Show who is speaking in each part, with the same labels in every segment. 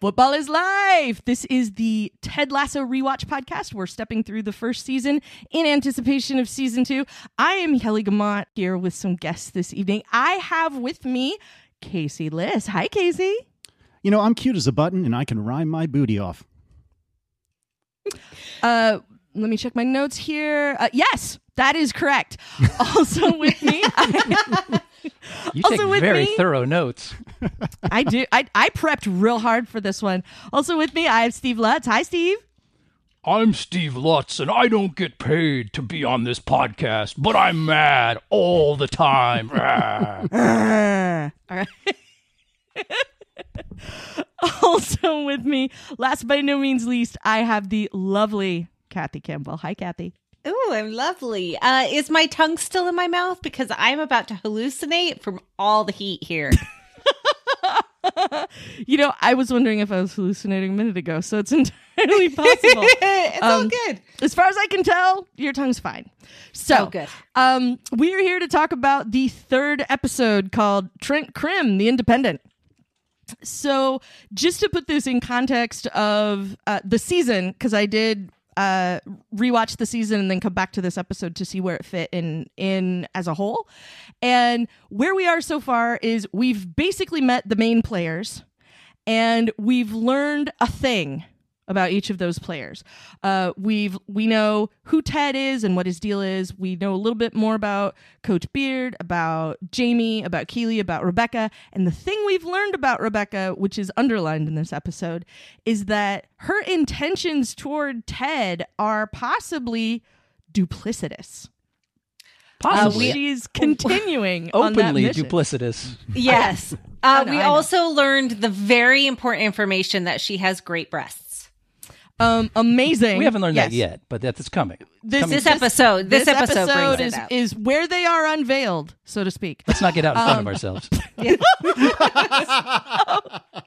Speaker 1: Football is life. This is the Ted Lasso rewatch podcast. We're stepping through the first season in anticipation of season two. I am Kelly Gamont here with some guests this evening. I have with me Casey Liss. Hi, Casey.
Speaker 2: You know, I'm cute as a button and I can rhyme my booty off.
Speaker 1: Uh, let me check my notes here. Uh, yes, that is correct. also with me, I,
Speaker 3: You
Speaker 1: Also
Speaker 3: take
Speaker 1: with
Speaker 3: very
Speaker 1: me-
Speaker 3: thorough notes.
Speaker 1: I do. I, I prepped real hard for this one. Also with me, I have Steve Lutz. Hi, Steve.
Speaker 4: I'm Steve Lutz, and I don't get paid to be on this podcast, but I'm mad all the time.
Speaker 1: All right. also with me, last by no means least, I have the lovely Kathy Campbell. Hi, Kathy.
Speaker 5: Ooh, I'm lovely. Uh, is my tongue still in my mouth? Because I'm about to hallucinate from all the heat here.
Speaker 1: You know, I was wondering if I was hallucinating a minute ago, so it's entirely possible.
Speaker 5: it's all
Speaker 1: Um,
Speaker 5: good.
Speaker 1: as far as I can tell, your tongue's fine. So,
Speaker 5: Oh, good.
Speaker 1: Um, we are here to talk about the third episode called Trent Crimm, the Independent. So, just to put this in context of uh, the season, because I did uh, rewatch the season and then come back to this episode to see where it fit in in as a whole. And where we are so far is we've basically met the main players, and we've learned a thing about each of those players. Uh, we've we know who Ted is and what his deal is. We know a little bit more about Coach Beard, about Jamie, about Keeley, about Rebecca. And the thing we've learned about Rebecca, which is underlined in this episode, is that her intentions toward Ted are possibly duplicitous.
Speaker 3: Possibly.
Speaker 1: Uh, she's continuing on that
Speaker 3: Openly duplicitous.
Speaker 5: Yes. Uh,
Speaker 1: know,
Speaker 5: we also learned the very important information that she has great breasts.
Speaker 1: Um, amazing.
Speaker 3: We haven't learned
Speaker 1: Yes.
Speaker 3: that yet, but that's coming.
Speaker 1: This,
Speaker 3: Coming
Speaker 5: This episode, this, episode, brings
Speaker 1: is, is where they are unveiled, so to speak.
Speaker 3: Let's not get out in front
Speaker 1: Um,
Speaker 3: of ourselves.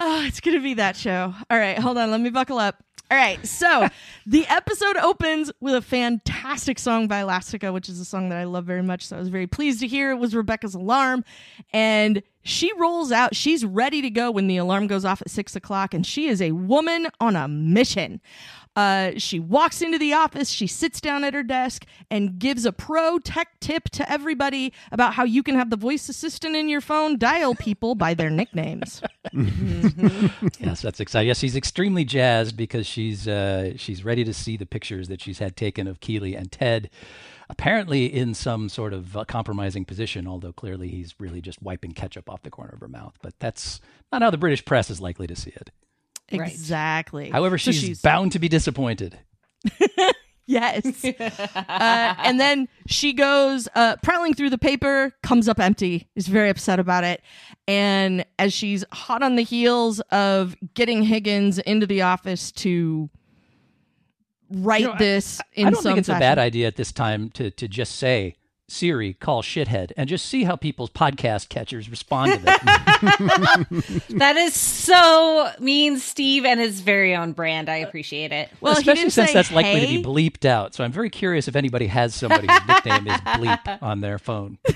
Speaker 1: Oh, it's going to be that show. All right, hold on. Let me buckle up. All right, so the episode opens with a fantastic song by Elastica, which is a song that I love very much. So I was very pleased to hear it was Rebecca's alarm. And she rolls out. She's ready to go when the alarm goes off at six o'clock. And she is a woman on a mission. Uh, she walks into the office, she sits down at her desk, and gives a pro tech tip to everybody about how you can have the voice assistant in your phone dial people by their nicknames.
Speaker 3: yes, that's exciting. Yes, she's extremely jazzed because she's uh, she's ready to see the pictures that she's had taken of Keeley and Ted. Apparently, in some sort of uh, compromising position, although clearly he's really just wiping ketchup off the corner of her mouth. But that's not how the British press is likely to see it.
Speaker 5: Right.
Speaker 1: Exactly.
Speaker 3: However,
Speaker 1: So
Speaker 3: she's, bound to be disappointed.
Speaker 1: yes. uh, and then she goes uh, prowling through the paper, comes up empty, is very upset about it. And as she's hot on the heels of getting Higgins into the office to write
Speaker 3: You know, I-
Speaker 1: this in
Speaker 3: I don't
Speaker 1: some
Speaker 3: think it's
Speaker 1: fashion.
Speaker 3: a bad idea at this time to to just say Siri, call shithead, and just see how people's podcast catchers respond to that.
Speaker 5: that is so mean, Steve, and is very on brand. I appreciate it.
Speaker 1: Well,
Speaker 3: Especially since
Speaker 1: say,
Speaker 3: that's likely to be bleeped out. So I'm very curious if anybody has somebody whose nickname is bleep on their phone.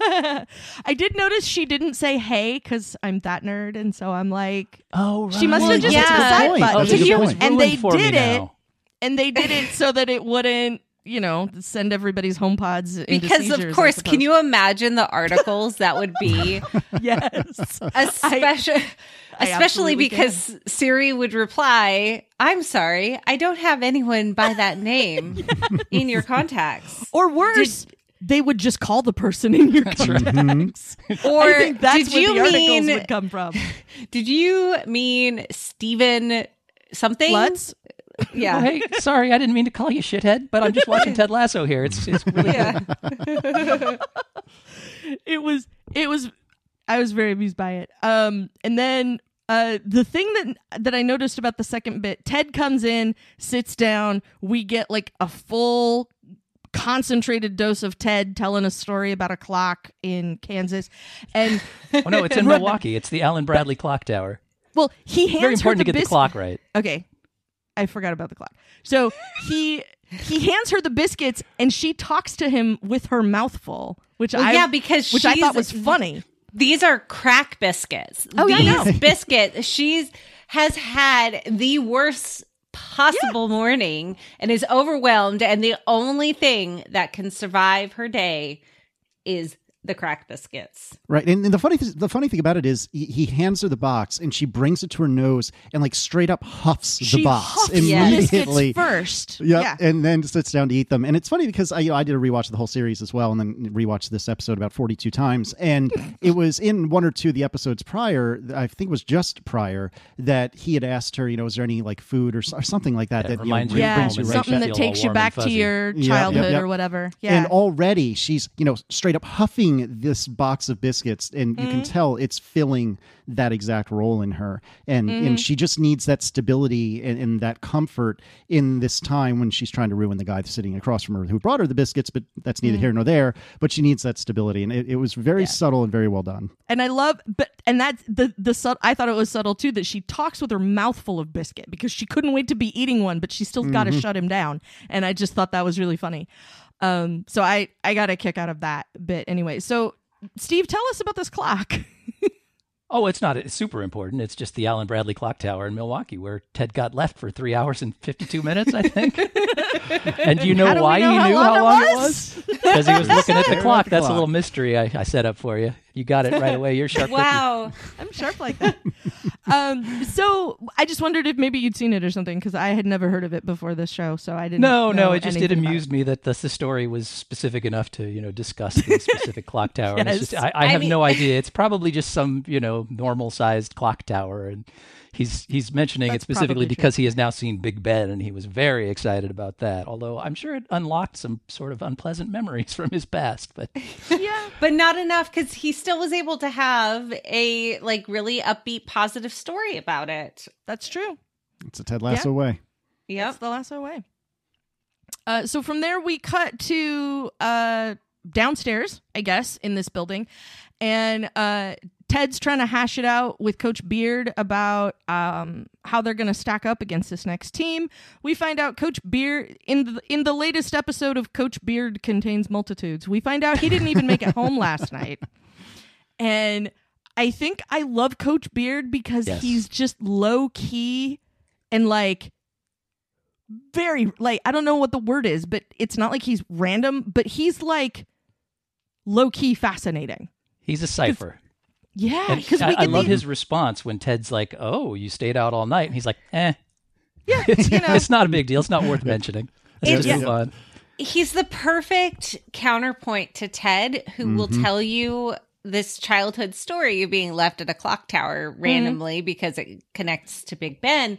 Speaker 1: I did notice she didn't say hey because I'm that nerd, and so I'm like,
Speaker 3: Oh,
Speaker 1: She must
Speaker 5: Well,
Speaker 1: have just
Speaker 5: yeah.
Speaker 1: hit the side
Speaker 2: Point.
Speaker 1: button.
Speaker 2: That's a good point.
Speaker 1: Oh,
Speaker 3: and
Speaker 1: they did it.
Speaker 3: now.
Speaker 1: and they did it so that it wouldn't, you know, send everybody's home pods into
Speaker 5: Because
Speaker 1: seizures,
Speaker 5: of course, can you imagine the articles that would be,
Speaker 1: Yes.
Speaker 5: especially,
Speaker 1: I
Speaker 5: especially
Speaker 1: absolutely
Speaker 5: because Siri would reply, "I'm sorry, I don't have anyone by that name in your contacts."
Speaker 1: or worse, they would just call the person in your mm-hmm. contacts.
Speaker 5: Or
Speaker 1: I think that's
Speaker 5: did
Speaker 1: where
Speaker 5: you
Speaker 1: the articles
Speaker 5: mean?
Speaker 1: would come from.
Speaker 5: Did you mean Stephen something?
Speaker 1: Lutz?
Speaker 5: Yeah.
Speaker 3: Oh, hey, sorry, I didn't mean to call you shithead, but I'm just watching Ted Lasso here. It's it's really
Speaker 5: Yeah.
Speaker 1: It was it was I was very amused by it. Um and then uh the thing that that I noticed about the second bit, Ted comes in, sits down, we get like a full concentrated dose of Ted telling a story about a clock in Kansas. And
Speaker 3: Oh no, it's in Milwaukee. It's the Allen Bradley Clock Tower.
Speaker 1: well, he hands
Speaker 3: Very
Speaker 1: her
Speaker 3: important
Speaker 1: the
Speaker 3: to get the clock right.
Speaker 1: Okay. I forgot about the clock. So he he hands her the biscuits and she talks to him with her mouth full, which
Speaker 5: Well,
Speaker 1: I
Speaker 5: yeah, because
Speaker 1: which I thought was funny.
Speaker 5: These are crack biscuits.
Speaker 1: Oh, yeah.
Speaker 5: These biscuits, she's has had the worst possible morning and is overwhelmed and the only thing that can survive her day is the crack biscuits.
Speaker 2: Right, and, and the funny th- the funny thing about it is he, he hands her the box and she brings it to her nose and like straight up huffs
Speaker 1: She
Speaker 2: the box
Speaker 1: huffs
Speaker 5: Yes.
Speaker 1: the
Speaker 2: immediately.
Speaker 1: first.
Speaker 2: Yep,
Speaker 1: Yeah.
Speaker 2: and then sits down to eat them. And it's funny because I, you know, I did a rewatch of the whole series as well, and then rewatched this episode about forty-two times. And it was in one or two of the episodes prior, I think it was just prior, that he had asked her, you know, is there any like food or, or something like that
Speaker 3: Yeah, it
Speaker 2: that you know,
Speaker 3: reminds you
Speaker 2: brings
Speaker 1: Yeah,
Speaker 3: brings
Speaker 2: you
Speaker 3: you
Speaker 2: right
Speaker 1: something
Speaker 3: back.
Speaker 1: that takes you back to
Speaker 3: fuzzy.
Speaker 1: your
Speaker 2: Yep, yep,
Speaker 1: childhood
Speaker 2: yep.
Speaker 1: or whatever. Yeah.
Speaker 2: And already she's, you know, straight up huffing this box of biscuits, and you can
Speaker 1: Mm-hmm.
Speaker 2: tell it's filling that exact role in her. And
Speaker 1: Mm-hmm.
Speaker 2: and she just needs that stability and, and that comfort in this time when she's trying to ruin the guy sitting across from her who brought her the biscuits, but that's neither here nor there. But she needs that stability, and it, it was very
Speaker 1: Mm-hmm. Yeah.
Speaker 2: subtle and very well done.
Speaker 1: And I love, but and that's the the sub. I thought it was subtle too that she talks with her mouth full of biscuit because she couldn't wait to be eating one, but she still got to shut him down. And I just thought that was really funny. Um, so I I got a kick out of that bit anyway. So Steve, tell us about this clock.
Speaker 3: Oh, it's not it's super important. It's just the Allen Bradley Clock Tower in Milwaukee, where Ted got left for three hours and fifty-two minutes, I think. and do you know
Speaker 1: do
Speaker 3: why
Speaker 1: know
Speaker 3: he
Speaker 1: how
Speaker 3: knew
Speaker 1: long
Speaker 3: how long it
Speaker 1: was?
Speaker 3: was? Because he was looking at the clock. That's a little mystery I, I set up for you. You got it right away. You're sharp.
Speaker 5: Wow.
Speaker 1: I'm sharp like that. um, so I just wondered if maybe you'd seen it or something because I had never heard of it before this show, so I didn't.
Speaker 3: No, no, it just did
Speaker 1: anything about
Speaker 3: amuse me that the, the story was specific enough to you know discuss the specific clock tower. And it's
Speaker 1: Yes.
Speaker 3: just, I, I
Speaker 5: I
Speaker 3: have
Speaker 5: mean-
Speaker 3: no idea. It's probably just some you know normal sized clock tower, and he's he's mentioning
Speaker 1: That's
Speaker 3: it specifically
Speaker 1: probably true.
Speaker 3: because he has now seen Big Ben, and he was very excited about that. Although I'm sure it unlocked some sort of unpleasant memories from his past. But
Speaker 1: Yeah,
Speaker 5: But not enough because he still was able to have a like really upbeat, positive story about it.
Speaker 1: that's true.
Speaker 2: It's a Ted Lasso way.
Speaker 5: Yep.
Speaker 1: That's the lasso way. Uh, so from there, we cut to uh, downstairs, I guess, in this building, and uh, Ted's trying to hash it out with Coach Beard about um, how they're going to stack up against this next team. We find out Coach Beard in the in the latest episode of Coach Beard contains multitudes. We find out he didn't even make it home last night, and I think I love Coach Beard because
Speaker 3: Yes.
Speaker 1: he's just low key and like very like I don't know what the word is, but it's not like he's random, but he's like low key fascinating.
Speaker 3: he's a cipher.
Speaker 1: Yeah, because
Speaker 3: I, I love
Speaker 1: the,
Speaker 3: his response when Ted's like, "Oh, you stayed out all night," and he's like, "Eh,
Speaker 1: yeah,
Speaker 3: it's,
Speaker 1: you know,
Speaker 3: it's not a big deal. It's not worth mentioning. Let's
Speaker 5: It's-
Speaker 3: just move on."
Speaker 5: He's the perfect counterpoint to Ted, who will tell you this childhood story of being left at a clock tower randomly because it connects to Big Ben.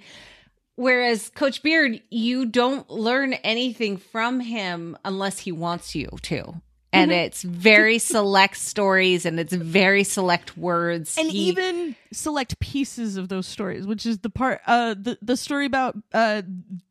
Speaker 5: Whereas Coach Beard, you don't learn anything from him unless he wants you to. And it's very select stories and it's very select words.
Speaker 1: and
Speaker 5: He-
Speaker 1: even select pieces of those stories, which is the part uh the the story about uh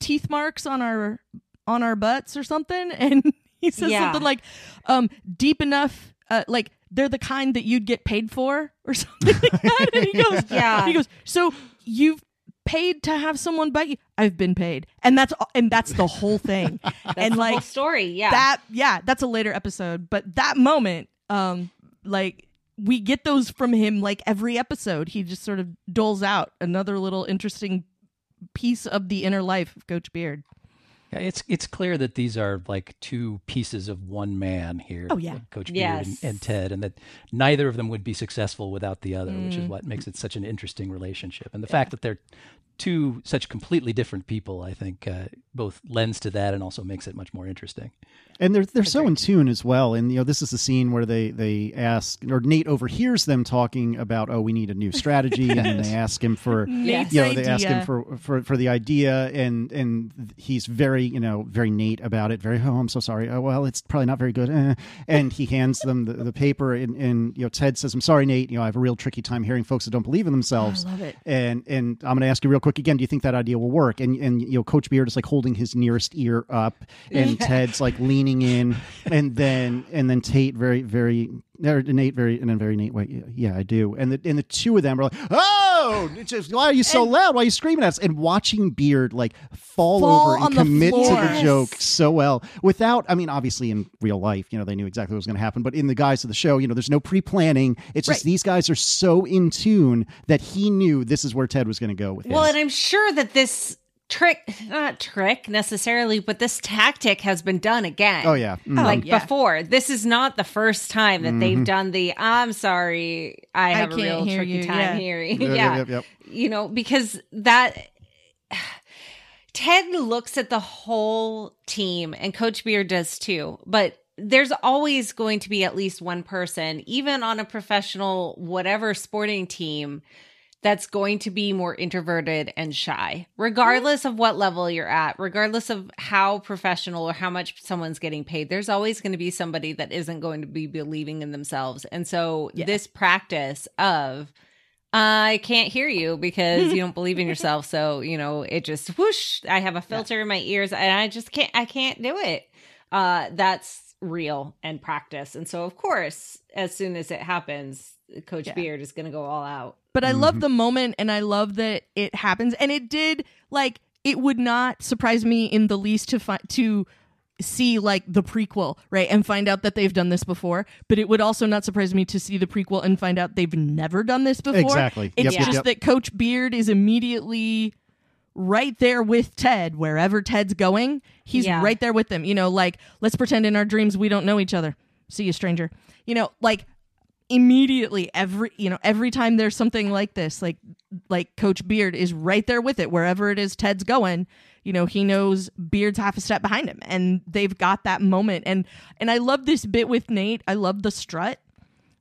Speaker 1: teeth marks on our on our butts or something, and he says
Speaker 5: Yeah.
Speaker 1: something like um deep enough uh like they're the kind that you'd get paid for or something like that. And he goes,
Speaker 5: Yeah.
Speaker 1: he goes, so you've paid to have someone bite you? I've been paid, and that's and that's the whole thing.
Speaker 5: that's
Speaker 1: and
Speaker 5: the
Speaker 1: like
Speaker 5: whole story. Yeah.
Speaker 1: that yeah that's a later episode but that moment um like we get those from him like every episode he just sort of doles out another little interesting piece of the inner life of coach beard
Speaker 3: Yeah, it's it's clear that these are like two pieces of one man here.
Speaker 1: Oh, yeah.
Speaker 3: like Coach Beard and, and Ted, and that neither of them would be successful without the other, which
Speaker 1: Mm.
Speaker 3: is what makes it such an interesting relationship. And the fact that they're two such completely different people, I think, uh, both lends to that and also makes it much more interesting.
Speaker 2: and they're they're so in tune as well. And you know, this is the scene where they they ask or Nate overhears them talking about, oh, we need a new strategy, and they ask him for.
Speaker 1: Nate's
Speaker 2: You know, they ask him for, for for the idea, and and he's very you know very Nate about it. Very oh, I'm so sorry. Oh well, it's probably not very good. Eh. And he hands them the, the paper, and, and you know Ted says, "I'm sorry, Nate. You know I have a real tricky time hearing folks that don't believe in themselves."
Speaker 1: I love it.
Speaker 2: And and I'm going to ask you real quick again. Do you think that idea will work? And and you know, Coach Beard is like holding his nearest ear up, and Ted's like leaning in, and then and then Tate very very or Nate very in a very neat way. Yeah, I do. And the and the two of them are like, oh, just, why are you so loud? Why are you screaming at us? And watching Beard like fall,
Speaker 1: Fall
Speaker 2: over and
Speaker 1: the
Speaker 2: commit to the joke so well without. I mean, obviously in real life, you know, they knew exactly what was going to happen. But in the guys of the show, you know, there's no pre planning. It's just these guys are so in tune that he knew this is where Ted was going to go with
Speaker 5: Well,
Speaker 2: his.
Speaker 5: and I'm sure that this trick, not trick necessarily, but this tactic has been done again.
Speaker 2: oh yeah, Mhm.
Speaker 5: Like
Speaker 1: yeah.
Speaker 5: before, this is not the first time that they've done the "I'm sorry, I have a
Speaker 1: can't
Speaker 5: real
Speaker 1: hear
Speaker 5: tricky
Speaker 1: you,"
Speaker 5: time
Speaker 1: yeah.
Speaker 5: hearing."
Speaker 2: Yep,
Speaker 5: yeah,
Speaker 2: yep, yep.
Speaker 5: you know, because that Ted looks at the whole team, and Coach Beard does too. But there's always going to be at least one person, even on a professional, whatever sporting team, that's going to be more introverted and shy, regardless of what level you're at, regardless of how professional or how much someone's getting paid. There's always going to be somebody that isn't going to be believing in themselves. And so,
Speaker 1: Yeah.
Speaker 5: this practice of, I can't hear you because you don't believe in yourself. So, you know, it just whoosh, I have a filter in my ears and I just can't, I can't do it. Uh, that's real and practice. And so, of course, as soon as it happens, Coach
Speaker 1: Yeah.
Speaker 5: Beard is going to go all out.
Speaker 1: But I
Speaker 2: Mm-hmm.
Speaker 1: love the moment and I love that it happens and it did like it would not surprise me in the least to find to see like the prequel, right? And find out that they've done this before, but it would also not surprise me to see the prequel and find out they've never done this before.
Speaker 2: Exactly.
Speaker 1: It's
Speaker 2: Yep,
Speaker 5: yep,
Speaker 1: just
Speaker 2: yep.
Speaker 1: that Coach Beard is immediately right there with Ted wherever Ted's going. He's
Speaker 5: Yeah.
Speaker 1: right there with them. You know, like let's pretend in our dreams we don't know each other. See you stranger. You know, like immediately every you know every time there's something like this like like coach beard is right there with it. Wherever it is ted's going you know he knows beard's half a step behind him and they've got that moment. And and i love this bit with nate. I love the strut.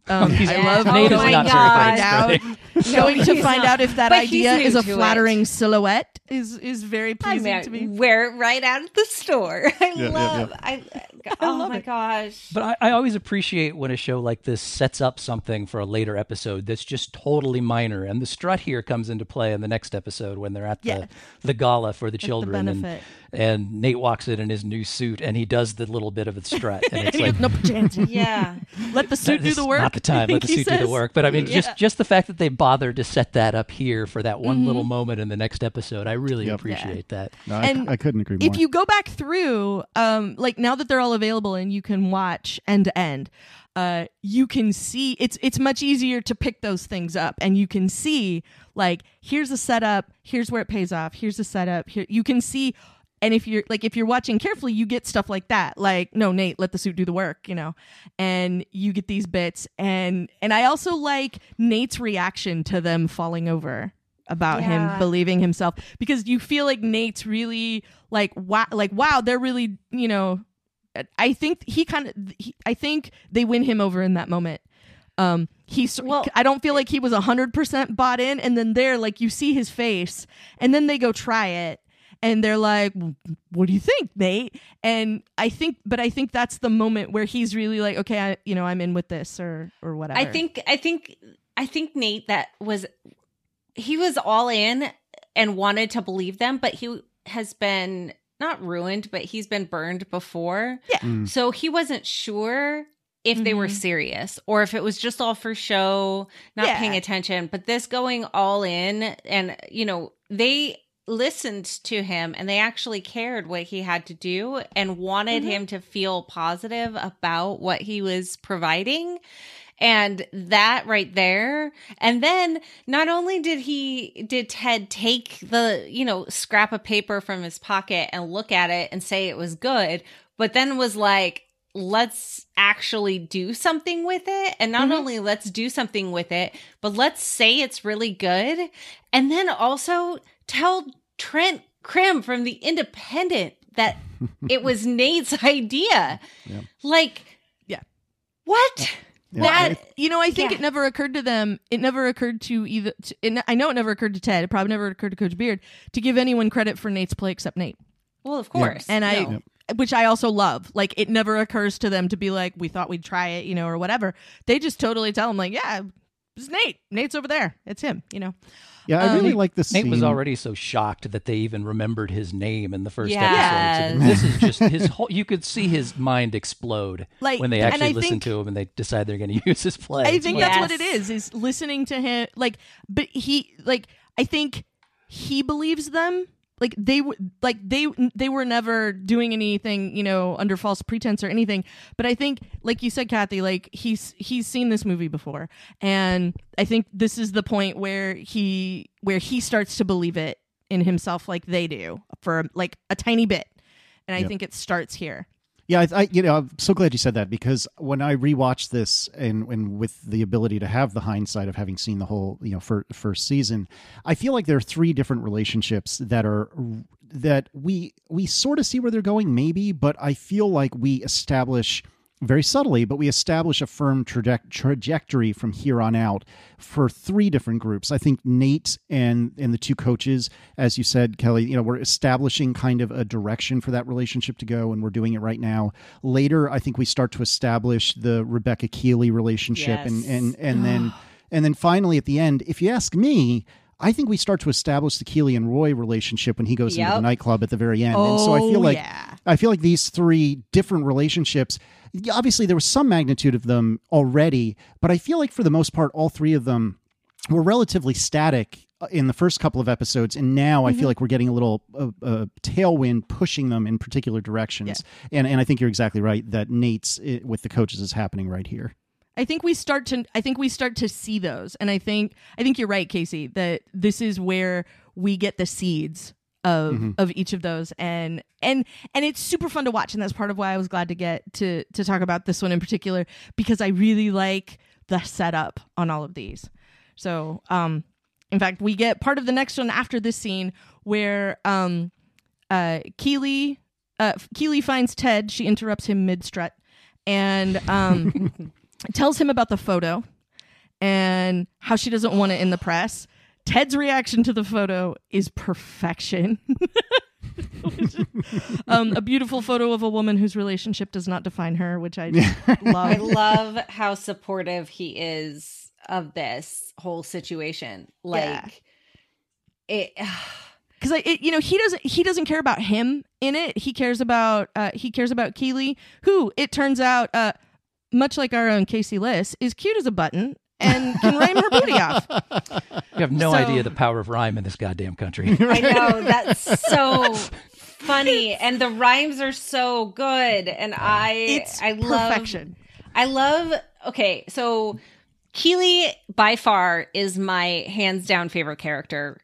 Speaker 1: Um,
Speaker 3: He's-
Speaker 1: I love
Speaker 5: Nate is not
Speaker 1: to
Speaker 5: very
Speaker 1: find
Speaker 3: good at
Speaker 1: out,
Speaker 3: strutting.
Speaker 1: going to find
Speaker 5: not.
Speaker 1: out if that
Speaker 5: But
Speaker 1: idea is a
Speaker 5: to it.
Speaker 1: flattering silhouette is is very
Speaker 5: I
Speaker 1: pleasing
Speaker 5: mean,
Speaker 1: to me.
Speaker 5: wear it right out of the store. I
Speaker 2: yeah,
Speaker 5: love,
Speaker 2: yeah.
Speaker 5: I, oh
Speaker 1: love
Speaker 5: my
Speaker 1: it.
Speaker 5: gosh.
Speaker 3: But I, I always appreciate when a show like this sets up something for a later episode that's just totally minor. And the strut here comes into play in the next episode when they're at the,
Speaker 1: Yeah.
Speaker 3: the gala for the children. and,
Speaker 1: benefit.
Speaker 3: and Nate walks in in his new suit and he does the little bit of a strut. And it's like,
Speaker 1: goes, no chance.
Speaker 5: yeah.
Speaker 1: Let the suit do the work.
Speaker 3: Not the time. Let the
Speaker 1: think he
Speaker 3: suit do the work. But I mean,
Speaker 1: Yeah.
Speaker 3: just just the fact that they bothered to set that up here for that one little moment in the next episode, I really
Speaker 2: Yep.
Speaker 3: appreciate that.
Speaker 2: No, I,
Speaker 1: And
Speaker 2: I couldn't agree more.
Speaker 1: if you go back through um like now that they're all available and you can watch end to end uh you can see it's it's much easier to pick those things up and you can see like here's a setup here's where it pays off here's a setup here you can see and if you're like if you're watching carefully you get stuff like that. Like no nate let the suit do the work you know? And you get these bits. And and i also like nate's reaction to them falling over about him believing himself. Because you feel like Nate's really like wow like wow they're really you know I think he kind of I think they win him over in that moment. Um he's
Speaker 5: Well-
Speaker 1: I don't feel like he was 100% bought in. And then there like you see his face and then they go try it and they're like what do you think Nate and I think but I think that's the moment where he's really like okay I you know I'm in with this or or whatever.
Speaker 5: I think I think I think Nate that was he was all in and wanted to believe them, but he has been not ruined, but he's been burned before.
Speaker 1: Yeah.
Speaker 2: Mm.
Speaker 5: So he wasn't sure if they were
Speaker 1: Mhm.
Speaker 5: serious or if it was just all for show, not
Speaker 1: Yeah.
Speaker 5: paying attention. But this going all in and you know, they listened to him and they actually cared what he had to do and wanted
Speaker 1: Mhm.
Speaker 5: him to feel positive about what he was providing. And that right there. And then not only did he, did Ted take the, you know, scrap of paper from his pocket and look at it and say it was good, but then was like, let's actually do something with it. And not
Speaker 1: Mhm.
Speaker 5: only let's do something with it, but let's say it's really good. And then also tell Trent Crimm from the Independent that it was Nate's idea.
Speaker 2: Yeah.
Speaker 5: Like,
Speaker 1: Yeah.
Speaker 5: What?
Speaker 2: Yeah,
Speaker 5: that
Speaker 1: you know, I think
Speaker 5: Yeah.
Speaker 1: it never occurred to them. It never occurred to either. To, it, I know it never occurred to Ted. It probably never occurred to Coach Beard to give anyone credit for Nate's play except Nate.
Speaker 5: well, of course.
Speaker 1: And I,
Speaker 5: No.
Speaker 1: Which I also love. Like it never occurs to them to be like, we thought we'd try it, you know, or whatever. They just totally tell him like, yeah, it's Nate. Nate's over there. It's him, you know.
Speaker 2: Yeah, I um, really like this
Speaker 3: Nate
Speaker 2: scene.
Speaker 3: was already so shocked that they even remembered his name in the first
Speaker 5: Yes.
Speaker 3: episode. So this is just his whole. You could see his mind explode
Speaker 1: Like,
Speaker 3: when they actually listen
Speaker 1: think-
Speaker 3: to him and they decide they're going to use his play.
Speaker 1: I think
Speaker 3: funny.
Speaker 1: that's what it
Speaker 5: is:
Speaker 1: is. Is listening to him like, but he like I think he believes them. Like they were like they they were never doing anything you know under false pretense or anything. But I think like you said, Kathy, like he's he's seen this movie before, and I think this is the point where he where he starts to believe it in himself like they do for like a tiny bit. And I
Speaker 2: Yep.
Speaker 1: think it starts here.
Speaker 2: Yeah, I, I, you know, I'm so glad you said that because when I rewatched this and and with the ability to have the hindsight of having seen the whole, you know, fir- first season, I feel like there are three different relationships that are that we we sort of see where they're going, maybe, but I feel like we establish very subtly, but we establish a firm traje- trajectory from here on out for three different groups. I think Nate and and the two coaches, as you said, Kelly, you know, we're establishing kind of a direction for that relationship to go, and we're doing it right now. Later, I think we start to establish the Rebecca Keeley relationship, and and and then and then finally at the end, if you ask me. I think we start to establish the Keeley and Roy relationship when he goes into the nightclub at the very end. Oh, and so I feel
Speaker 1: Oh,
Speaker 2: like
Speaker 1: yeah.
Speaker 2: I feel like these three different relationships, obviously there was some magnitude of them already, but I feel like for the most part, all three of them were relatively static uh, in the first couple of episodes, and now I feel like we're getting a little uh, uh, tailwind pushing them in particular directions. And and I think you're exactly right that Nate's uh, with the coaches is happening right here.
Speaker 1: I think we start to I think we start to see those. And I think I think you're right, Casey, that this is where we get the seeds of of each of those. And and and it's super fun to watch. And that's part of why I was glad to get to to talk about this one in particular because I really like the setup on all of these. So, um in fact, we get part of the next one after this scene where um uh Keeley uh Keeley finds Ted, she interrupts him mid strut and um tells him about the photo and how she doesn't want it in the press. Ted's reaction to the photo is perfection. um, a beautiful photo of a woman whose relationship does not define her, which I love.
Speaker 5: I
Speaker 1: love.
Speaker 5: love how supportive he is of this whole situation. Like
Speaker 1: Yeah.
Speaker 5: it
Speaker 1: because I, you know, he doesn't he doesn't care about him in it. He cares about uh, he cares about Keeley, who it turns out, uh, much like our own Casey Liss, is cute as a button and can rhyme her booty off.
Speaker 3: You have no
Speaker 1: So-
Speaker 3: idea the power of rhyme in this goddamn country.
Speaker 5: I know that's so funny and the rhymes are so good and I
Speaker 1: It's
Speaker 5: I love
Speaker 1: perfection.
Speaker 5: I love okay, so Keeley by far is my hands down favorite character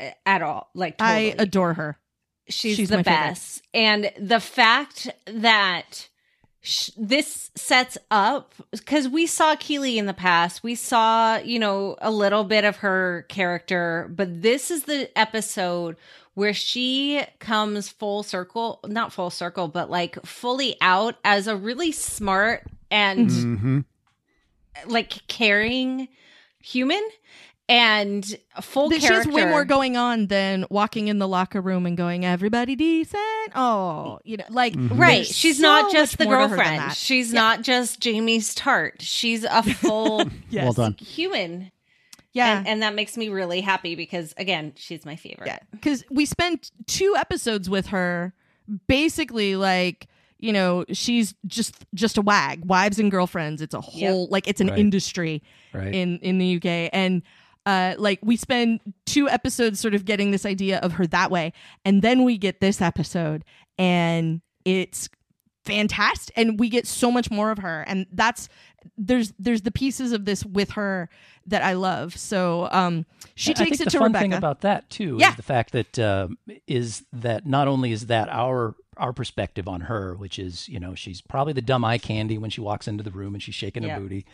Speaker 5: uh, at all. Like totally.
Speaker 1: I adore her.
Speaker 5: she's,
Speaker 1: she's
Speaker 5: the
Speaker 1: my favorite.
Speaker 5: best. And the fact that sh- this sets up because we saw Keeley in the past, we saw, you know, a little bit of her character, but this is the episode where she comes full circle, not full circle, but like fully out as a really smart and
Speaker 2: Mm-hmm.
Speaker 5: like caring human and full
Speaker 1: That she
Speaker 5: character.
Speaker 1: has way more going on than walking in the locker room and going, "Everybody decent." Oh, you know, like
Speaker 5: mm-hmm.
Speaker 1: Right.
Speaker 5: She's
Speaker 1: so
Speaker 5: not just the
Speaker 1: more to her than
Speaker 5: girlfriend.
Speaker 1: that.
Speaker 5: She's not just Jamie's tart. She's a full
Speaker 1: Yes.
Speaker 2: Well done.
Speaker 5: human.
Speaker 1: Yeah,
Speaker 5: And, and that makes me really happy because, again, she's my favorite.
Speaker 1: yeah. Because we spent two episodes with her, basically like you know she's just just a wag, wives and girlfriends. It's a whole like it's an
Speaker 3: Right.
Speaker 1: industry
Speaker 3: Right.
Speaker 1: in in the UK and. Uh, like we spend two episodes sort of getting this idea of her that way, and then we get this episode, and it's fantastic, and we get so much more of her, and that's there's there's the pieces of this with her that I love. So um, she
Speaker 3: I
Speaker 1: takes
Speaker 3: think
Speaker 1: it
Speaker 3: the
Speaker 1: to
Speaker 3: fun
Speaker 1: Rebecca.
Speaker 3: thing about that too
Speaker 1: Yeah.
Speaker 3: is the fact that um, is that not only is that our our perspective on her, which is you know she's probably the dumb eye candy when she walks into the room and she's shaking her booty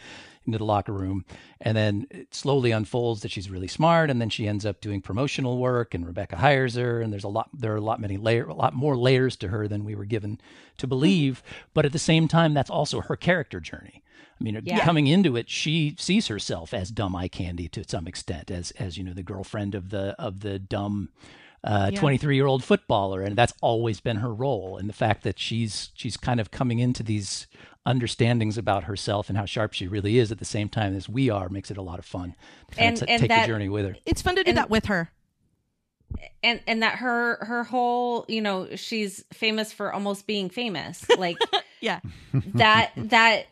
Speaker 3: into the locker room, and then it slowly unfolds that she's really smart, and then she ends up doing promotional work, and Rebecca hires her, and there's a lot there are a lot many layer a lot more layers to her than we were given to hmm. believe, but at the same time that's also her character journey. I mean,
Speaker 5: Yeah.
Speaker 3: coming into it, she sees herself as dumb eye candy to some extent, as as you know, the girlfriend of the of the dumb uh,
Speaker 1: Yeah.
Speaker 3: 23 year old footballer, and that's always been her role. And the fact that she's she's kind of coming into these understandings about herself and how sharp she really is at the same time as we are makes it a lot of fun to kind
Speaker 5: And-
Speaker 3: of t-
Speaker 5: and
Speaker 3: take
Speaker 5: that-
Speaker 3: the journey with her.
Speaker 1: It's fun to do
Speaker 5: And-
Speaker 1: that with her.
Speaker 5: and and that her her whole you know she's famous for almost being famous like
Speaker 1: Yeah.
Speaker 5: that that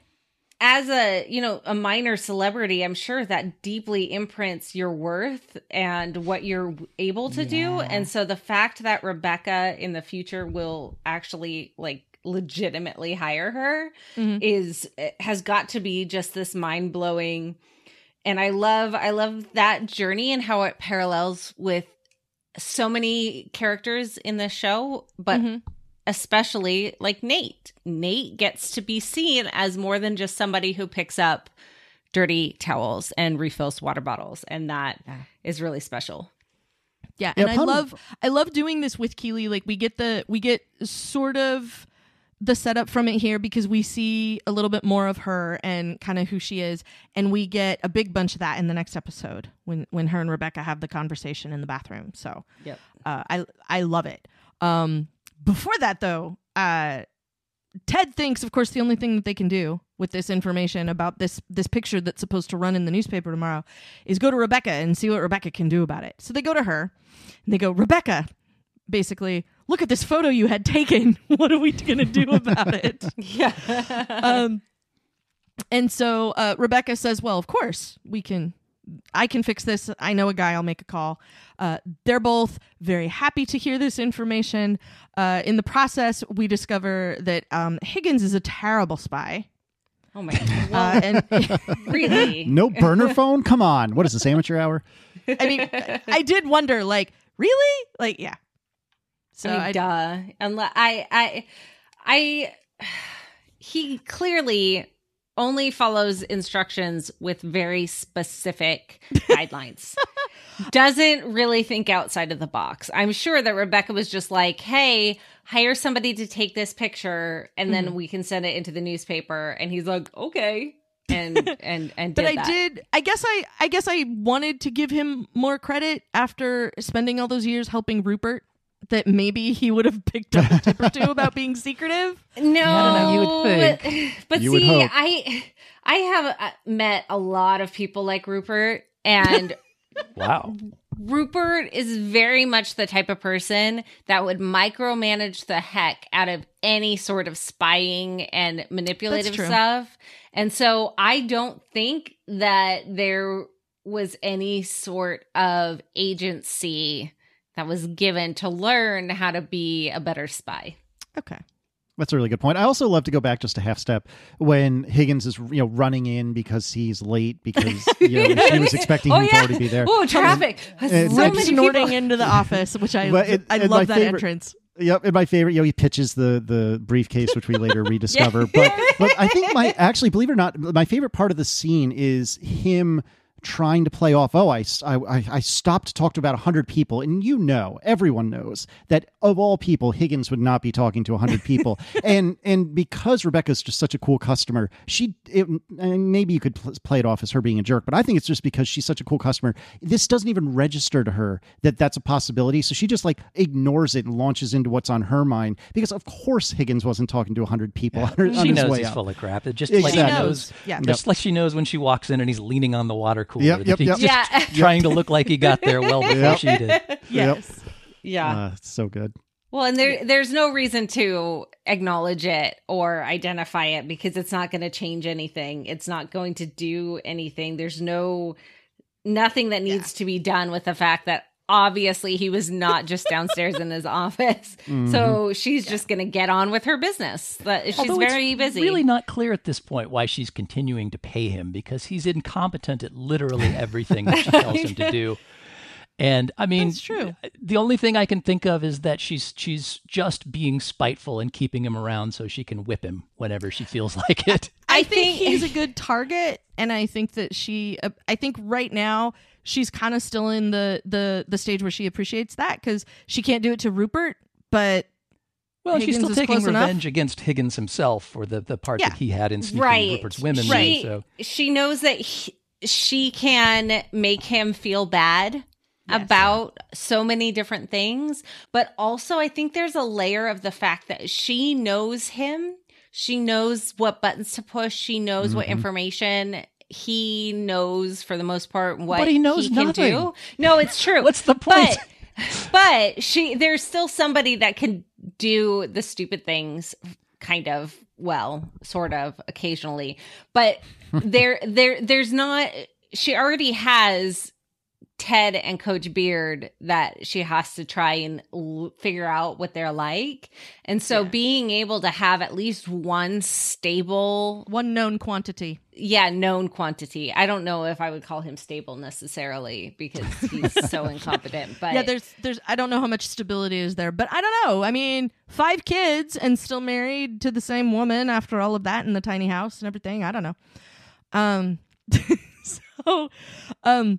Speaker 5: as a you know a minor celebrity i'm sure that deeply imprints your worth and what you're able to do and so the fact that rebecca in the future will actually like legitimately hire her
Speaker 1: Mhm.
Speaker 5: is has got to be just this mind-blowing and i love i love that journey and how it parallels with so many characters in the show but
Speaker 1: Mhm.
Speaker 5: Especially like Nate. Nate gets to be seen as more than just somebody who picks up dirty towels and refills water bottles, and that is really special.
Speaker 1: Yeah,
Speaker 2: Yeah,
Speaker 1: and I love I love doing this with Keeley. Like we get the we get sort of the setup from it here because we see a little bit more of her and kind of who she is, and we get a big bunch of that in the next episode when when her and Rebecca have the conversation in the bathroom. So
Speaker 5: Yep.
Speaker 1: uh, I I love it. Um, before that though, uh, Ted thinks, of course, the only thing that they can do with this information about this this picture that's supposed to run in the newspaper tomorrow is go to Rebecca and see what Rebecca can do about it. So they go to her and they go, Rebecca, basically, look at this photo you had taken. What are we going to do about it?
Speaker 5: Yeah.
Speaker 1: um, and so uh, Rebecca says, "Well, of course we can. I can fix this. I know a guy. I'll make a call." Uh, they're both very happy to hear this information. Uh, in the process, we discover that um, Higgins is a terrible spy,
Speaker 5: oh my god.
Speaker 1: Uh, and
Speaker 5: really?
Speaker 2: No burner phone? Come on. What is this, amateur hour?
Speaker 1: I mean, I did wonder, like, really, like, yeah. So
Speaker 5: I mean,
Speaker 1: I,
Speaker 5: duh. Unless I, I, I, he clearly only follows instructions with very specific guidelines. Doesn't really think outside of the box. I'm sure that Rebecca was just like, "Hey, hire somebody to take this picture, and then mm-hmm. we can send it into the newspaper." And he's like, "Okay." And and and
Speaker 1: but I
Speaker 5: that.
Speaker 1: did. I guess I. I guess I wanted to give him more credit after spending all those years helping Rupert. That maybe he would have picked up a tip or two about being secretive.
Speaker 5: No,
Speaker 3: I don't know, you would
Speaker 5: But, but
Speaker 2: You would
Speaker 5: see,
Speaker 2: hope.
Speaker 5: I I have uh, met a lot of people like Rupert, and
Speaker 3: Wow.
Speaker 5: Rupert is very much the type of person that would micromanage the heck out of any sort of spying and manipulative stuff. And so I don't think that there was any sort of agency that was given to learn how to be a better spy.
Speaker 1: Okay.
Speaker 2: That's a really good point. I also love to go back just a half step when Higgins is you know running in because he's late because you know, she was expecting oh, him to already be there.
Speaker 5: Oh, traffic.
Speaker 2: And-
Speaker 5: so
Speaker 1: Rip
Speaker 5: many
Speaker 1: snorting
Speaker 5: people.
Speaker 1: into the office, which I
Speaker 2: But it-
Speaker 1: I love
Speaker 2: my
Speaker 1: that
Speaker 2: favorite-
Speaker 1: entrance.
Speaker 2: Yep, and my favorite, you know, he pitches the the briefcase, which we later rediscover. But but I think my actually, believe it or not, my favorite part of the scene is him trying to play off. Oh, I, I, I stopped to talk to about hundred people, and you know, everyone knows that of all people, Higgins would not be talking to hundred people, and and because Rebecca's just such a cool customer, she it, and maybe you could pl- play it off as her being a jerk, but I think it's just because she's such a cool customer. This doesn't even register to her that that's a possibility, so she just like ignores it and launches into what's on her mind because of course Higgins wasn't talking to hundred people on, her,
Speaker 3: She
Speaker 2: his
Speaker 3: knows
Speaker 2: way
Speaker 3: he's
Speaker 2: out.
Speaker 3: full of crap. It just
Speaker 2: Exactly.
Speaker 3: she
Speaker 1: She
Speaker 3: knows.
Speaker 1: knows. Yeah.
Speaker 3: Just like she knows when she walks in and he's leaning on the water cooler.
Speaker 2: Yep,
Speaker 3: that
Speaker 2: yep,
Speaker 3: he's
Speaker 2: yep.
Speaker 3: just
Speaker 5: Yeah.
Speaker 3: trying to look like he got there well before
Speaker 2: Yep.
Speaker 3: she did.
Speaker 1: Yes.
Speaker 5: Yeah.
Speaker 2: Uh, it's so good.
Speaker 5: Well, and there there's no reason to acknowledge it or identify it because it's not going to change anything. It's not going to do anything. There's no nothing that needs to be done with the fact that obviously he was not just downstairs in his office. So she's just going to get on with her business. But she's
Speaker 3: Although it's
Speaker 5: very busy.
Speaker 3: Really not clear at this point why she's continuing to pay him because he's incompetent at literally everything that she tells him to do. And I mean,
Speaker 1: That's true.
Speaker 3: The only thing I can think of is that she's she's just being spiteful and keeping him around so she can whip him whenever she feels like it.
Speaker 1: I,
Speaker 5: I
Speaker 1: think,
Speaker 5: think-
Speaker 1: he's a good target, and I think that she. Uh, I think right now she's kind of still in the the the stage where she appreciates that because she can't do it to Rupert, but
Speaker 3: Well, she's still
Speaker 1: is
Speaker 3: taking
Speaker 1: close enough.
Speaker 3: revenge against Higgins himself for the, the part
Speaker 1: Yeah.
Speaker 3: that he had in sneaking
Speaker 5: right.
Speaker 3: Rupert's women.
Speaker 5: She,
Speaker 3: So
Speaker 5: she knows that he, she can make him feel bad about so many different things. But also, I think there's a layer of the fact that she knows him. She knows what buttons to push. She knows what
Speaker 2: Mhm.
Speaker 5: information he knows for the most part what
Speaker 3: But he knows
Speaker 5: can
Speaker 3: nothing.
Speaker 5: do. No, it's true.
Speaker 3: What's the point?
Speaker 5: But but she there's still somebody that can do the stupid things kind of well, sort of occasionally. But there there there's not she already has Ted and Coach Beard that she has to try and l- figure out what they're like. And so
Speaker 1: Yeah.
Speaker 5: being able to have at least one stable
Speaker 1: One known quantity.
Speaker 5: yeah, known quantity. I don't know if I would call him stable necessarily because he's so incompetent. But
Speaker 1: yeah, there's there's I don't know how much stability is there, but I don't know. I mean, five kids and still married to the same woman after all of that in the tiny house and everything. I don't know. Um so um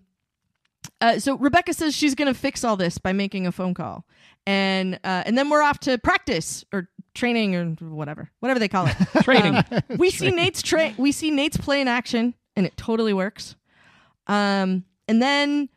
Speaker 1: uh, so Rebecca says she's going to fix all this by making a phone call. And uh, and then we're off to practice or training or whatever. Whatever they call it.
Speaker 3: Training.
Speaker 1: Um, we see Nate's tra- we see Nate's play in action and it totally works. Um, and then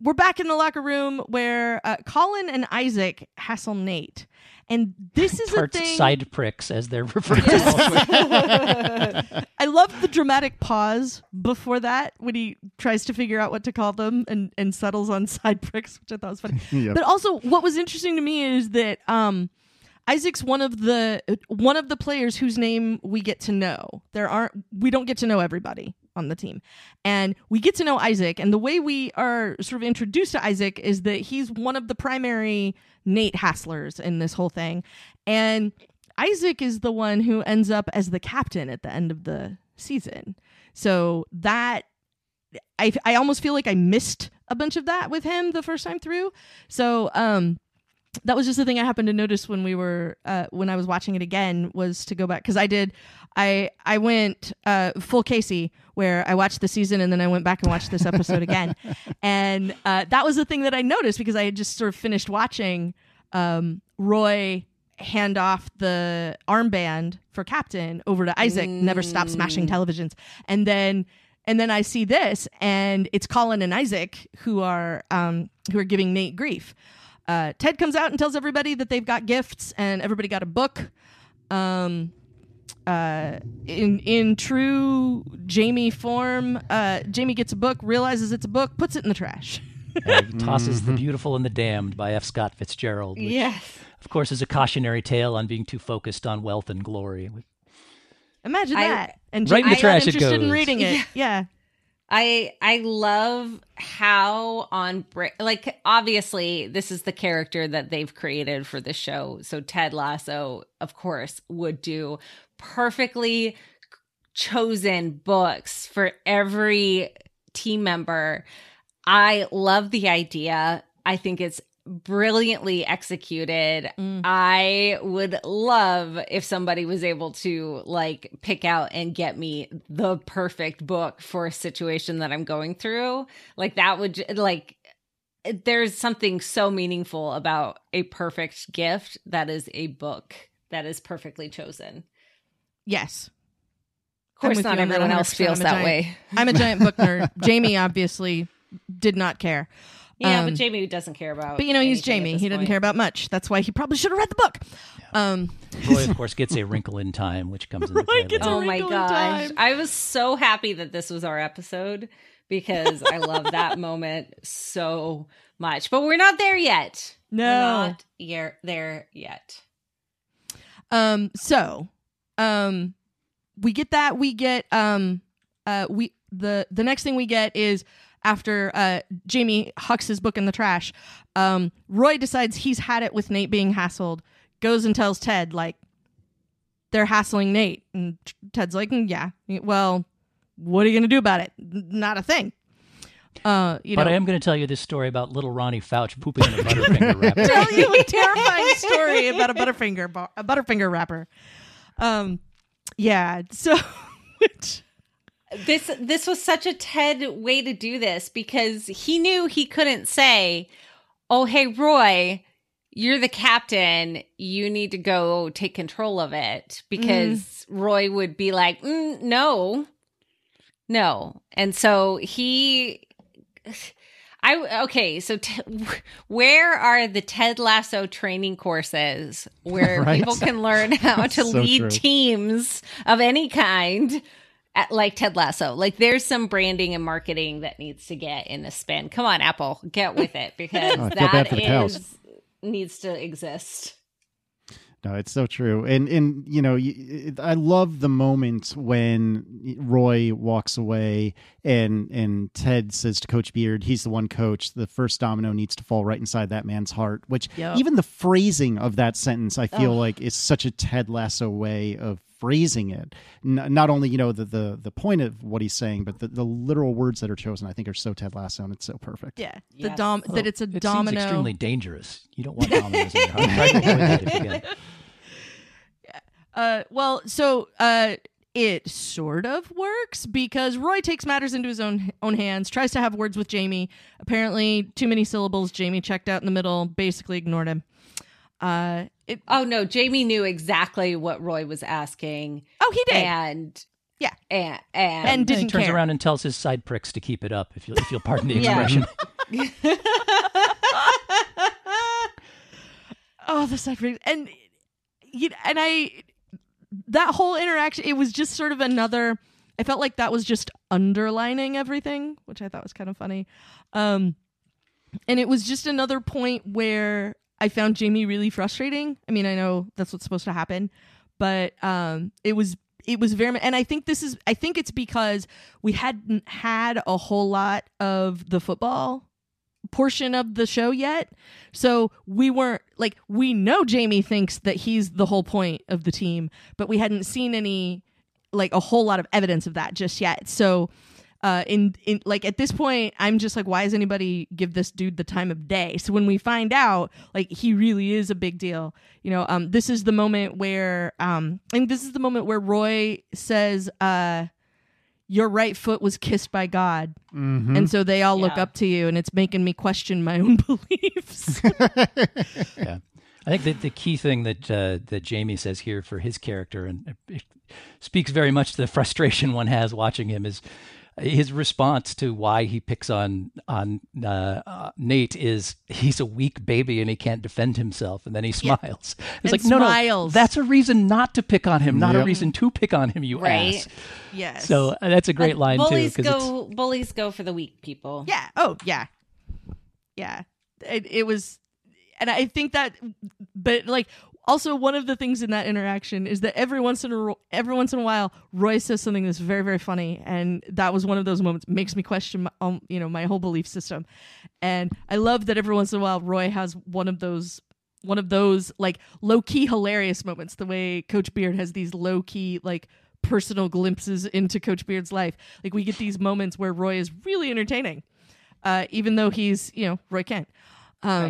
Speaker 1: we're back in the locker room where uh, Colin and Isaac hassle Nate, and this is a thing.
Speaker 3: side pricks, as they're referred to.
Speaker 1: I love the dramatic pause before that when he tries to figure out what to call them and, and settles on side pricks, which I thought was funny.
Speaker 2: Yep.
Speaker 1: But also, what was interesting to me is that um, Isaac's one of the one of the players whose name we get to know. There aren't we don't get to know everybody on the team, and we get to know Isaac. And the way we are sort of introduced to Isaac is that he's one of the primary Nate hasslers in this whole thing, and Isaac is the one who ends up as the captain at the end of the season. So that I I almost feel like I missed a bunch of that with him the first time through. So um that was just the thing I happened to notice when we were uh, when I was watching it again was to go back because I did I I went uh, full Casey where I watched the season and then I went back and watched this episode again. And uh, that was the thing that I noticed because I had just sort of finished watching um, Roy hand off the armband for captain over to Isaac never stop smashing televisions. And then and then I see this and it's Colin and Isaac who are um, who are giving Nate grief. Uh, Ted comes out and tells everybody that they've got gifts and everybody got a book. Um, uh, in in true Jamie form, uh, Jamie gets a book, realizes it's a book, puts it in the trash.
Speaker 3: And tosses The Beautiful and the Damned by F. Scott Fitzgerald, which,
Speaker 5: yes.
Speaker 3: of course, is a cautionary tale on being too focused on wealth and glory.
Speaker 1: Imagine
Speaker 5: I-
Speaker 1: that. And
Speaker 3: Right in the
Speaker 1: Jamie's not
Speaker 3: trash it
Speaker 1: interested in
Speaker 3: goes.
Speaker 1: reading it. Yeah.
Speaker 5: I I love how on like obviously this is the character that they've created for the show. So Ted Lasso, of course, would do perfectly chosen books for every team member. I love the idea. I think it's brilliantly executed.
Speaker 1: Mm.
Speaker 5: I would love if somebody was able to like pick out and get me the perfect book for a situation that I'm going through. Like that would like there's something so meaningful about a perfect gift that is a book that is perfectly chosen.
Speaker 1: Yes.
Speaker 5: Of course, not
Speaker 1: you on that
Speaker 5: everyone else feels that
Speaker 1: giant-
Speaker 5: way.
Speaker 1: I'm a giant book nerd. Jamie obviously did not care.
Speaker 5: Yeah,
Speaker 1: Um,
Speaker 5: but Jamie doesn't care about.
Speaker 1: But you know, he's Jamie. He doesn't care about much. That's why he probably should have read the book. Um,
Speaker 3: Roy, of course, gets a wrinkle in time, which comes into
Speaker 1: Roy
Speaker 3: play
Speaker 1: gets
Speaker 3: later.
Speaker 1: a
Speaker 5: Oh my
Speaker 1: wrinkle in
Speaker 5: gosh.
Speaker 1: time.
Speaker 5: I was so happy that this was our episode because I love that moment so much. But we're not there yet.
Speaker 1: No.
Speaker 5: We're not yer- there yet.
Speaker 1: Um, so, um, we get that. We get um, uh, we the the next thing we get is after uh Jamie hucks his book in the trash. Um, Roy decides he's had it with Nate being hassled. Goes and tells Ted like they're hassling Nate, and Ted's like, "Mm, "Yeah, well, what are you gonna do about it? Not a thing." Uh, you
Speaker 3: But
Speaker 1: know,
Speaker 3: I am going to tell you this story about little Ronnie Fouch pooping in a Butterfinger wrapper.
Speaker 1: tell you a terrifying story about a Butterfinger bar, a Butterfinger wrapper. Um, yeah. So, which
Speaker 5: This this was such a Ted way to do this because he knew he couldn't say, "Oh, hey Roy, you're the captain. You need to go take control of it." Because Roy would be like, mm, "No, no," and so he. I okay. So, t- where are the Ted Lasso training courses where
Speaker 2: Right.
Speaker 5: people can learn how to
Speaker 2: So
Speaker 5: lead
Speaker 2: true.
Speaker 5: teams of any kind? At, like Ted Lasso, like there's some branding and marketing that needs to get in a spin. Come on, Apple, get with it because
Speaker 2: Oh, I bad for the cows.
Speaker 5: needs to exist.
Speaker 2: No, it's so true, and and you know, I love the moment when Roy walks away, and and Ted says to Coach Beard, "He's the one coach. The first domino needs to fall right inside that man's heart." Which
Speaker 1: Yep.
Speaker 2: even the phrasing of that sentence, I feel
Speaker 5: Ugh.
Speaker 2: like is such a Ted Lasso way of phrasing it. N- not only you know the the the point of what he's saying, but the, the literal words that are chosen, I think, are so Ted Lasso, and it's so perfect.
Speaker 1: Yeah, the
Speaker 5: Yes.
Speaker 1: dom that it's a
Speaker 3: It
Speaker 1: domino.
Speaker 3: seems extremely dangerous. You don't want dominoes in your heart. Try to avoid that if you can.
Speaker 1: Uh, well, so uh, it sort of works because Roy takes matters into his own own hands, tries to have words with Jamie. Apparently, too many syllables. Jamie checked out in the middle, basically ignored him. Uh, it.
Speaker 5: Oh no, Jamie knew exactly what Roy was asking,
Speaker 1: Oh, he did.
Speaker 5: and
Speaker 1: Yeah.
Speaker 5: and and,
Speaker 1: And
Speaker 3: And he
Speaker 1: didn't
Speaker 3: turns
Speaker 1: care.
Speaker 3: around and tells his side pricks to keep it up, if you'll, if you'll pardon the expression.
Speaker 1: oh, the side freaks. and you and I that whole interaction. It was just sort of another. I felt like that was just underlining everything, which I thought was kind of funny. Um, and it was just another point where I found Jamie really frustrating. I mean, I know that's what's supposed to happen, but um, it was it was very and I think this is I think it's because we hadn't had a whole lot of the football portion of the show yet. So we weren't like we know Jamie thinks that he's the whole point of the team, but we hadn't seen any like a whole lot of evidence of that just yet. So uh in in like at this point I'm just like why does anybody give this dude the time of day? So when we find out like he really is a big deal. You know, um this is the moment where um and this is the moment where Roy says uh your right foot was kissed by God.
Speaker 2: Mhm.
Speaker 1: And so they all look up to you and it's making me question my own beliefs.
Speaker 3: Yeah, I think that the key thing that uh, that Jamie says here for his character, and it speaks very much to the frustration one has watching him, is his response to why he picks on on uh, uh, Nate is he's a weak baby and he can't defend himself, and then he
Speaker 1: Yeah.
Speaker 3: smiles. It's
Speaker 1: And
Speaker 3: like no, no, that's a reason not to pick on him, not a reason to pick on him. You
Speaker 5: Right.
Speaker 3: ass.
Speaker 1: yes.
Speaker 3: So uh, that's a great line too.
Speaker 5: bullies
Speaker 3: 'cause it's-
Speaker 5: go bullies go for the weak people.
Speaker 1: yeah. Oh, yeah. Yeah. It, it was, and I think that, but like, also one of the things in that interaction is that every once in a ro- every once in a while Roy says something that's very very funny and that was one of those moments makes me question my, um, you know my whole belief system and I love that every once in a while Roy has one of those one of those like low key hilarious moments the way Coach Beard has these low key like personal glimpses into Coach Beard's life like we get these moments where Roy is really entertaining uh, even though he's you know Roy Kent um,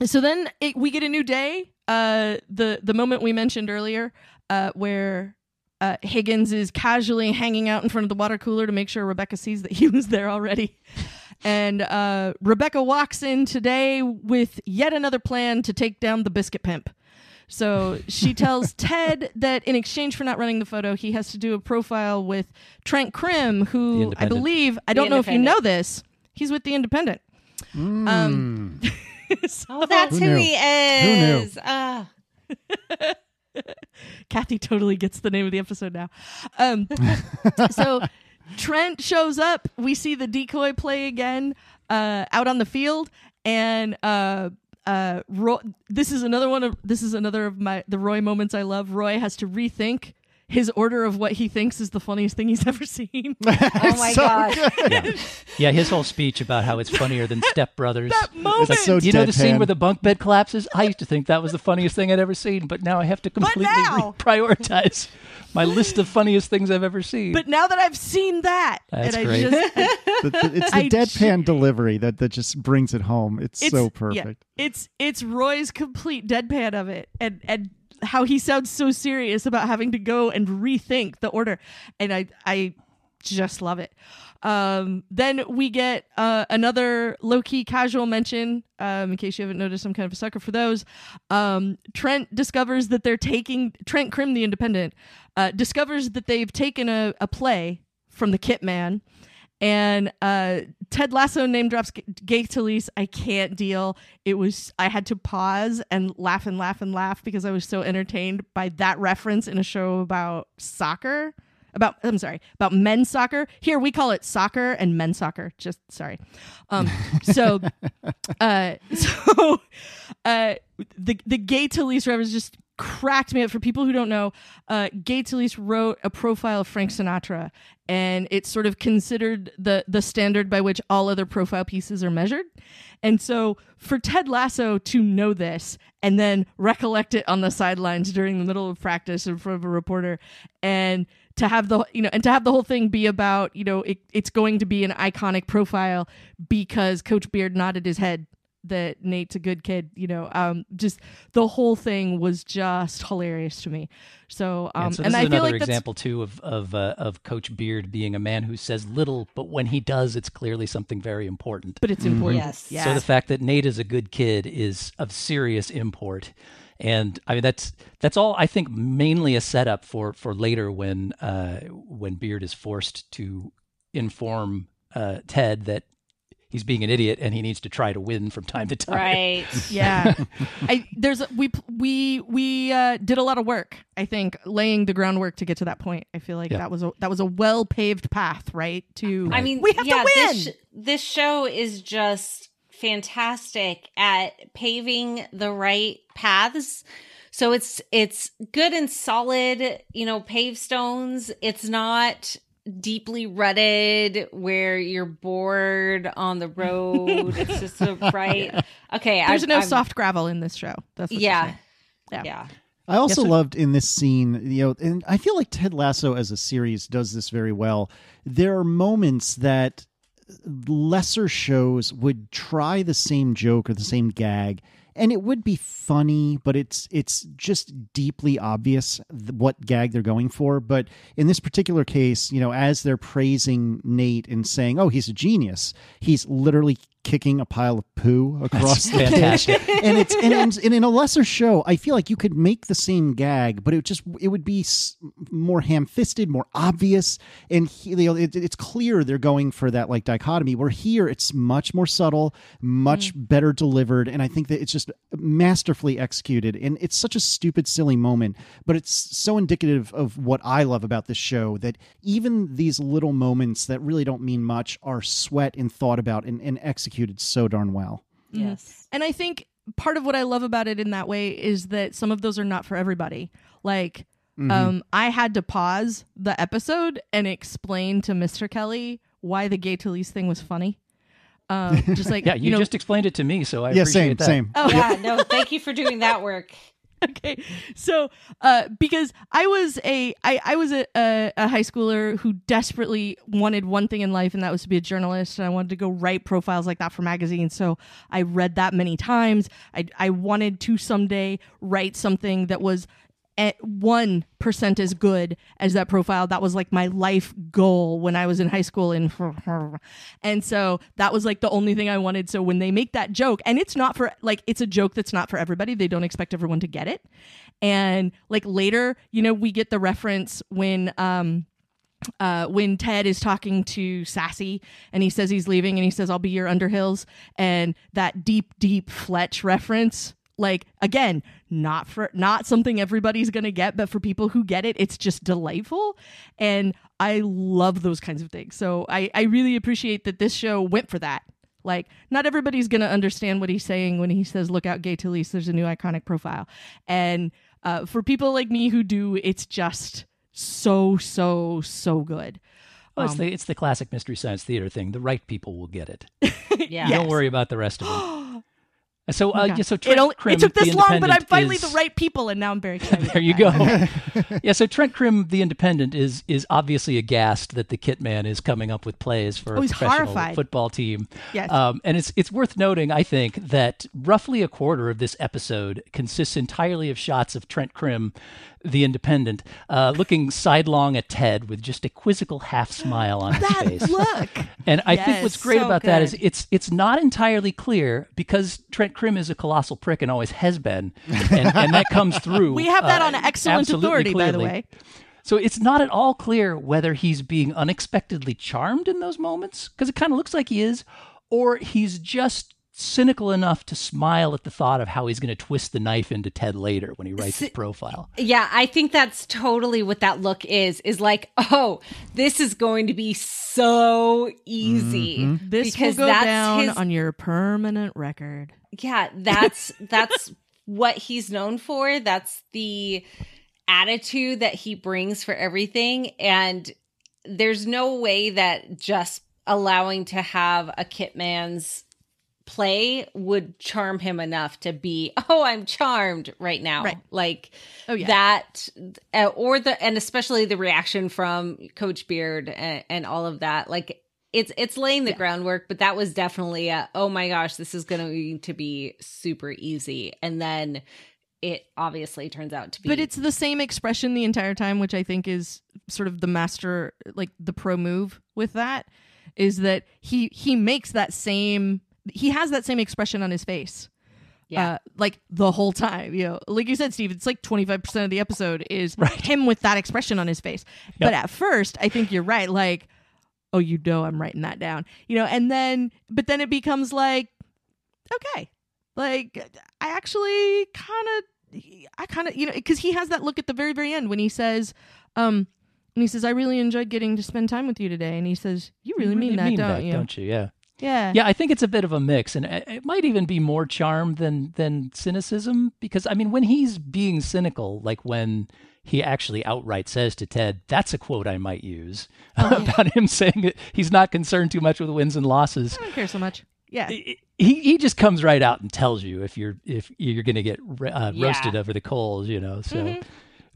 Speaker 5: Right.
Speaker 1: so then it, we get a new day. Uh, the the moment we mentioned earlier, uh, where uh, Higgins is casually hanging out in front of the water cooler to make sure Rebecca sees that he was there already. And uh, Rebecca walks in today with yet another plan to take down the biscuit pimp. So she tells Ted that in exchange for not running the photo, he has to do a profile with Trent
Speaker 3: Crimm,
Speaker 1: who I believe I don't know if you know this. He's with the Independent. Um,
Speaker 2: Mm.
Speaker 1: So-
Speaker 5: Oh, that's
Speaker 2: Who
Speaker 5: who,
Speaker 2: knew?
Speaker 5: he
Speaker 2: Who knew?
Speaker 5: is. Ah.
Speaker 1: Kathy totally gets the name of the episode now. Um, so Trent shows up. We see the decoy play again uh, out on the field, and uh, uh, Roy, this is another one of this is another of my the Roy moments I love. Roy has to rethink his order of what he thinks is the funniest thing he's ever seen.
Speaker 5: Oh my
Speaker 2: So
Speaker 5: god.
Speaker 3: yeah. yeah, his whole speech about how it's funnier than Step Brothers.
Speaker 1: that moment.
Speaker 2: It's so
Speaker 3: you know the scene
Speaker 2: deadpan.
Speaker 3: where the bunk bed collapses? I used to think that was the funniest thing I'd ever seen, but now I have to completely
Speaker 1: now-
Speaker 3: reprioritize my list of funniest things I've ever seen.
Speaker 1: but now that I've seen that,
Speaker 3: That's
Speaker 1: and I
Speaker 3: great.
Speaker 1: just
Speaker 2: The- the- it's the
Speaker 1: I
Speaker 2: deadpan delivery that, that just brings it home. It's,
Speaker 1: it's
Speaker 2: so
Speaker 1: yeah,
Speaker 2: perfect.
Speaker 1: it's it's Roy's complete deadpan of it, and and how he sounds so serious about having to go and rethink the order, and I I just love it. Um, then we get uh, another low key casual mention. Um, in case you haven't noticed, I'm kind of a sucker for those. Um, Trent discovers that they're taking Trent Crimm, the Independent, uh, discovers that they've taken a, a play from the Kit Man And uh, Ted Lasso name drops G- Gay Talese. I can't deal. It was I had to pause and laugh and laugh and laugh because I was so entertained by that reference in a show about soccer. About I'm sorry about men's soccer. Here we call it soccer and men's soccer. Just sorry. Um, so, uh, so uh, the the Gay Talese reference just cracked me up. For people who don't know, uh, Gay Talese wrote a profile of Frank Sinatra, and it's sort of considered the the standard by which all other profile pieces are measured. And so, for Ted Lasso to know this and then recollect it on the sidelines during the middle of practice in front of a reporter, and to have the you know and to have the whole thing be about you know it, it's going to be an iconic profile because Coach Beard nodded his head that Nate's a good kid, you know, um, just the whole thing was just hilarious to me. So, um,
Speaker 3: and so this
Speaker 1: and
Speaker 3: is
Speaker 1: I
Speaker 3: another
Speaker 1: feel like that's,
Speaker 3: example too of of uh, of Coach Beard being a man who says little, but when he does, it's clearly something very important.
Speaker 1: but it's important.
Speaker 5: Yes.
Speaker 1: Yeah.
Speaker 3: So the fact that Nate is a good kid is of serious import. And I mean that's that's all I think mainly a setup for for later when uh, when Beard is forced to inform uh, Ted that he's being an idiot and he needs to try to win from time to time.
Speaker 5: Right.
Speaker 1: yeah i there's a- we we we uh did a lot of work i think laying the groundwork to get to that point i feel like
Speaker 3: Yeah.
Speaker 1: that was a that was a well paved path right to
Speaker 5: I mean,
Speaker 1: we have
Speaker 5: yeah,
Speaker 1: to win
Speaker 5: This, sh- this show is just fantastic at paving the right paths. So it's it's good and solid, you know, paved stones. It's not deeply rutted where you're bored on the road. it's just a right. Okay,
Speaker 1: there's
Speaker 5: I'm-
Speaker 1: no
Speaker 5: I'm-
Speaker 1: soft gravel in this show that's what
Speaker 5: Yeah.
Speaker 1: Yeah.
Speaker 5: yeah.
Speaker 2: I also
Speaker 3: Yes,
Speaker 2: loved in this scene, you know, and I feel like Ted Lasso as a series does this very well. There are moments that lesser shows would try the same joke or the same gag and it would be funny but it's it's just deeply obvious what gag they're going for. But in this particular case you know as they're praising Nate and saying oh he's a genius he's literally kicking a pile of poo across the
Speaker 3: fantastic.
Speaker 2: and it's and, and, and in a lesser show i feel like you could make the same gag but it would just it would be more ham-fisted more obvious and he, you know, it, it's clear they're going for that like dichotomy where here it's much more subtle much mm. better delivered and i think that it's just masterfully executed and it's such a stupid silly moment but it's so indicative of what i love about this show that even these little moments that really don't mean much are sweat and thought about and, and executed so darn well
Speaker 5: Yes.
Speaker 1: And I think part of what I love about it in that way is that some of those are not for everybody. Like,
Speaker 3: Mm-hmm.
Speaker 1: um, I had to pause the episode and explain to Mr. Kelly why the gay Talese thing was funny. Um, just like
Speaker 3: Yeah, you,
Speaker 1: you know,
Speaker 3: just explained it to me, so I
Speaker 2: yeah
Speaker 3: appreciate
Speaker 2: same
Speaker 3: that.
Speaker 2: same
Speaker 1: oh
Speaker 5: Yeah. No, thank you for doing that work.
Speaker 1: okay. So uh because i was a i i was a, a a high schooler who desperately wanted one thing in life and that was to be a journalist and i wanted to go write profiles like that for magazines. So i read that many times. I i wanted to someday write something that was one percent as good as that profile. That was like my life goal when I was in high school. And and so that was like the only thing I wanted. So when they make that joke, and it's not for like it's a joke that's not for everybody. They don't expect everyone to get it. And like later, you know, we get the reference when um uh, when Ted is talking to Sassy and he says he's leaving and he says, I'll be your Underhills. And that deep, deep Fletch reference, like again, not for not something everybody's gonna get, but for people who get it, it's just delightful. And I love those kinds of things. So I, I really appreciate that this show went for that. Like, not everybody's gonna understand what he's saying when he says, Look out, gay Talese, there's a new iconic profile. And uh, for people like me who do, it's just so so so good
Speaker 3: Well,
Speaker 1: Um,
Speaker 3: it's the it's the classic mystery science theater thing. The right people will get it.
Speaker 5: Yeah.
Speaker 3: Don't worry about the rest of them. So, uh,
Speaker 1: God.
Speaker 3: yeah, so
Speaker 1: it,
Speaker 3: Trent
Speaker 1: only,
Speaker 3: Crimm,
Speaker 1: it took this long but i'm finally
Speaker 3: is-
Speaker 1: the right people and now i'm very excited
Speaker 3: There you go. yeah, so Trent Crimm, the Independent, is is obviously aghast that the Kit Man is coming up with plays for
Speaker 1: Oh,
Speaker 3: a professional
Speaker 1: horrified.
Speaker 3: football team.
Speaker 1: Yes.
Speaker 3: Um, and it's it's worth noting, I think, that roughly a quarter of this episode consists entirely of shots of Trent Crimm, the Independent, uh, looking sidelong at Ted with just a quizzical half smile on his
Speaker 1: that
Speaker 3: face.
Speaker 1: look
Speaker 3: And I think what's great
Speaker 5: so
Speaker 3: about that is it's it's not entirely clear because Trent Crimm is a colossal prick and always has been, and, and that comes through.
Speaker 1: we have that
Speaker 3: uh,
Speaker 1: on excellent
Speaker 3: absolutely
Speaker 1: authority by the
Speaker 3: clearly.
Speaker 1: way
Speaker 3: So it's not at all clear whether he's being unexpectedly charmed in those moments, because it kind of looks like he is, or he's just cynical enough to smile at the thought of how he's going to twist the knife into Ted later when he writes his profile.
Speaker 5: Yeah, I think that's totally what that look is. Is like, oh, this is going to be so easy.
Speaker 2: Mm-hmm.
Speaker 1: This
Speaker 5: because
Speaker 1: will go
Speaker 5: that's
Speaker 1: down
Speaker 5: his-
Speaker 1: on your permanent record.
Speaker 5: Yeah, that's that's what he's known for. That's the attitude that he brings for everything and there's no way that just allowing to have a Kitman's play would charm him enough to be, "Oh, I'm charmed right now."
Speaker 1: Right.
Speaker 5: Like
Speaker 1: Oh yeah.
Speaker 5: that uh, or the and especially the reaction from coach beard and, and all of that like it's it's laying the groundwork but that was definitely a oh my gosh this is going to be super easy and then it obviously turns out to be
Speaker 1: but it's the same expression the entire time, which I think is sort of the master, like the pro move with that, is that he he makes that same he has that same expression on his face.
Speaker 5: Yeah.
Speaker 1: Uh, like the whole time, you know, like you said, Steve, it's like 25% of the episode is him with that expression on his face. But at first, I think you're right. Like, oh, you know, I'm writing that down, you know, and then, but then it becomes like, okay, like I actually kind of, I kind of, you know, because he has that look at the very, very end when he says, um, and he says, "I really enjoyed getting to spend time with you today," and he says, "You really, mean that, don't you?"
Speaker 3: Don't you? Yeah.
Speaker 1: Yeah,
Speaker 3: Yeah, I think it's a bit of a mix, and it might even be more charm than than cynicism. Because I mean, when he's being cynical, like when he actually outright says to Ted, "That's a quote I might use about him saying that he's not concerned too much with wins and losses."
Speaker 1: I don't care so much. Yeah,
Speaker 3: He he just comes right out and tells you if you're if you're going to get uh,
Speaker 5: Yeah.
Speaker 3: roasted over the coals, you know. So.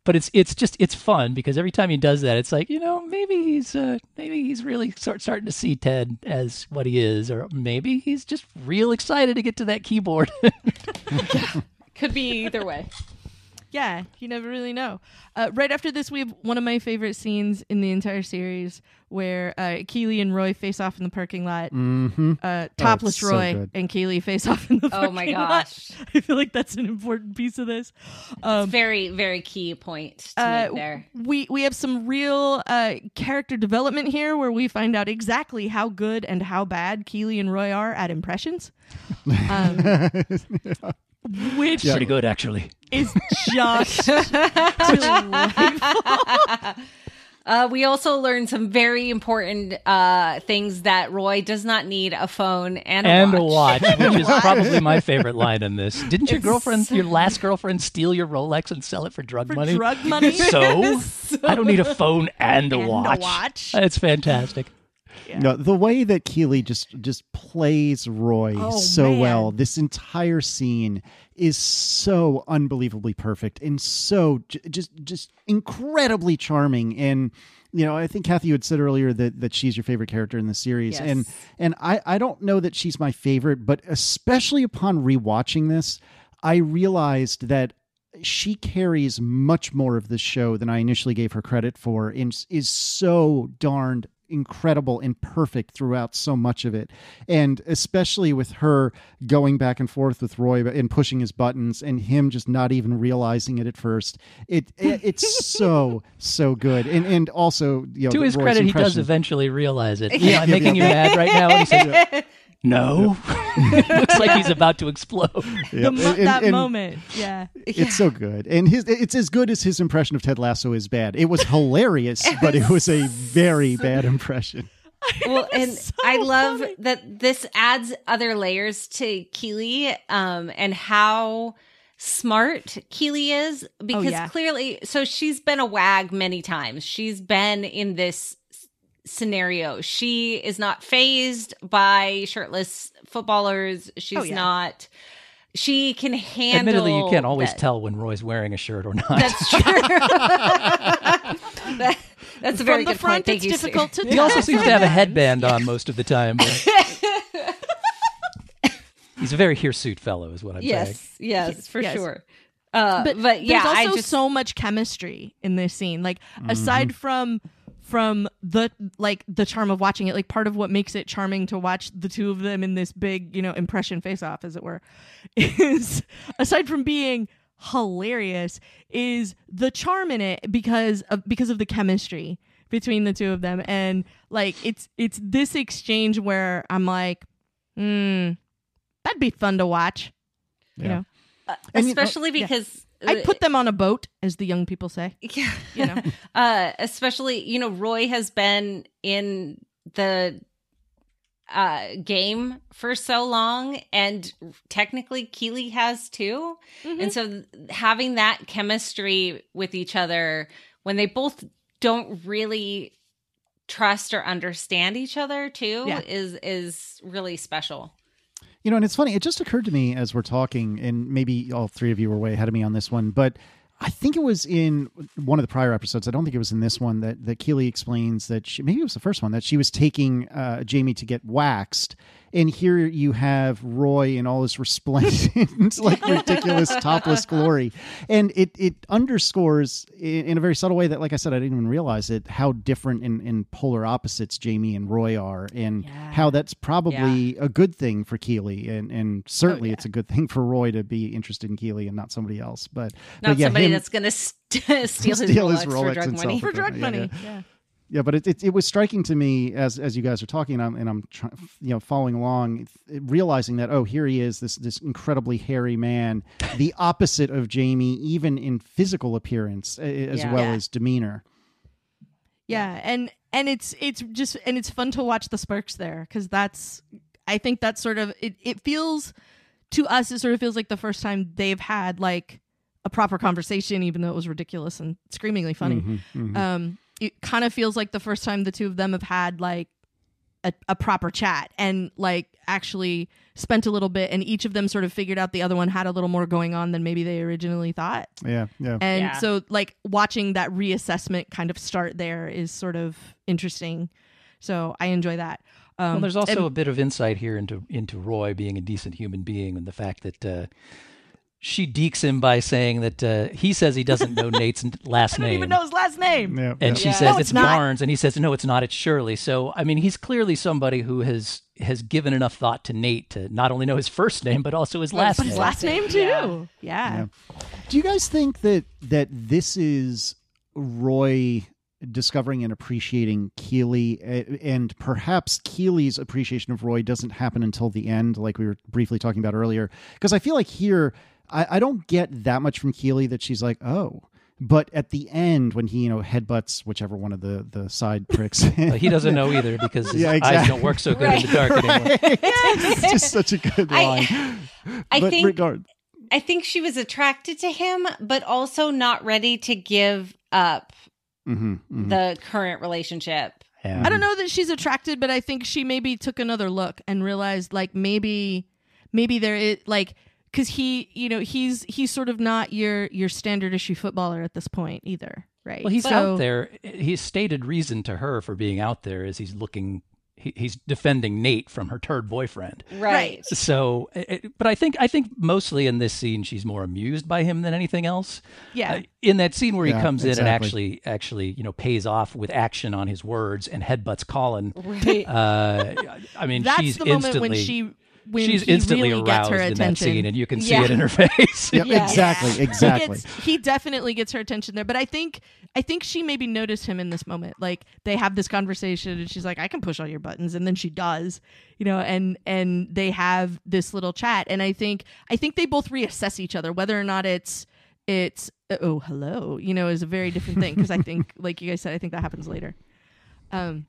Speaker 3: But it's it's just it's fun because every time he does that, it's like you know maybe he's uh, maybe he's really start, starting to see Ted as what he is, or maybe he's just real excited to get to that keyboard.
Speaker 5: could be either way
Speaker 1: yeah, you never really know. Uh, right after this, we have one of my favorite scenes in the entire series where uh, Keeley and Roy face off in the parking lot.
Speaker 2: Mm-hmm.
Speaker 1: Uh, topless
Speaker 2: so
Speaker 1: Roy
Speaker 2: good.
Speaker 1: and Keeley face off in the
Speaker 5: Oh
Speaker 1: parking
Speaker 5: my
Speaker 1: lot.
Speaker 5: gosh.
Speaker 1: I feel like that's an important piece of this. Um,
Speaker 5: very very key point to
Speaker 1: uh,
Speaker 5: make there
Speaker 1: we we have some real uh, character development here where we find out exactly how good and how bad Keeley and Roy are at impressions. Um, Which is
Speaker 3: Pretty good, actually.
Speaker 1: is just delightful.
Speaker 5: Uh, we also learned some very important uh, things that Roy does not need a phone and a
Speaker 3: And a
Speaker 5: watch.
Speaker 3: watch, which is probably my favorite line in this. Didn't your girlfriend,
Speaker 5: so-
Speaker 3: your last girlfriend, steal your Rolex and sell it for drug
Speaker 1: For
Speaker 3: money?
Speaker 1: drug money.
Speaker 3: So, I don't need a phone and a
Speaker 1: And a
Speaker 3: watch.
Speaker 1: watch.
Speaker 3: It's fantastic.
Speaker 2: No, the way that Keeley just just plays Roy
Speaker 1: Oh,
Speaker 2: so
Speaker 1: man.
Speaker 2: well, this entire scene is so unbelievably perfect and so j- just just incredibly charming. And you know, I think Kathy you had said earlier that that she's your favorite character in the series, and
Speaker 5: Yes.
Speaker 2: and I I don't know that she's my favorite, but especially upon rewatching this, I realized that she carries much more of this show than I initially gave her credit for, and is so darned incredible and perfect throughout so much of it. And especially with her going back and forth with Roy and pushing his buttons and him just not even realizing it at first. It, it it's so so good. And and also, you know,
Speaker 3: to his
Speaker 2: Roy's
Speaker 3: credit, he does eventually realize it.
Speaker 2: Yeah,
Speaker 3: Am I
Speaker 2: yeah,
Speaker 3: making
Speaker 2: yeah.
Speaker 3: you mad right now? And he says, no. Looks like he's about to explode.
Speaker 1: The
Speaker 2: Yep.
Speaker 1: mo-
Speaker 2: And-
Speaker 1: that
Speaker 2: and-
Speaker 1: moment. Yeah.
Speaker 2: It's so good, and his it's as good as his impression of Ted Lasso is bad. It was hilarious, but it was a very bad impression.
Speaker 5: well and
Speaker 1: so
Speaker 5: i love
Speaker 1: funny.
Speaker 5: that this adds other layers to keeley um and how smart keeley is because
Speaker 1: Oh, yeah.
Speaker 5: clearly so she's been a wag many times she's been in this s- scenario she is not phased by shirtless footballers she's
Speaker 1: Oh, yeah.
Speaker 5: not she can handle
Speaker 3: Admittedly, you can't always
Speaker 5: that.
Speaker 3: tell when Roy's wearing a shirt or not.
Speaker 5: that's true That- that's a very
Speaker 1: From the
Speaker 5: good
Speaker 1: front,
Speaker 5: point thank
Speaker 1: it's
Speaker 5: you
Speaker 1: difficult to
Speaker 3: he also seems to have a headband on most of the time. He's a very hirsute fellow, is what I'm saying.
Speaker 5: Yes, yes, for
Speaker 1: Yes.
Speaker 5: sure. Uh,
Speaker 1: but,
Speaker 5: but, yeah,
Speaker 1: there's
Speaker 5: I
Speaker 1: also
Speaker 5: just
Speaker 1: so much chemistry in this scene. Like aside from from the like the charm of watching it, like part of what makes it charming to watch the two of them in this big, you know, impression face off, as it were, is aside from being hilarious is the charm in it because of because of the chemistry between the two of them and like it's it's this exchange where I'm like, hmm, that'd be fun to watch. You know,
Speaker 5: Uh,
Speaker 2: And you-
Speaker 5: especially
Speaker 1: yeah.
Speaker 5: because
Speaker 1: I'd put them on a boat, as the young people say.
Speaker 5: yeah,
Speaker 1: You know,
Speaker 5: uh, especially you know Roy has been in the uh game for so long and technically Keeley has too
Speaker 1: Mm-hmm.
Speaker 5: and so having that chemistry with each other when they both don't really trust or understand each other too
Speaker 1: Yeah.
Speaker 5: is is really special
Speaker 2: You know, and it's funny. It just occurred to me as we're talking, and maybe all three of you were way ahead of me on this one, but I think it was in one of the prior episodes. I don't think it was in this one that that Keeley explains that she, maybe it was the first one that she was taking uh, Jamie to get waxed, and here you have Roy in all his resplendent, like ridiculous topless glory, and it it underscores in, in a very subtle way that, like I said, I didn't even realize it how different in, in polar opposites Jamie and Roy are, and
Speaker 1: Yeah.
Speaker 2: how that's probably a good thing for Keeley, and and certainly
Speaker 1: yeah.
Speaker 2: it's a good thing for Roy to be interested in Keeley and not somebody else. But
Speaker 5: not
Speaker 2: but yeah,
Speaker 5: somebody
Speaker 2: him-
Speaker 5: that's gonna st- steal, his,
Speaker 2: Steal
Speaker 5: Rolex
Speaker 2: his
Speaker 5: for drug
Speaker 2: and
Speaker 5: money
Speaker 1: for drug
Speaker 2: Yeah,
Speaker 1: money.
Speaker 2: Yeah. But it, it it was striking to me as as you guys are talking, and I'm and I'm try, you know following along, realizing that oh here he is, this this incredibly hairy man, the opposite of Jamie, even in physical appearance as
Speaker 5: Yeah.
Speaker 2: well
Speaker 1: Yeah.
Speaker 2: as demeanor.
Speaker 1: Yeah, and and it's it's just and it's fun to watch the sparks there because that's I think that's sort of it. It feels to us it sort of feels like the first time they've had like a proper conversation, even though it was ridiculous and screamingly funny.
Speaker 2: Mhm, mhm.
Speaker 1: Um, it kind of feels like the first time the two of them have had like a, a proper chat and like actually spent a little bit, and each of them sort of figured out the other one had a little more going on than maybe they originally thought.
Speaker 2: yeah, yeah.
Speaker 1: And
Speaker 5: Yeah.
Speaker 1: so, like, watching that reassessment kind of start there is sort of interesting. So I enjoy that. Um,
Speaker 3: well, there's also
Speaker 1: and-
Speaker 3: a bit of insight here into into Roy being a decent human being, and the fact that uh, she dekes him by saying that uh, he says he doesn't know Nate's n- last
Speaker 1: I don't
Speaker 3: name.
Speaker 1: even know his last name.
Speaker 2: yeah,
Speaker 3: And
Speaker 2: yeah.
Speaker 3: she
Speaker 5: Yeah.
Speaker 3: says
Speaker 1: No,
Speaker 3: it's,
Speaker 1: it's.
Speaker 3: Barnes, and he says no, it's not. It's Shelley. So I mean, he's clearly somebody who has has given enough thought to Nate to not only know his first name but also his last
Speaker 1: But
Speaker 3: name.
Speaker 1: his last name too.
Speaker 5: Yeah.
Speaker 1: Yeah.
Speaker 2: Do you guys think that that this is Roy discovering and appreciating Keeley, and perhaps Keeley's appreciation of Roy doesn't happen until the end, like we were briefly talking about earlier? Because I feel like here, I, I don't get that much from Keeley that she's like, oh. But at the end, when he you know headbutts whichever one of the the side pricks,
Speaker 3: he doesn't know either because his
Speaker 2: Yeah,
Speaker 3: eyes don't work so good in the dark anymore.
Speaker 2: it's just such a good line.
Speaker 5: I- I
Speaker 2: but
Speaker 5: think
Speaker 2: regard,
Speaker 5: I think she was attracted to him, but also not ready to give up
Speaker 2: Mhm, mhm.
Speaker 5: the current relationship.
Speaker 3: Yeah.
Speaker 1: I don't know that she's attracted, but I think she maybe took another look and realized like maybe maybe there is like because he you know he's he's sort of not your your standard issue footballer at this point either, right?
Speaker 3: Well, he's
Speaker 1: So-
Speaker 3: out there. His stated reason to her for being out there is he's looking. He, he's defending Nate from her turd boyfriend.
Speaker 5: Right.
Speaker 3: So, it, but I think I think mostly in this scene she's more amused by him than anything else.
Speaker 1: Yeah.
Speaker 3: Uh, in that scene where he
Speaker 2: Yeah,
Speaker 3: comes in and actually actually you know pays off with action on his words and headbutts Colin.
Speaker 5: Right.
Speaker 3: Uh, I mean,
Speaker 1: That's
Speaker 3: she's
Speaker 1: the moment
Speaker 3: instantly
Speaker 1: when she when
Speaker 3: she's instantly
Speaker 1: really gets
Speaker 3: aroused
Speaker 1: her
Speaker 3: in that
Speaker 1: attention.
Speaker 3: scene, and you can see
Speaker 5: Yeah.
Speaker 3: it in her face.
Speaker 2: Yep,
Speaker 5: Yeah.
Speaker 2: exactly,
Speaker 1: He
Speaker 2: exactly.
Speaker 1: gets- he definitely gets her attention there. But I think I think she maybe noticed him in this moment. Like they have this conversation and she's like, I can push all your buttons, and then she does, you know, and and they have this little chat. And I think I think they both reassess each other, whether or not it's it's oh hello, you know, is a very different thing. Because I think, like you guys said, I think that happens later. Um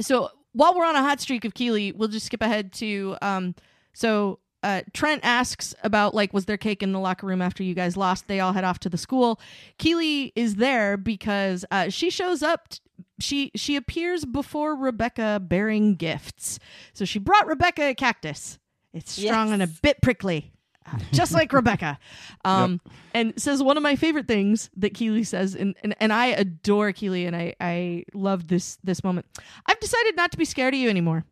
Speaker 1: so while we're on a hot streak of Keeley, we'll just skip ahead to um so uh, Trent asks about like was there cake in the locker room after you guys lost? They all head off to the school. Keeley is there because uh, she shows up. T- she she appears before Rebecca bearing gifts. So she brought Rebecca a cactus. It's strong and a bit prickly, just like Rebecca. Um, And says one of my favorite things that Keeley says, and, and, and I adore Keeley, and I I love this this moment. I've decided not to be scared of you anymore.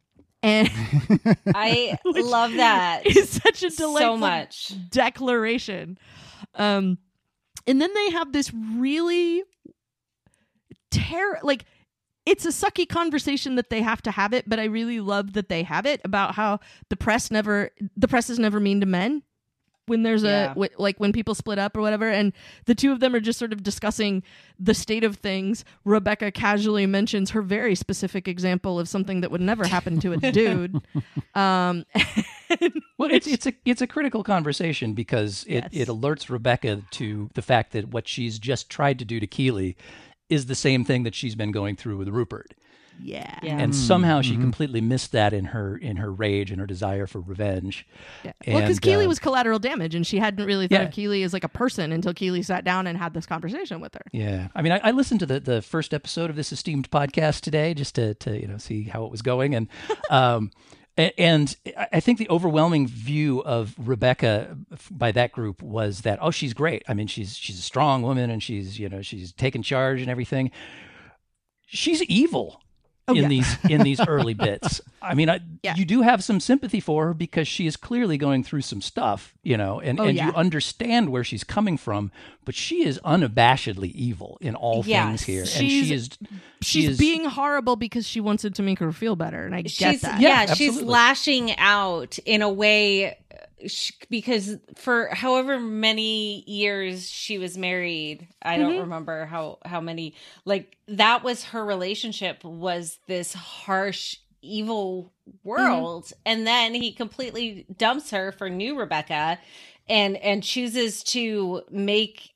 Speaker 1: And
Speaker 5: I love that.
Speaker 1: It's such a delightful
Speaker 5: so much.
Speaker 1: declaration. Um, and then they have this really terror, like it's a sucky conversation that they have to have it, but I really love that they have it about how the press never, the press is never mean to men. When there's
Speaker 5: Yeah.
Speaker 1: a w- like when people split up or whatever and the two of them are just sort of discussing the state of things rebecca casually mentions her very specific example of something that would never happen to a dude um
Speaker 3: Well, it's it's a it's a critical conversation because it,
Speaker 1: Yes.
Speaker 3: it alerts Rebecca to the fact that what she's just tried to do to Keeley is the same thing that she's been going through with Rupert,
Speaker 1: yeah
Speaker 5: Yeah.
Speaker 3: and somehow she completely missed that in her in her rage and her desire for revenge.
Speaker 1: Yeah. Well, because
Speaker 3: And,
Speaker 1: Keeley
Speaker 3: uh,
Speaker 1: was collateral damage, and she hadn't really thought
Speaker 3: Yeah.
Speaker 1: of Keeley as like a person until Keeley sat down and had this conversation with her.
Speaker 3: Yeah, I mean, I, I listened to the, the first episode of this esteemed podcast today just to, to you know see how it was going, and um, and I- I think the overwhelming view of Rebecca by that group was that oh she's great. I mean she's she's a strong woman and she's you know she's taking charge and everything. She's evil. Oh, in
Speaker 1: yeah.
Speaker 3: these in these early bits. I mean, I,
Speaker 1: Yeah.
Speaker 3: you do have some sympathy for her because she is clearly going through some stuff, you know, and,
Speaker 1: Oh,
Speaker 3: and
Speaker 1: yeah.
Speaker 3: you understand where she's coming from. But she is unabashedly evil in all
Speaker 5: Yes.
Speaker 3: things here, and
Speaker 1: She's-
Speaker 3: she is she
Speaker 1: She's
Speaker 3: is,
Speaker 1: being horrible because she wants it to make her feel better, and I get
Speaker 5: she's
Speaker 1: that.
Speaker 5: yeah,
Speaker 3: Yeah,
Speaker 5: she's lashing out in a way uh, sh- because for however many years she was married i don't remember how how many like that was her relationship was this harsh evil world. And then he completely dumps her for new rebecca and and chooses to make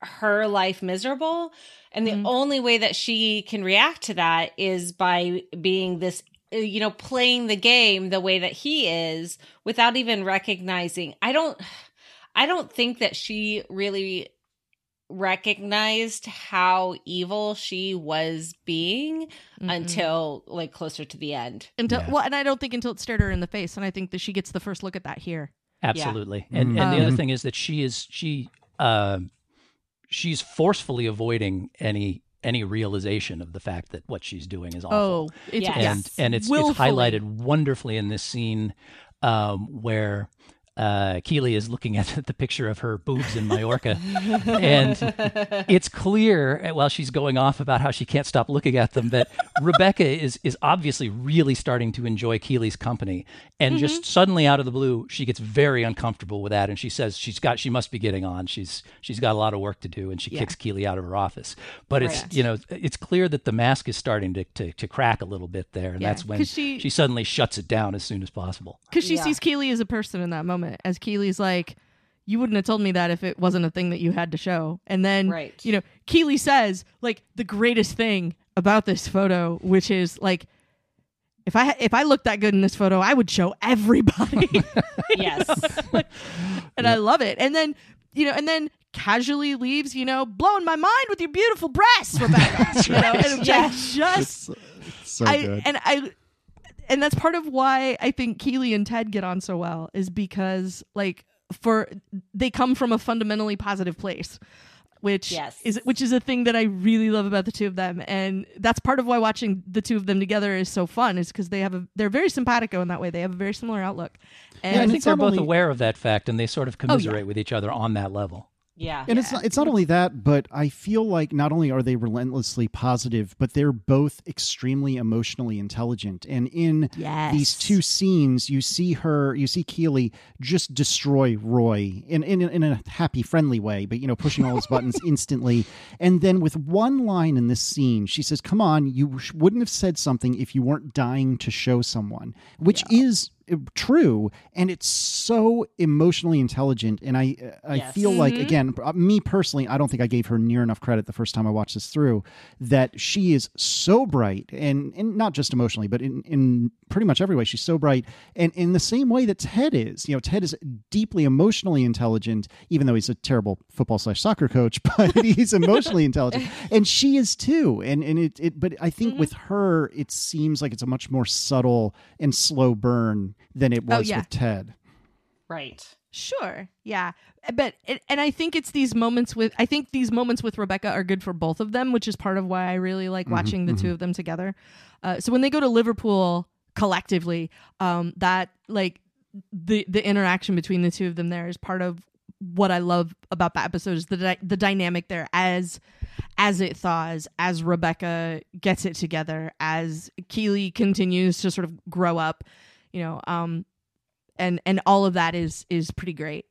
Speaker 5: her life miserable. And the
Speaker 1: Mhm.
Speaker 5: only way that she can react to that is by being this you know playing the game the way that he is without even recognizing i don't i don't think that she really recognized how evil she was being
Speaker 1: Mm-mm.
Speaker 5: until like closer to the end
Speaker 1: until
Speaker 3: Yeah.
Speaker 1: well, and I don't think until it stared her in the face, and I think that she gets the first look at that here.
Speaker 3: absolutely. And and the
Speaker 1: Um,
Speaker 3: other thing is that she is she um she's forcefully avoiding any any realization of the fact that what she's doing is awful.
Speaker 1: Oh, it's
Speaker 5: Yes.
Speaker 3: and
Speaker 1: yes.
Speaker 3: and it's
Speaker 1: Willfully.
Speaker 3: it's highlighted wonderfully in this scene um, where uh, Keeley is looking at the picture of her boobs in Mallorca, and it's clear uh, while she's going off about how she can't stop looking at them that Rebecca is is obviously really starting to enjoy Keeley's company, and just suddenly out of the blue she gets very uncomfortable with that, and she says she's got she must be getting on, she's she's got a lot of work to do, and she
Speaker 1: Yeah.
Speaker 3: kicks Keeley out of her office. But it's
Speaker 1: Right.
Speaker 3: you know it's clear that the mask is starting to to, to crack a little bit there, and
Speaker 1: Yeah,
Speaker 3: that's when
Speaker 1: she-
Speaker 3: she suddenly shuts it down as soon as possible.
Speaker 1: because she
Speaker 5: Yeah.
Speaker 1: sees Keeley as a person in that moment. As Keeley's like, you wouldn't have told me that if it wasn't a thing that you had to show. And then,
Speaker 5: Right.
Speaker 1: you know, Keeley says like the greatest thing about this photo, which is like, if I if I looked that good in this photo, I would show everybody,
Speaker 5: yes
Speaker 1: and I love it. And then, you know, and then casually leaves, you know, blowing my mind with your beautiful breasts, Rebecca. you know, and
Speaker 5: Yes.
Speaker 1: just
Speaker 2: It's, it's so
Speaker 1: I
Speaker 2: good.
Speaker 1: and I and that's part of why I think Keeley and Ted get on so well is because like for they come from a fundamentally positive place which
Speaker 5: Yes.
Speaker 1: is which is a thing that I really love about the two of them and that's part of why watching the two of them together is so fun is because they have a they're very simpatico in that way they have a very similar outlook and
Speaker 3: I think they're both
Speaker 2: only-
Speaker 3: aware of that fact, and they sort of
Speaker 1: Oh, yeah.
Speaker 3: commiserate with each other on that level.
Speaker 5: Yeah
Speaker 2: And it's not, it's not only that, but I feel like not only are they relentlessly positive, but they're both extremely emotionally intelligent. And in
Speaker 1: Yes.
Speaker 2: these two scenes, you see her, you see Keeley just destroy Roy in, in in a happy, friendly way, but you know, pushing all his buttons instantly. And then with one line in this scene, she says, "Come on, you wouldn't have said something if you weren't dying to show someone," which is uh, true and it's so emotionally intelligent and i i
Speaker 5: Yes.
Speaker 2: feel like
Speaker 1: Mhm.
Speaker 2: again uh, me personally i don't think i gave her near enough credit the first time i watched this through that she is so bright and and not just emotionally but in in pretty much every way she's so bright and in the same way that ted is you know ted is deeply emotionally intelligent even though he's a terrible football slash soccer coach but he's emotionally intelligent and she is too and and it, it but i think with her it seems like it's a much more subtle and slow burn than it
Speaker 1: Oh,
Speaker 2: was
Speaker 1: yeah.
Speaker 2: with ted
Speaker 5: right
Speaker 1: Sure. Yeah. But it, and I think it's these moments with I think these moments with Rebecca are good for both of them, which is part of why I really like watching the two of them together. Uh, so when they go to Liverpool collectively, um, that like the the interaction between the two of them there is part of what I love about that episode is the dy- the dynamic there as as it thaws, as Rebecca gets it together, as Keeley continues to sort of grow up, you know, um, and and all of that is is pretty great.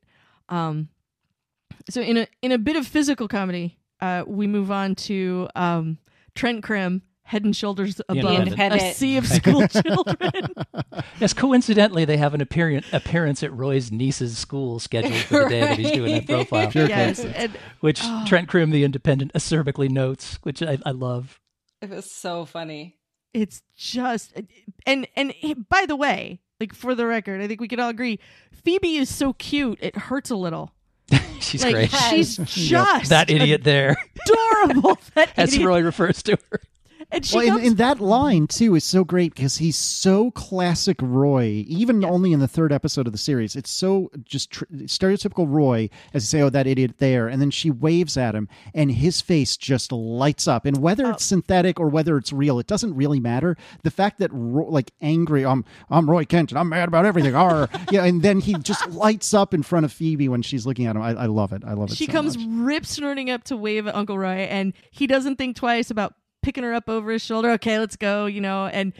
Speaker 1: Um, so in a in a bit of physical comedy, uh, we move on to um, Trent Crimm, head and shoulders above a sea of school children.
Speaker 3: Yes, coincidentally, they have an appearance appearance at Roy's niece's school scheduled for the day that he's doing that profile,
Speaker 2: Pure
Speaker 1: yes, and
Speaker 3: which
Speaker 1: Oh.
Speaker 3: Trent Crimm, the Independent, acerbically notes, which I, I love.
Speaker 5: It was so funny.
Speaker 1: It's just and and by the way, like for the record, I think we can all agree, Phoebe is so cute it hurts a little.
Speaker 3: She's
Speaker 1: like
Speaker 3: great.
Speaker 1: she's just
Speaker 3: that idiot there,
Speaker 1: adorable. That
Speaker 3: as
Speaker 1: idiot.
Speaker 3: Roy refers to her.
Speaker 1: And she
Speaker 2: Well,
Speaker 1: comes
Speaker 2: and, and that line too is so great because he's so classic Roy. Even only in the third episode of the series, it's so just tr- stereotypical Roy. As you say, "Oh, that idiot there," and then she waves at him, and his face just lights up. And whether
Speaker 1: Oh.
Speaker 2: it's synthetic or whether it's real, it doesn't really matter. The fact that Ro- like angry, I'm I'm Roy Kent, and I'm mad about everything. Arr. yeah, and then he just lights up in front of Phoebe when she's looking at him. I, I love it. I love it.
Speaker 1: she
Speaker 2: so
Speaker 1: comes
Speaker 2: much.
Speaker 1: rip snorting up to wave at Uncle Roy, and he doesn't think twice about picking her up over his shoulder. Okay, let's go, you know. And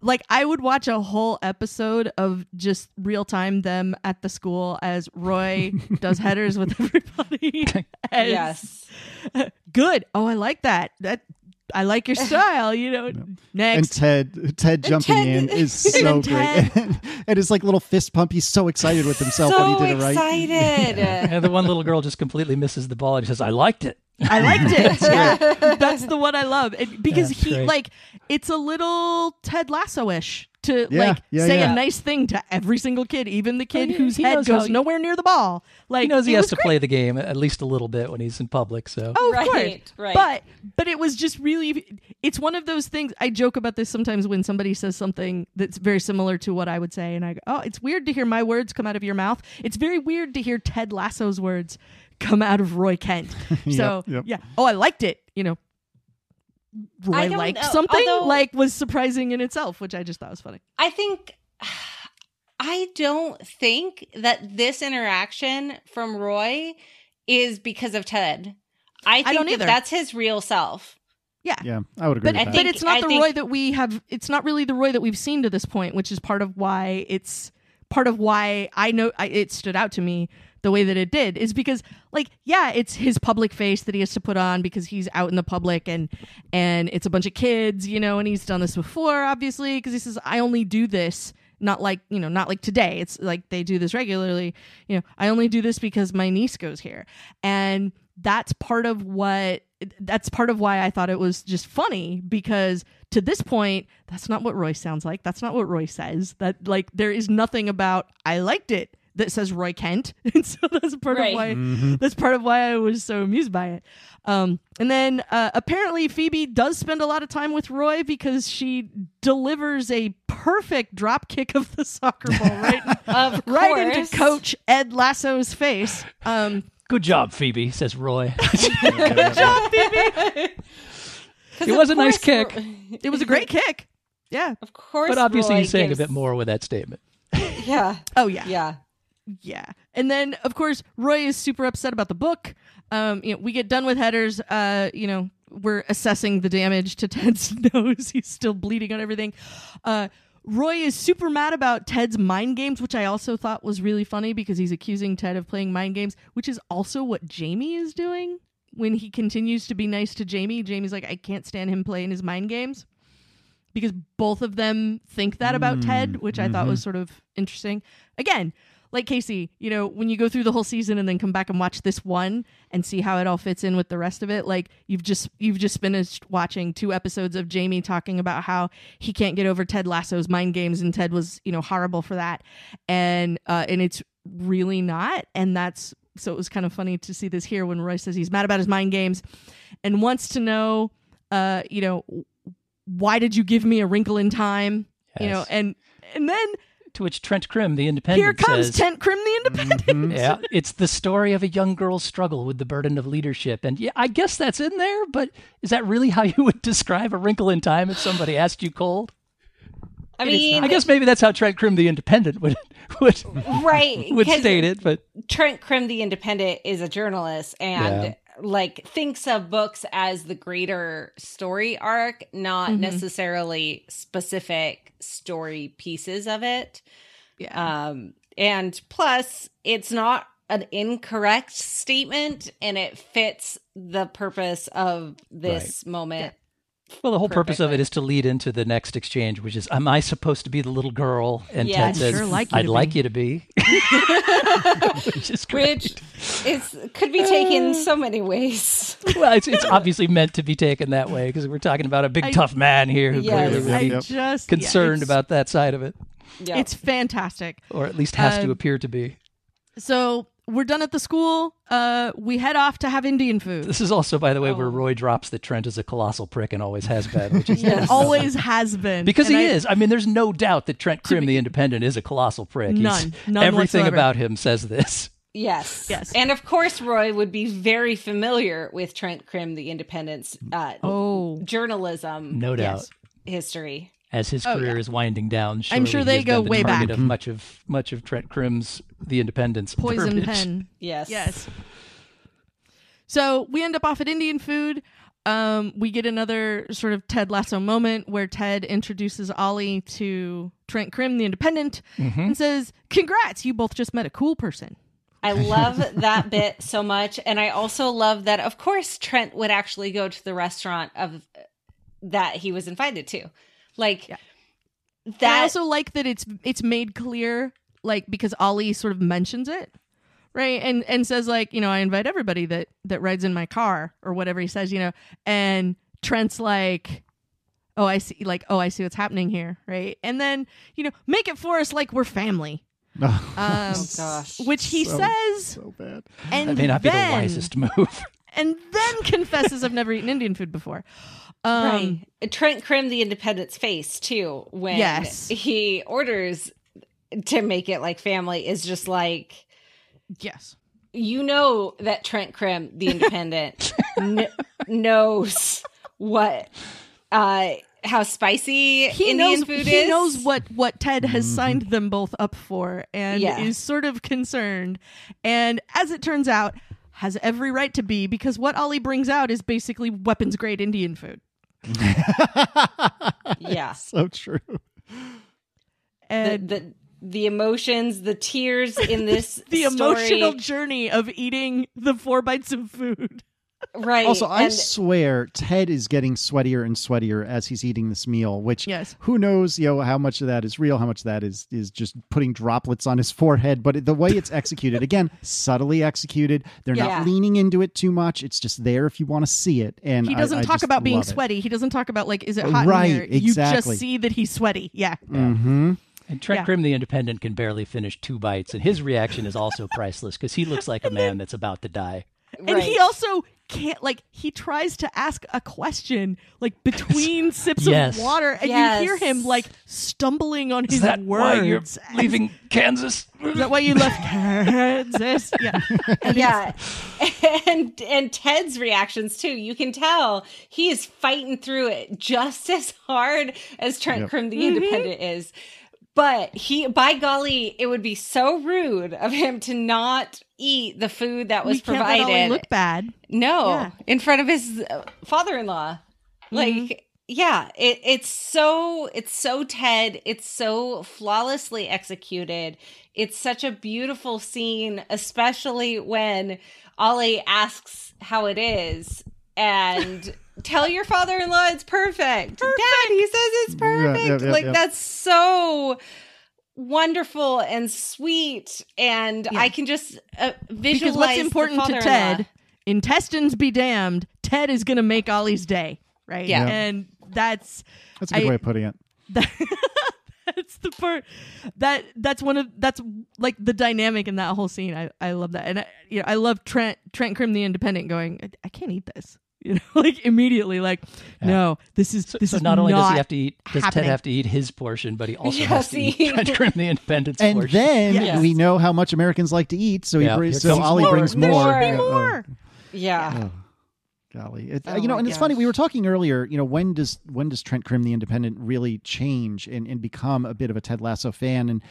Speaker 1: like, I would watch a whole episode of just real time them at the school as Roy does headers with everybody. And
Speaker 5: yes.
Speaker 1: good. Oh, I like that. That I like your style. You know.
Speaker 2: And
Speaker 1: Next,
Speaker 2: Ted, Ted jumping
Speaker 5: Ted-
Speaker 2: in is so
Speaker 1: And
Speaker 2: great, and his like little fist pump. He's so excited with himself
Speaker 5: so
Speaker 2: when he did it right.
Speaker 5: excited.
Speaker 3: And the one little girl just completely misses the ball and she says, "I liked it."
Speaker 1: I liked it. yeah, that's the one I love and because
Speaker 3: That's
Speaker 1: he
Speaker 3: great.
Speaker 1: like it's a little Ted Lasso ish to
Speaker 2: Yeah,
Speaker 1: like
Speaker 2: yeah,
Speaker 1: say
Speaker 2: yeah.
Speaker 1: a nice thing to every single kid, even the oh, kid
Speaker 3: he-
Speaker 1: whose
Speaker 3: he
Speaker 1: head goes
Speaker 3: he-
Speaker 1: nowhere near the ball. Like
Speaker 3: He knows he has to
Speaker 1: great.
Speaker 3: play the game at least a little bit when he's in public. So
Speaker 1: Oh,
Speaker 5: Right,
Speaker 1: course.
Speaker 5: right.
Speaker 1: But but it was just really it's one of those things I joke about this sometimes when somebody says something that's very similar to what I would say and I go, "Oh, it's weird to hear my words come out of your mouth. It's very weird to hear Ted Lasso's words come out of Roy Kent." So,
Speaker 2: yep.
Speaker 1: yeah. Oh, I liked it, you know. Roy
Speaker 5: I don't
Speaker 1: liked
Speaker 5: know,
Speaker 1: something
Speaker 5: although-
Speaker 1: like was surprising in itself, which I just thought was funny.
Speaker 5: I think I don't think that this interaction from Roy is because of Ted. I think
Speaker 1: don't
Speaker 5: that
Speaker 1: either.
Speaker 5: that's his real self.
Speaker 1: Yeah.
Speaker 2: Yeah, I would agree
Speaker 1: But,
Speaker 2: with
Speaker 5: I
Speaker 2: that.
Speaker 1: but
Speaker 5: think-
Speaker 1: it's not
Speaker 5: I
Speaker 1: the
Speaker 5: think-
Speaker 1: Roy that we have. It's not really the Roy that we've seen to this point, which is part of why it's part of why I know I, it stood out to me the way that it did is because like yeah it's his public face that he has to put on because he's out in the public and and it's a bunch of kids you know and he's done this before obviously because he says i only do this not like you know not like today. It's like they do this regularly you know i only do this because my niece goes here. And that's part of what that's part of why i thought it was just funny because to this point that's not what roy sounds like. That's not what roy says. That like there is nothing about i liked it that says roy kent and so that's part
Speaker 5: Right.
Speaker 1: of why
Speaker 2: Mm-hmm.
Speaker 1: that's part of why i was so amused by it um, and then uh, apparently phoebe does spend a lot of time with roy because she delivers a perfect drop kick of the soccer ball right
Speaker 5: Of
Speaker 1: right into coach ed lasso's face um,
Speaker 3: good job, Phoebe, says Roy.
Speaker 5: Because
Speaker 3: It was a nice kick.
Speaker 5: Ro-
Speaker 1: it was a great kick yeah
Speaker 5: Of course,
Speaker 3: but obviously,
Speaker 5: Roy
Speaker 3: he's saying
Speaker 5: gives-
Speaker 3: a bit more with that statement.
Speaker 5: Yeah,
Speaker 1: oh yeah
Speaker 5: yeah.
Speaker 1: Yeah. And then of course Roy is super upset about the book. Um, you know, we get done with headers, uh, you know, we're assessing the damage to Ted's nose. He's still bleeding on everything. Uh Roy is super mad about Ted's mind games, which I also thought was really funny because he's accusing Ted of playing mind games, which is also what Jamie is doing when he continues to be nice to Jamie. Jamie's like, I can't stand him playing his mind games because both of them think that about Ted, which I thought was sort of interesting. Again, like Casey, you know, when you go through the whole season and then come back and watch this one and see how it all fits in with the rest of it, like you've just you've just finished watching two episodes of Jamie talking about how he can't get over Ted Lasso's mind games and Ted was, you know, horrible for that. And uh and it's really not. And that's so it was kind of funny to see this here when Roy says he's mad about his mind games and wants to know uh you know why did you give me a wrinkle in time? You know and and then
Speaker 3: To which Trent Crimm, the Independent,
Speaker 1: here comes
Speaker 3: says,
Speaker 1: Tent Crim the Independent.
Speaker 3: Yeah, it's the story of a young girl's struggle with the burden of leadership. And yeah, I guess that's in there, but is that really how you would describe a wrinkle in time if somebody asked you cold?
Speaker 5: I mean,
Speaker 3: I guess maybe that's how Trent Crimm, the Independent, would would
Speaker 5: right?
Speaker 3: would
Speaker 5: 'cause
Speaker 3: state it. But
Speaker 5: Trent Crimm, the Independent, is a journalist and
Speaker 3: Yeah.
Speaker 5: Like thinks of books as the greater story arc, not
Speaker 1: Mhm.
Speaker 5: necessarily specific story pieces of it.
Speaker 1: Yeah.
Speaker 5: Um, and plus, it's not an incorrect statement and it fits the purpose of this moment.
Speaker 3: Well, the whole purpose of it is to lead into the next exchange, which is, "Am I supposed to be the little girl?" And
Speaker 5: Yeah.
Speaker 3: Ted
Speaker 5: I'd
Speaker 3: says,
Speaker 1: sure like you
Speaker 3: "I'd
Speaker 1: to
Speaker 3: like
Speaker 1: be."
Speaker 3: you to be," which is great.
Speaker 5: Which is could be taken so many ways.
Speaker 3: well, it's, it's obviously meant to be taken that way because we're talking about a big
Speaker 1: I-
Speaker 3: tough man here who
Speaker 5: Yes.
Speaker 3: clearly would be
Speaker 2: Yep.
Speaker 1: just
Speaker 3: concerned
Speaker 1: it's-
Speaker 3: about that side of it,
Speaker 5: Yeah.
Speaker 1: It's fantastic.
Speaker 3: or at least has to
Speaker 1: Um,
Speaker 3: appear to be.
Speaker 1: So we're done at the school. Uh, we head off to have Indian food.
Speaker 3: This is also, by the way, where
Speaker 5: Oh.
Speaker 3: Roy drops that Trent is a colossal prick and always has been, which is
Speaker 1: It always has been
Speaker 3: because
Speaker 1: And
Speaker 3: he
Speaker 1: I-
Speaker 3: is. I mean, there's no doubt that Trent Crimm, the Independent, is a colossal prick. He's-
Speaker 1: None. None
Speaker 3: everything
Speaker 1: whatsoever.
Speaker 3: about him says this.
Speaker 5: Yes.
Speaker 1: Yes.
Speaker 5: And of course, Roy would be very familiar with Trent Crimm, the Independent's uh,
Speaker 1: Oh,
Speaker 5: journalism
Speaker 3: No doubt.
Speaker 1: Yes.
Speaker 5: history.
Speaker 3: As his
Speaker 1: Oh,
Speaker 3: career
Speaker 1: yeah.
Speaker 3: is winding down,
Speaker 1: I'm sure they go
Speaker 3: the
Speaker 1: way back.
Speaker 3: Of much of much of Trent Crimm's The Independence
Speaker 1: poison
Speaker 3: verbiage.
Speaker 1: pen.
Speaker 5: Yes.
Speaker 1: Yes. So we end up off at Indian food. Um, we get another sort of Ted Lasso moment where Ted introduces Ollie to Trent Crimm, the Independent,
Speaker 3: Mm-hmm.
Speaker 1: and says, "Congrats, you both just met a cool person."
Speaker 5: I love that bit so much. And I also love that, of course, Trent would actually go to the restaurant of that he was invited to. Like,
Speaker 1: Yeah. And I also like that it's it's made clear, like because Ollie sort of mentions it, right, and and says like, you know, I invite everybody that that rides in my car or whatever he says, you know, and Trent's like. Oh, I see. Like, oh, I see what's happening here, right? And then, you know, make it for us like we're family. Um,
Speaker 5: oh, gosh.
Speaker 1: which he
Speaker 2: So-
Speaker 1: says,
Speaker 2: so bad.
Speaker 1: and
Speaker 3: That may not be the wisest move.
Speaker 1: and then confesses I've never eaten Indian food before. Um,
Speaker 5: right. Trent Crimm, the Independent's face, too, when
Speaker 1: Yes.
Speaker 5: he orders to make it like family, is just like,
Speaker 1: Yes.
Speaker 5: you know that Trent Crimm, the Independent, kn- knows what, uh, how spicy
Speaker 1: He
Speaker 5: Indian
Speaker 1: knows.
Speaker 5: food
Speaker 1: he
Speaker 5: is.
Speaker 1: He knows what what Ted has signed them both up for, and
Speaker 5: Yeah.
Speaker 1: is sort of concerned. And as it turns out, has every right to be because what Ollie brings out is basically weapons grade Indian food.
Speaker 5: Yeah.
Speaker 2: so true.
Speaker 5: The, the the emotions, the tears in this
Speaker 1: the
Speaker 5: story-
Speaker 1: emotional journey of eating the four bites of food.
Speaker 5: Right?
Speaker 2: Also, I
Speaker 5: and-
Speaker 2: swear Ted is getting sweatier and sweatier as he's eating this meal. Which,
Speaker 1: Yes.
Speaker 2: who knows, you know, how much of that is real, how much of that is is just putting droplets on his forehead. But the way it's executed, again, subtly executed. They're
Speaker 5: Yeah.
Speaker 2: not leaning into it too much. It's just there if you want to see it. And
Speaker 1: He doesn't
Speaker 2: I
Speaker 1: talk
Speaker 2: just
Speaker 1: about being
Speaker 2: love it.
Speaker 1: sweaty. He doesn't talk about like, is it hot
Speaker 2: Right,
Speaker 1: in here? You just see that he's sweaty. Yeah.
Speaker 2: Mm-hmm.
Speaker 3: And Trent
Speaker 1: Yeah.
Speaker 3: Crimm, the Independent, can barely finish two bites, and his reaction is also priceless because he looks like a man that's about to die.
Speaker 1: And he also can't like he tries to ask a question like between sips
Speaker 3: Yes.
Speaker 1: of water, and
Speaker 5: Yes.
Speaker 1: you hear him like stumbling on his
Speaker 4: Is that
Speaker 1: words.
Speaker 4: why you're leaving Kansas?
Speaker 1: Is that why you left Kansas? Yeah.
Speaker 5: yeah and and ted's reactions too you can tell he is fighting through it just as hard as trent
Speaker 2: Yep.
Speaker 5: crimm the mm-hmm. independent is but he by golly it would be so rude of him to not eat the food that was
Speaker 1: we can't
Speaker 5: provided
Speaker 1: look bad.
Speaker 5: no
Speaker 1: Yeah.
Speaker 5: in front of his uh, father-in-law like yeah it, it's so it's so ted it's so flawlessly executed it's such a beautiful scene especially when ollie asks how it is and tell your father-in-law it's perfect, dad he says it's perfect
Speaker 2: yeah, yeah,
Speaker 5: like
Speaker 2: yeah.
Speaker 5: that's so wonderful and sweet and
Speaker 1: Yeah.
Speaker 5: i can just uh, visualize
Speaker 1: Because what's
Speaker 5: the
Speaker 1: important to. Ted, intestines be damned, Ted is gonna make Ollie's day. Right.
Speaker 5: Yeah.
Speaker 2: Yeah.
Speaker 1: And that's
Speaker 2: That's a good
Speaker 1: I-
Speaker 2: way of putting it.
Speaker 1: that, that's the part that that's one of that's like the dynamic in that whole scene. I, I love that, and I, you know I love Trent Trent Crimm the Independent going. I, I can't eat this. You know, like immediately, like no, this is
Speaker 3: So,
Speaker 1: this
Speaker 3: so
Speaker 1: is
Speaker 3: not only does he have to eat, does
Speaker 1: happening.
Speaker 3: Ted have to eat his portion, but he also
Speaker 5: Yes,
Speaker 3: has to eat
Speaker 5: he-
Speaker 3: Trent the Independent's
Speaker 2: And
Speaker 3: portion.
Speaker 2: then
Speaker 1: Yes.
Speaker 2: we know how much Americans like to eat, so he
Speaker 3: Yeah,
Speaker 2: brings, so
Speaker 3: comes
Speaker 2: Ollie
Speaker 3: more.
Speaker 2: brings
Speaker 5: There
Speaker 2: more.
Speaker 5: should be
Speaker 2: Yeah, oh.
Speaker 1: more.
Speaker 5: yeah
Speaker 2: Oh, golly, it, uh,
Speaker 5: Oh
Speaker 2: you know, and it's funny. We were talking earlier. You know, when does when does Trent Crimm, the Independent, really change and, and become a bit of a Ted Lasso fan? And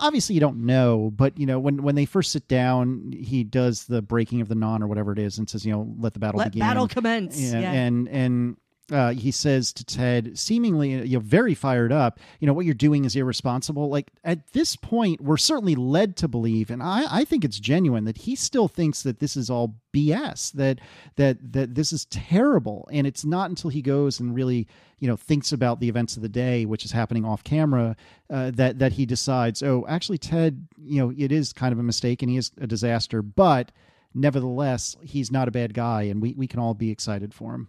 Speaker 2: obviously, you don't know, but you know, when when they first sit down, he does the breaking of the non or whatever it is, and says, you know, let the battle
Speaker 1: Let
Speaker 2: begin.
Speaker 1: battle commence.
Speaker 2: Yeah,
Speaker 1: Yeah.
Speaker 2: and and uh, he says to Ted, seemingly you know very fired up, you know what you're doing is irresponsible. Like at this point, we're certainly led to believe, and I, I think it's genuine that he still thinks that this is all BS, that that that this is terrible, and it's not until he goes and really you know thinks about the events of the day, which is happening off camera, uh, that that he decides, oh, actually, Ted, you know, it is kind of a mistake, and he is a disaster, but nevertheless, he's not a bad guy, and we we can all be excited for him.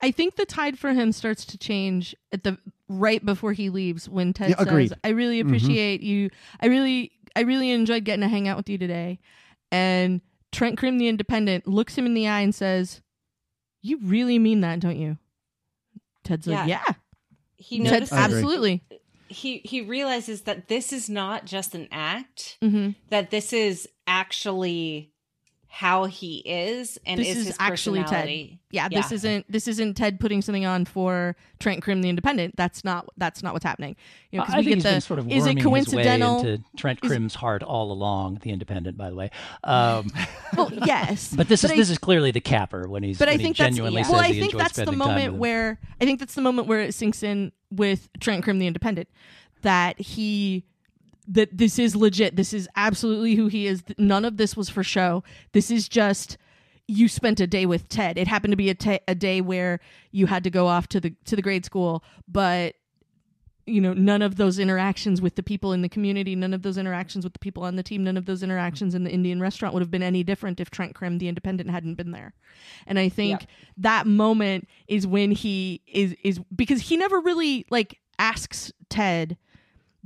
Speaker 1: I think the tide for him starts to change at the right before he leaves when Ted
Speaker 2: Yeah, agreed.
Speaker 1: says, "I really appreciate you. I really, I really enjoyed getting to hang out with you today." And Trent Crimm, the Independent, looks him in the eye and says, "You really mean that, don't you?" Ted's like,
Speaker 5: Yeah.
Speaker 1: "Yeah."
Speaker 5: He
Speaker 1: Ted,
Speaker 5: notices
Speaker 2: I
Speaker 1: absolutely.
Speaker 5: he he realizes that this is not just an act,
Speaker 1: hmm
Speaker 5: that this is actually how he is and
Speaker 1: This
Speaker 5: is,
Speaker 1: is
Speaker 5: his
Speaker 1: actually Ted.
Speaker 5: personality.
Speaker 1: Yeah, this isn't this isn't Ted putting something on for Trent Crimm, the Independent. That's not that's not what's happening. You know,
Speaker 3: I
Speaker 1: because
Speaker 3: think
Speaker 1: we get
Speaker 3: he's
Speaker 1: the
Speaker 3: been sort of
Speaker 1: is it coincidental?
Speaker 3: his way into Trent
Speaker 1: Is-
Speaker 3: Crimm's heart all along. The Independent, by the way. Um,
Speaker 1: well, yes,
Speaker 3: but this is
Speaker 1: I-
Speaker 3: this is clearly the capper when he's
Speaker 1: but I think
Speaker 3: he
Speaker 1: that's
Speaker 5: yeah.
Speaker 3: says
Speaker 1: well. I
Speaker 3: he
Speaker 1: think
Speaker 3: enjoys
Speaker 1: that's the
Speaker 3: spending time
Speaker 1: moment
Speaker 3: with him.
Speaker 1: where I think that's the moment where it sinks in with Trent Crimm, the Independent, that he that this is legit. This is absolutely who he is. None of this was for show. This is just you spent a day with Ted. It happened to be a ta- a day where you had to go off to the to the grade school, but you know none of those interactions with the people in the community none of those interactions with the people on the team none of those interactions in the indian restaurant would have been any different if trent crimm the independent hadn't been there and i think
Speaker 5: Yep.
Speaker 1: that moment is when he is is because he never really like asks ted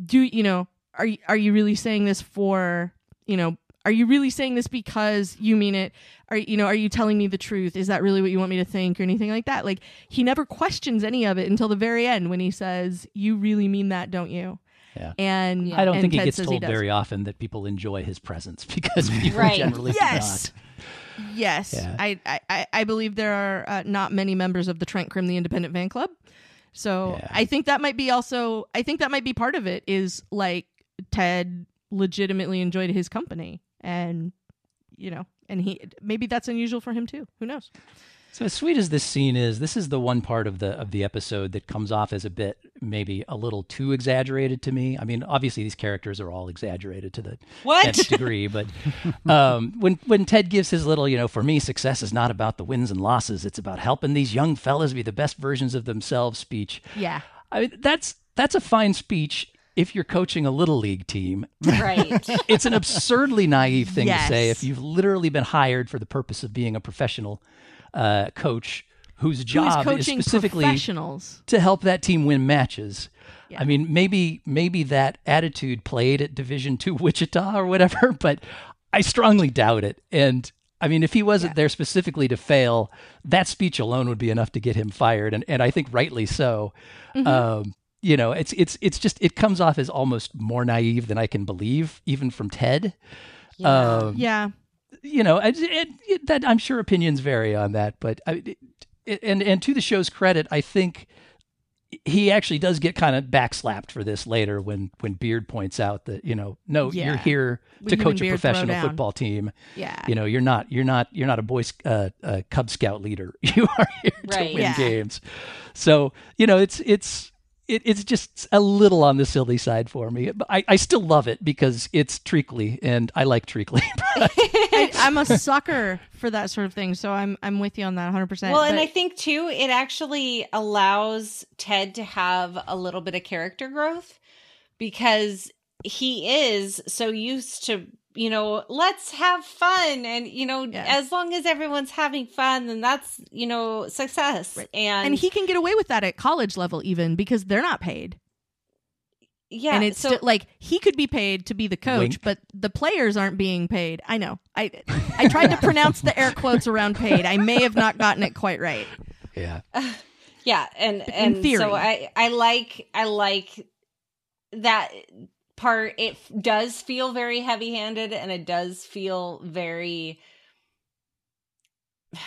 Speaker 1: do you know are you, are you really saying this for you know are you really saying this because you mean it are you know are you telling me the truth is that really what you want me to think or anything like that like he never questions any of it until the very end when he says you really mean that don't you
Speaker 3: Yeah.
Speaker 1: and
Speaker 5: Yeah.
Speaker 3: I don't
Speaker 1: and
Speaker 3: think he
Speaker 1: Ted
Speaker 3: gets told
Speaker 1: does.
Speaker 3: very often that people enjoy his presence because people
Speaker 5: Right.
Speaker 3: generally
Speaker 1: yes
Speaker 3: do
Speaker 1: yes
Speaker 3: Yeah.
Speaker 1: I, I- I i believe there are uh, not many members of the trent crimm the independent fan club so
Speaker 3: Yeah.
Speaker 1: i think that might be also i think that might be part of it is like ted legitimately enjoyed his company and you know and he maybe that's unusual for him too who knows.
Speaker 3: So as sweet as this scene is, this is the one part of the of the episode that comes off as a bit maybe a little too exaggerated to me. I mean, obviously these characters are all exaggerated to the
Speaker 5: What?
Speaker 3: degree, but um, when when Ted gives his little, you know, for me, success is not about the wins and losses; it's about helping these young fellas be the best versions of themselves. Speech.
Speaker 1: yeah
Speaker 3: I mean, that's that's a fine speech if you're coaching a little league team.
Speaker 5: right.
Speaker 3: It's an absurdly naive thing to say if you've literally been hired for the purpose of being a professional uh, coach whose
Speaker 1: who is
Speaker 3: job is specifically
Speaker 1: professionals
Speaker 3: to help that team win matches.
Speaker 1: Yeah.
Speaker 3: I mean, maybe maybe that attitude played at Division Two Wichita or whatever, but I strongly doubt it. And I mean, if he wasn't
Speaker 1: Yeah.
Speaker 3: there specifically to fail, that speech alone would be enough to get him fired, and and I think rightly so.
Speaker 1: Mm-hmm.
Speaker 3: Um, you know, it's it's it's just it comes off as almost more naive than I can believe, even from Ted.
Speaker 5: Yeah.
Speaker 3: Um,
Speaker 1: yeah
Speaker 3: you know, it, it, it- that I'm sure opinions vary on that, but I, and and to the show's credit, I think he actually does get kind of backslapped for this later when when Beard points out that you know, no,
Speaker 1: Yeah.
Speaker 3: you're here to
Speaker 1: you
Speaker 3: coach a
Speaker 1: Beard
Speaker 3: professional football team.
Speaker 1: yeah
Speaker 3: You know, you're not you're not you're not a boy uh, uh, Cub Scout leader. You are here
Speaker 5: Right.
Speaker 3: to win
Speaker 1: Yeah.
Speaker 3: games. So you know, it's it's. It, it's just a little on the silly side for me, but I, I still love it because it's treacly and I like treacly.
Speaker 1: I, I'm a sucker for that sort of thing, so I'm I'm with you on that 100. percent
Speaker 5: Well, and I think too, it actually allows Ted to have a little bit of character growth because he is so used to, you know, let's have fun. And, you know,
Speaker 1: Yeah.
Speaker 5: as long as everyone's having fun, then that's, you know, success.
Speaker 1: Right.
Speaker 5: And,
Speaker 1: and he can get away with that at college level even because they're not paid.
Speaker 5: yeah.
Speaker 1: and it's
Speaker 5: so,
Speaker 1: still, like he could be paid to be the coach,
Speaker 3: Wink.
Speaker 1: but the players aren't being paid. I know. I I tried to pronounce the air quotes around paid. I may have not gotten it quite right.
Speaker 3: yeah.
Speaker 5: yeah and and
Speaker 1: theory.
Speaker 5: so i i like i like that part it f- does feel very heavy handed and it does feel very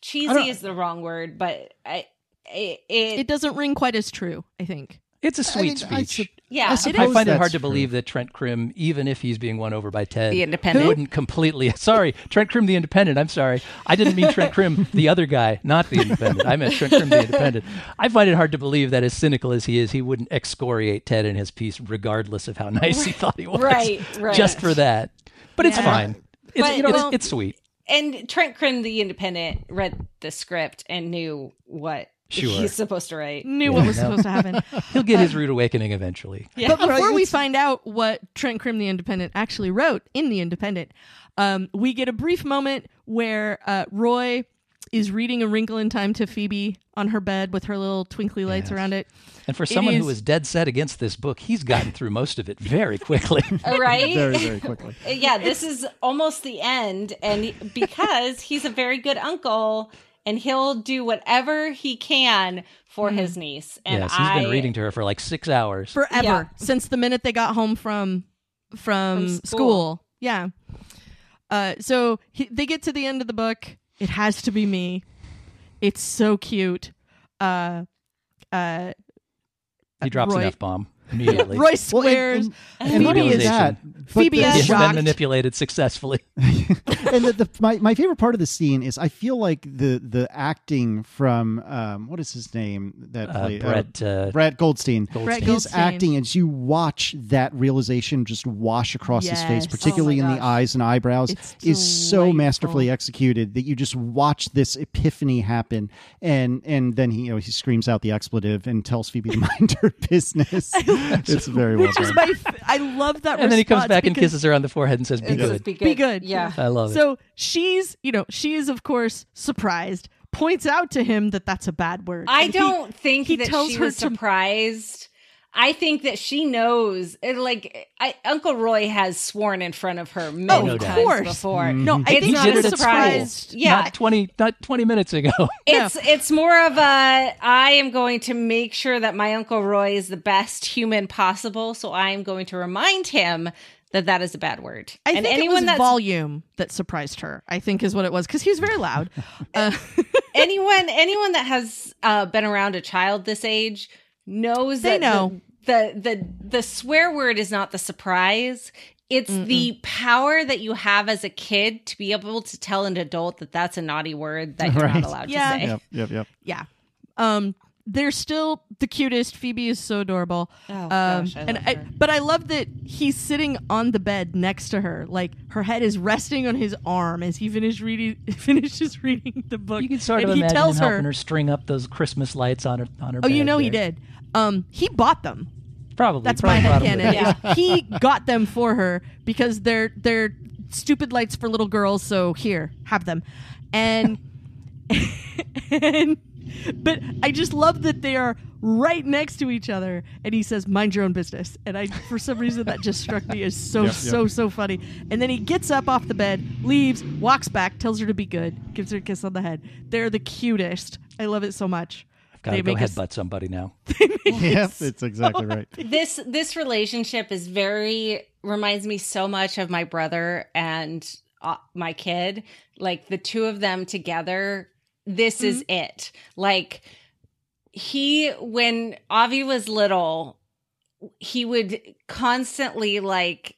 Speaker 5: cheesy is the wrong word but i it,
Speaker 1: It
Speaker 5: it
Speaker 1: doesn't ring quite as true. I think.
Speaker 3: It's a sweet
Speaker 2: mean, I
Speaker 3: speech.
Speaker 5: Yeah.
Speaker 2: I
Speaker 3: I
Speaker 2: suppose
Speaker 3: find it
Speaker 2: that's
Speaker 3: hard to
Speaker 2: true.
Speaker 3: believe that Trent Crimm, even if he's being won over by Ted,
Speaker 5: The Independent?
Speaker 3: wouldn't completely. Sorry, Trent Crimm, the Independent. I'm sorry, I didn't mean Trent Crimm, the other guy, not the Independent. I meant Trent Crimm, the Independent. I find it hard to believe that, as cynical as he is, he wouldn't excoriate Ted in his piece, regardless of how nice he thought he was.
Speaker 5: Right, right.
Speaker 3: Just for that, but it's fine. It's
Speaker 5: But-
Speaker 3: you know,
Speaker 5: well-
Speaker 3: it's, it's sweet.
Speaker 5: and Trent Crimm, the Independent, read the script and knew what
Speaker 3: Sure.
Speaker 5: he's supposed to write.
Speaker 1: Knew what was
Speaker 3: no.
Speaker 1: supposed to happen.
Speaker 3: He'll get his rude awakening eventually.
Speaker 1: But before
Speaker 2: Right,
Speaker 1: we find out what Trent Crimm, the Independent, actually wrote in the Independent, um, we get a brief moment where uh, Roy is reading A Wrinkle in Time to Phoebe on her bed with her little twinkly lights
Speaker 3: Yes.
Speaker 1: around it.
Speaker 3: And for someone who
Speaker 1: is-
Speaker 3: is dead set against this book, he's gotten through most of it very quickly.
Speaker 5: right?
Speaker 2: very very quickly.
Speaker 5: yeah, this is almost the end, and because he's a very good uncle, and he'll do whatever he can for his niece. And
Speaker 3: yes, he's been reading to her for like six hours.
Speaker 1: Forever
Speaker 5: Yeah.
Speaker 1: since the minute they got home from from,
Speaker 5: From
Speaker 1: school.
Speaker 5: school.
Speaker 1: Yeah. Uh, so he, they get to the end of the book. It has to be me. It's so cute. Uh, uh,
Speaker 3: he drops
Speaker 1: Roy-
Speaker 3: an F bomb immediately.
Speaker 1: Roy
Speaker 2: Well, and-
Speaker 1: squares.
Speaker 2: and, and not only
Speaker 3: Realization.
Speaker 2: that,
Speaker 1: Phoebe
Speaker 2: the-
Speaker 1: is
Speaker 3: He's been manipulated successfully.
Speaker 2: and the, the, my, my favorite part of the scene is I feel like the the acting from um, what is his name that
Speaker 3: Uh,
Speaker 2: played
Speaker 3: Brett, uh,
Speaker 2: Brett Goldstein.
Speaker 1: Brett
Speaker 2: His acting as you watch that realization just wash across his face, particularly
Speaker 5: Oh my
Speaker 2: in the eyes and eyebrows,
Speaker 1: It's
Speaker 2: is so masterfully executed that you just watch this epiphany happen, and and then he you know he screams out the expletive and tells Phoebe to mind her business. it's very well
Speaker 1: Which is
Speaker 2: done.
Speaker 1: my. F- I love that.
Speaker 3: and then he comes back and kisses her on the forehead and says, "Be good."
Speaker 5: Be good.
Speaker 1: Be good.
Speaker 5: Yeah.
Speaker 3: I love it.
Speaker 1: So she's, you know, she is of course surprised. Points out to him that that's a bad word.
Speaker 5: I
Speaker 1: And
Speaker 5: don't think
Speaker 1: he
Speaker 5: that
Speaker 1: tells
Speaker 5: she
Speaker 1: her
Speaker 5: was
Speaker 1: to-
Speaker 5: surprised. I think that she knows. Like I, Uncle Roy has sworn in front of her many
Speaker 3: no
Speaker 5: times
Speaker 1: course.
Speaker 5: before.
Speaker 1: No, I
Speaker 5: It's
Speaker 1: think
Speaker 5: not a
Speaker 1: surprise.
Speaker 3: at
Speaker 5: Yeah,
Speaker 3: Not twenty, not twenty minutes ago.
Speaker 5: It's it's more of a I am going to make sure that my Uncle Roy is the best human possible, so I am going to remind him that that is a bad word.
Speaker 1: I
Speaker 5: and
Speaker 1: think
Speaker 5: anyone
Speaker 1: it was volume that surprised her. I think is what it was because he was very loud. Uh,
Speaker 5: anyone anyone that has uh, been around a child this age knows
Speaker 1: They
Speaker 5: that
Speaker 1: know.
Speaker 5: The, the the the swear word is not the surprise. It's the power that you have as a kid to be able to tell an adult that that's a naughty word that you're
Speaker 2: Right.
Speaker 5: not allowed
Speaker 1: Yeah.
Speaker 5: to say.
Speaker 2: Yep, yep, yep.
Speaker 1: yeah. Um, they're still the cutest. Phoebe is so adorable.
Speaker 5: Oh,
Speaker 1: um,
Speaker 5: gosh, I
Speaker 1: and
Speaker 5: love
Speaker 1: I, but I love that he's sitting on the bed next to her, like her head is resting on his arm as he finishes reading finishes reading the book.
Speaker 3: You can sort of
Speaker 1: and he
Speaker 3: imagine
Speaker 1: tells
Speaker 3: him
Speaker 1: her,
Speaker 3: helping her string up those Christmas lights on her on her.
Speaker 1: "Oh, you
Speaker 3: bed
Speaker 1: know he did. Um, he bought them.
Speaker 3: Probably.
Speaker 1: That's my
Speaker 3: probably,
Speaker 1: headcanon.
Speaker 5: Yeah.
Speaker 1: he got them for her because they're they're stupid lights for little girls. So here, have them. And and but I just love that they are right next to each other. And he says, "Mind your own business." And I, for some reason, that just struck me as so
Speaker 2: Yep, yep.
Speaker 1: so so funny. And then he gets up off the bed, leaves, walks back, tells her to be good, gives her a kiss on the head. They're the cutest. I love it so much.
Speaker 3: Gotta
Speaker 1: They
Speaker 3: go
Speaker 1: make us-
Speaker 3: headbutt somebody now.
Speaker 2: yes, it's exactly right.
Speaker 5: this this relationship is very reminds me so much of my brother and uh, my kid like the two of them together this is mm-hmm. it. Like he when avi was little he would constantly like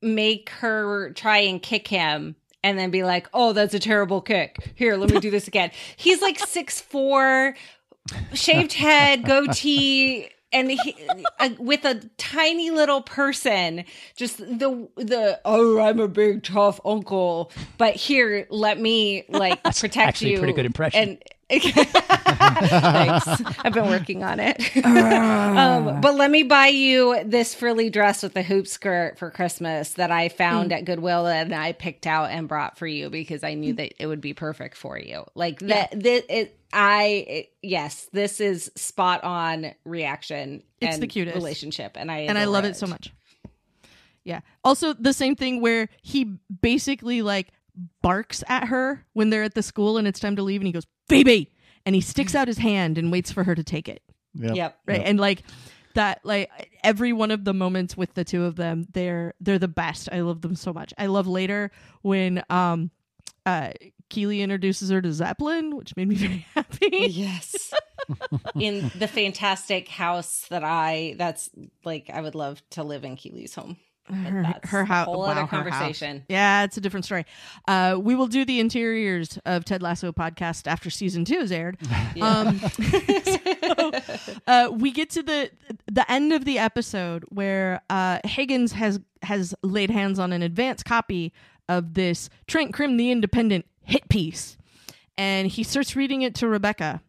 Speaker 5: make her try and kick him and then be like oh that's a terrible kick. Here let me do this again. He's like six four shaved head, goatee, and he, uh, with a tiny little person. Just the the oh, I'm a big tough uncle, but here, let me like protect
Speaker 3: actually
Speaker 5: you.
Speaker 3: pretty good impression.
Speaker 5: And thanks, I've been working on it. Ah. um, but let me buy you this frilly dress with a hoop skirt for Christmas that I found mm. at Goodwill and I picked out and brought for you because I knew mm. that it would be perfect for you. Like that, that it. I it, yes, this is spot on reaction.
Speaker 1: It's
Speaker 5: and
Speaker 1: the cutest.
Speaker 5: relationship, and I
Speaker 1: and I love it so much. Yeah. Also, the same thing where he basically like barks at her when they're at the school and it's time to leave, and he goes, "Baby," and he sticks out his hand and waits for her to take it.
Speaker 2: Yep.
Speaker 5: Yep.
Speaker 1: Right, and like that, like every one of the moments with the two of them, they're they're the best. I love them so much. I love later when um, uh, Keeley introduces her to Zeppelin, which made me very happy.
Speaker 5: Yes. in the fantastic house that I that's like I would love to live in Keeley's home.
Speaker 1: Her,
Speaker 5: that's
Speaker 1: her
Speaker 5: a
Speaker 1: house.
Speaker 5: whole
Speaker 1: wow,
Speaker 5: other conversation.
Speaker 1: Yeah, it's a different story. Uh, we will do the interiors of Ted Lasso podcast after season two is aired. Um, so, uh, we get to the the end of the episode where uh, Higgins has has laid hands on an advance copy of this Trent Crimm the Independent hit piece, and he starts reading it to Rebecca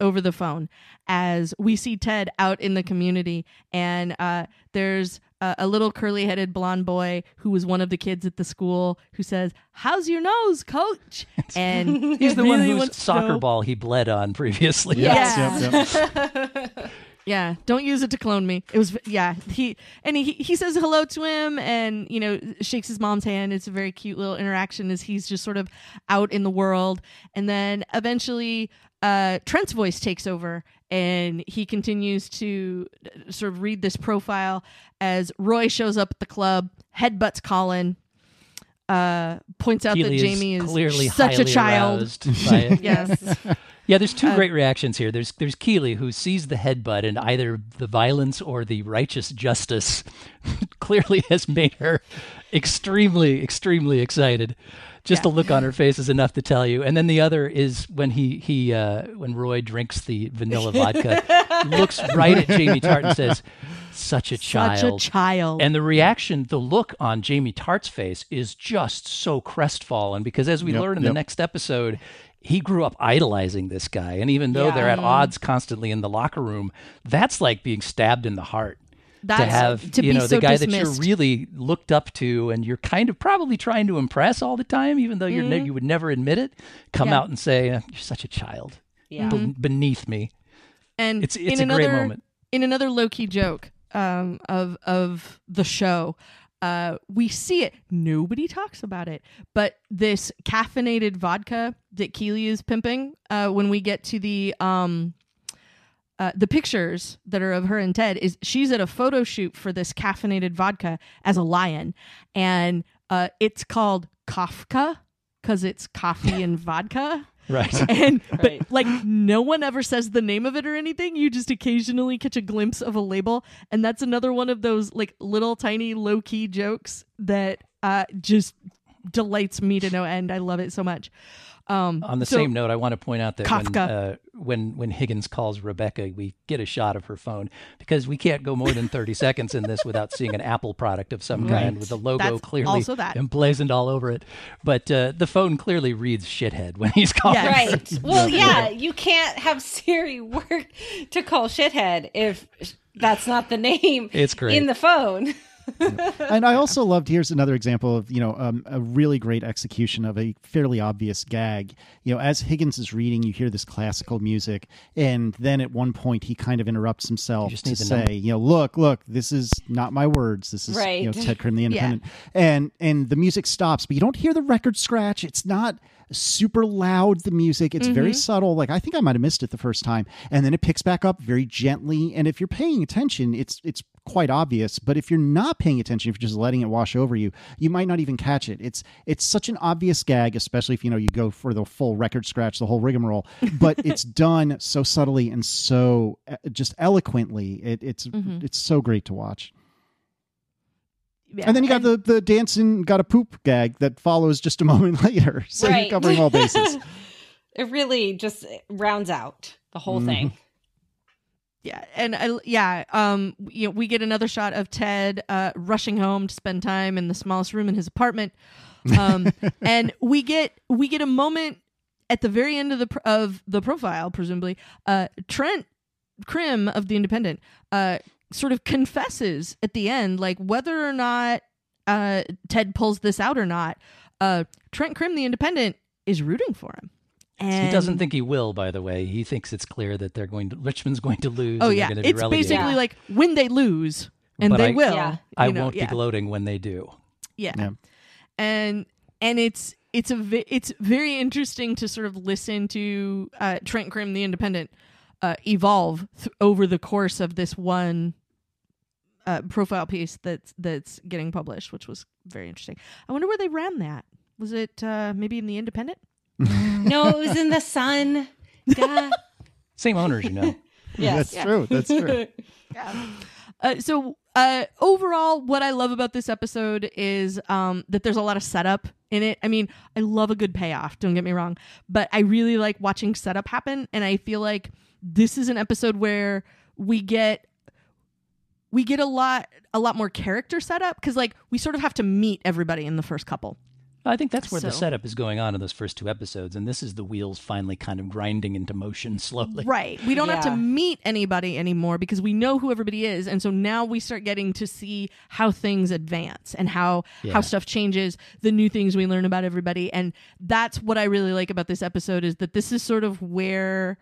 Speaker 1: over the phone as we see Ted out in the community, and uh, there's a, a little curly-headed blonde boy who was one of the kids at the school who says, "How's your nose, coach?" And
Speaker 3: He's the one
Speaker 1: really
Speaker 3: whose soccer ball he bled on previously.
Speaker 1: Yeah.
Speaker 2: Yep, yep.
Speaker 1: Yeah, don't use it to clone me. It was yeah. He and he he says hello to him and you know shakes his mom's hand. It's a very cute little interaction as he's just sort of out in the world. And then eventually, uh, Trent's voice takes over and he continues to uh, sort of read this profile as Roy shows up at the club, headbutts Colin, uh, points out
Speaker 3: Keeley
Speaker 1: that Jamie is
Speaker 3: clearly
Speaker 1: such a child.
Speaker 3: aroused by it.
Speaker 1: Yes.
Speaker 3: Yeah, there's two
Speaker 1: Uh,
Speaker 3: great reactions here. There's there's Keeley who sees the headbutt and either the violence or the righteous justice clearly has made her extremely extremely excited. Just the look on her face is enough to tell you. And then the other is when he he uh, when Roy drinks the vanilla vodka, looks right at Jamie Tart and says, "Such a child."
Speaker 1: Such a child.
Speaker 3: And the reaction, the look on Jamie Tart's face is just so crestfallen because as we
Speaker 2: Yep,
Speaker 3: learn in the next episode, he grew up idolizing this guy. And even though they're at odds constantly in the locker room, that's like being stabbed in the heart.
Speaker 1: That's
Speaker 3: to have
Speaker 1: to
Speaker 3: you
Speaker 1: be
Speaker 3: know
Speaker 1: so
Speaker 3: the guy
Speaker 1: dismissed.
Speaker 3: that you're really looked up to and you're kind of probably trying to impress all the time even though you're ne- you would never admit it come
Speaker 1: Mm-hmm. Yeah.
Speaker 3: out and say uh, you're such a child
Speaker 5: Yeah.
Speaker 3: be- beneath me
Speaker 1: and
Speaker 3: It's- it's
Speaker 1: in
Speaker 3: a great
Speaker 1: another,
Speaker 3: moment.
Speaker 1: In another low key joke um, of of the show, uh, we see it. Nobody talks about it, but this caffeinated vodka that Keeley is pimping. Uh, when we get to the um, uh, the pictures that are of her and Ted is she's at a photo shoot for this caffeinated vodka as a lion, and uh, it's called Kafka because it's coffee and vodka.
Speaker 3: right
Speaker 1: And but
Speaker 5: Right.
Speaker 1: like no one ever says the name of it or anything. You just occasionally catch a glimpse of a label, and that's another one of those like little tiny low key jokes that uh just delights me to no end. I love it so much. Um,
Speaker 3: On the
Speaker 1: so-
Speaker 3: same note, I want to point out that when,
Speaker 1: Kafka.
Speaker 3: uh, when when Higgins calls Rebecca, we get a shot of her phone because we can't go more than thirty seconds in this without seeing an Apple product of some kind with the logo
Speaker 1: That's
Speaker 3: clearly
Speaker 1: also that.
Speaker 3: emblazoned all over it. But uh, the phone clearly reads shithead when he's calling.
Speaker 1: Yeah.
Speaker 5: Right. Well, yeah, you can't have Siri work to call shithead if that's not the name
Speaker 3: It's great.
Speaker 5: in the phone.
Speaker 2: and I also loved. Here's another example of you know um, a really great execution of a fairly obvious gag. You know, as Higgins is reading, you hear this classical music, and then at one point he kind of interrupts himself
Speaker 3: just
Speaker 2: to
Speaker 3: need the
Speaker 2: say, "You know, look, look, this is not my words. This is
Speaker 5: Right.
Speaker 2: you know Ted Crimm, the Independent." And and the music stops, but you don't hear the record scratch. It's not super loud the music it's very subtle like i think i might have missed it the first time and then it picks back up very gently and if you're paying attention it's it's quite obvious but if you're not paying attention if you're just letting it wash over you you might not even catch it it's it's such an obvious gag especially if you know you go for the full record scratch the whole rigmarole but it's done so subtly and so uh, just eloquently it, it's it's so great to watch
Speaker 1: yeah.
Speaker 2: and then you got the the dancing got a poop gag that follows just a moment later so
Speaker 5: Right.
Speaker 2: you're covering all bases
Speaker 5: It really just rounds out the whole
Speaker 3: Mm-hmm.
Speaker 5: thing.
Speaker 1: Yeah, and I, yeah, um, you know, we get another shot of Ted uh, rushing home to spend time in the smallest room in his apartment, um, and we get we get a moment at the very end of the pr- of the profile, presumably. Uh, Trent Crimm of the Independent uh, sort of confesses at the end, like whether or not uh, Ted pulls this out or not. Uh, Trent Crimm, the Independent, is rooting for him. And
Speaker 3: He doesn't think he will, by the way. He thinks it's clear that they're going to Richmond's going to lose.
Speaker 1: Oh
Speaker 3: and
Speaker 1: yeah,
Speaker 3: going to be
Speaker 1: it's
Speaker 3: relegated.
Speaker 1: basically
Speaker 5: Yeah.
Speaker 1: like when they lose, and
Speaker 3: But
Speaker 1: they
Speaker 3: I-
Speaker 1: will.
Speaker 5: Yeah.
Speaker 3: I
Speaker 1: know,
Speaker 3: won't
Speaker 1: yeah.
Speaker 3: be gloating when they do.
Speaker 1: Yeah.
Speaker 2: Yeah.
Speaker 1: And and it's it's a ve- it's very interesting to sort of listen to uh, Trent Crimm, the Independent, uh, evolve th- over the course of this one uh, profile piece that's that's getting published, which was very interesting. I wonder where they ran that. Was it uh, maybe in the Independent?
Speaker 5: No, it was in the sun. Duh.
Speaker 3: Same owners, you know.
Speaker 5: Yes.
Speaker 2: That's true. That's true.
Speaker 1: Uh, so uh, overall, what I love about this episode is um, that there's a lot of setup in it. I mean, I love a good payoff. Don't get me wrong, but I really like watching setup happen, and I feel like this is an episode where we get we get a lot a lot more character setup because like we sort of have to meet everybody in the first couple.
Speaker 3: I think that's where the setup is going on in those first two episodes, and this is the wheels finally kind of grinding into motion slowly.
Speaker 1: Right. We don't have to meet anybody anymore because we know who everybody is. And so now we start getting to see how things advance and how
Speaker 3: Yeah.
Speaker 1: how stuff changes, the new things we learn about everybody. And that's what I really like about this episode is that this is sort of where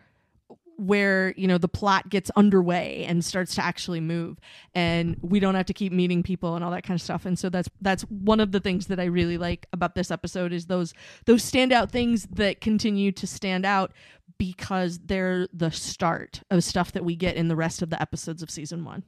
Speaker 1: where you know the plot gets underway and starts to actually move and we don't have to keep meeting people and all that kind of stuff. And so that's that's one of the things that i really like about this episode is those those standout things that continue to stand out because they're the start of stuff that we get in the rest of the episodes of season one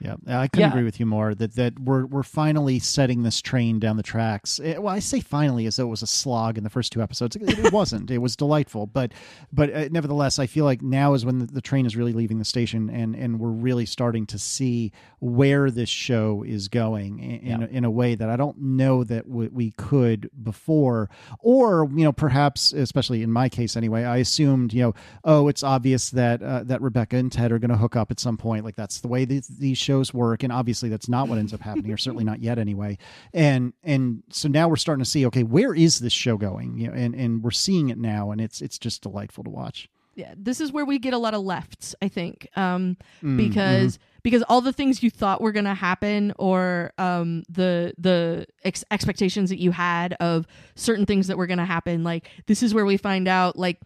Speaker 2: Yeah, I couldn't
Speaker 3: Yeah.
Speaker 2: agree with you more. That that we're we're finally setting this train down the tracks. Eh, well, I say finally as though it was a slog in the first two episodes. It, it wasn't. It was delightful, but but uh, nevertheless, I feel like now is when the, the train is really leaving the station, and and we're really starting to see where this show is going in in, a, in a way that I don't know that w- we could before, or you know perhaps especially in my case anyway. I assumed you know oh it's obvious that uh, that Rebecca and Ted are going to hook up at some point. Like that's the way these, these shows work, and obviously that's not what ends up happening, or certainly not yet anyway. And and so now we're starting to see okay where is this show going? You know, and and we're seeing it now, and it's it's just delightful to watch.
Speaker 1: yeah this is where we get a lot of lefts i think um
Speaker 2: Mm,
Speaker 1: because because all the things you thought were going to happen or um the the ex- expectations that you had of certain things that were going to happen like this is where we find out like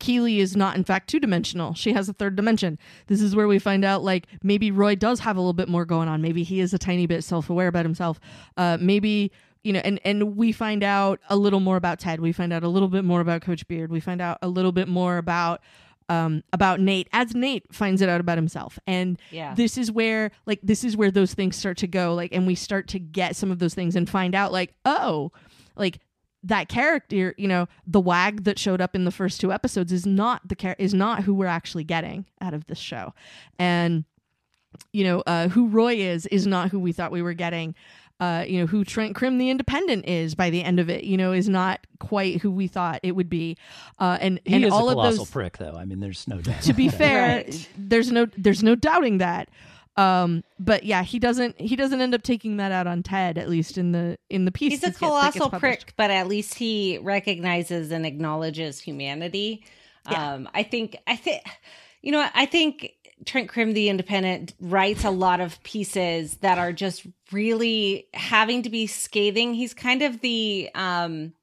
Speaker 1: Keeley is not in fact two dimensional. She has a third dimension. This is where we find out like maybe Roy does have a little bit more going on. Maybe he is a tiny bit self-aware about himself. Uh maybe you know and and we find out a little more about Ted. We find out a little bit more about Coach Beard. We find out a little bit more about um about Nate as Nate finds it out about himself. And
Speaker 5: Yeah.
Speaker 1: this is where like this is where those things start to go like and we start to get some of those things and find out like oh like that character you know the wag that showed up in the first two episodes is not the char- is not who we're actually getting out of this show and you know uh who roy is is not who we thought we were getting uh, you know who Trent Crimm the Independent is by the end of it, you know, is not quite who we thought it would be, uh, and
Speaker 3: He
Speaker 1: and
Speaker 3: is
Speaker 1: all
Speaker 3: a
Speaker 1: of
Speaker 3: colossal
Speaker 1: those
Speaker 3: prick, though. I mean, there's no doubt.
Speaker 1: to be fair
Speaker 5: Right.
Speaker 1: there's no there's no doubting that um but yeah he doesn't he doesn't end up taking that out on ted at least in the in the piece
Speaker 5: He's a
Speaker 1: gets-
Speaker 5: colossal prick, but at least he recognizes and acknowledges humanity.
Speaker 1: Yeah.
Speaker 5: Um, I think, I think, you know. I think Trent Crimm, the Independent, writes a lot of pieces that are just really having to be scathing. He's kind of the, um,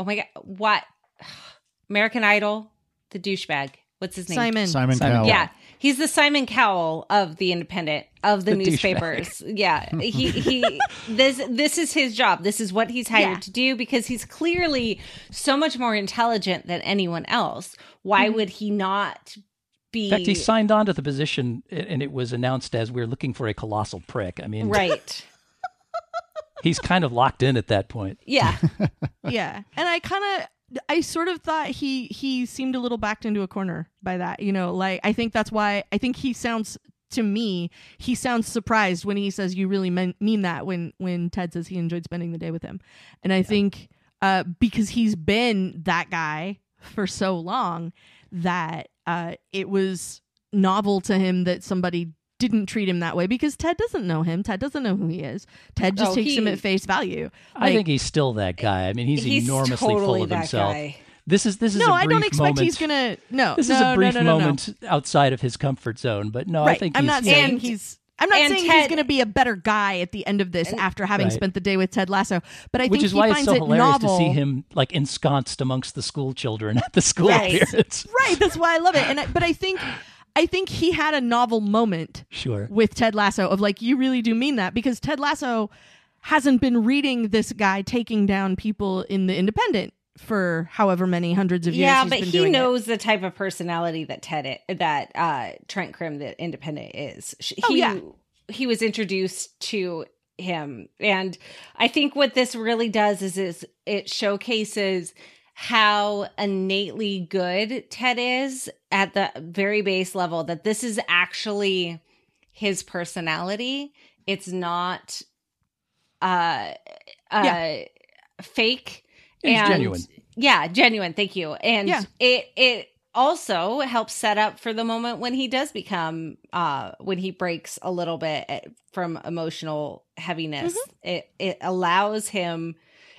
Speaker 5: oh my god, what American Idol, the douchebag. What's his name?
Speaker 1: simon
Speaker 2: Simon,
Speaker 3: Simon
Speaker 2: Cowell.
Speaker 5: Yeah, he's the Simon Cowell of the Independent of the,
Speaker 3: The
Speaker 5: newspapers. Yeah, he he. This this is his job. This is what he's hired
Speaker 1: Yeah.
Speaker 5: to do because he's clearly so much more intelligent than anyone else. Why
Speaker 1: Mm-hmm.
Speaker 5: would he not be
Speaker 3: In fact, he signed on to the position, and it was announced as we're looking for a colossal prick. I mean,
Speaker 5: right?
Speaker 3: he's kind of locked in at that point.
Speaker 5: Yeah,
Speaker 1: yeah and i kind of i sort of thought he he seemed a little backed into a corner by that you know like i think that's why i think he sounds to me he sounds surprised when he says you really mean, mean that when when ted says he enjoyed spending the day with him. And i think uh because he's been that guy for so long that uh it was novel to him that somebody didn't treat him that way because Ted doesn't know him. Ted doesn't know who he is. Ted just
Speaker 5: Oh,
Speaker 1: takes him at face value.
Speaker 3: I think he's still that guy. I mean, he's,
Speaker 5: he's
Speaker 3: enormously
Speaker 5: totally
Speaker 3: full of
Speaker 5: that
Speaker 3: himself.
Speaker 5: guy.
Speaker 3: This is this is
Speaker 1: no,
Speaker 3: a
Speaker 1: I
Speaker 3: brief
Speaker 1: don't expect
Speaker 3: moment.
Speaker 1: he's gonna. No,
Speaker 3: This
Speaker 1: no,
Speaker 3: is a brief
Speaker 1: no, no, no.
Speaker 3: moment outside of his comfort zone, but no, I think
Speaker 1: I'm
Speaker 3: he's,
Speaker 1: not saying
Speaker 5: And-
Speaker 1: he's. I'm not
Speaker 5: and
Speaker 1: saying he's going to be a better guy at the end of this after having
Speaker 3: Right.
Speaker 1: spent the day with Ted Lasso. But I
Speaker 3: which
Speaker 1: think
Speaker 3: is
Speaker 1: he
Speaker 3: why it's
Speaker 1: finds
Speaker 3: so
Speaker 1: it
Speaker 3: hilarious
Speaker 1: novel.
Speaker 3: to see him like ensconced amongst the school children at the school
Speaker 5: Right.
Speaker 3: appearance.
Speaker 1: Right. That's why I love it. And I, but I think, I think he had a novel moment
Speaker 3: Sure.
Speaker 1: with Ted Lasso of like, you really do mean that because Ted Lasso hasn't been reading this guy taking down people in the Independent for however many hundreds of years.
Speaker 5: Yeah,
Speaker 1: he's
Speaker 5: but
Speaker 1: been
Speaker 5: he
Speaker 1: doing it.
Speaker 5: knows the type of personality that Ted i- that uh Trent Crimm the Independent is. Sh-
Speaker 1: Oh,
Speaker 5: he,
Speaker 1: yeah.
Speaker 5: he was introduced to him, and I think what this really does is is it showcases how innately good Ted is at the very base level that this is actually his personality. It's not uh uh
Speaker 1: Yeah.
Speaker 5: fake
Speaker 3: It's
Speaker 5: and
Speaker 3: genuine.
Speaker 5: yeah, genuine. Thank you. And
Speaker 1: Yeah.
Speaker 5: it it also helps set up for the moment when he does become uh when he breaks a little bit eh, from emotional heaviness. It it allows him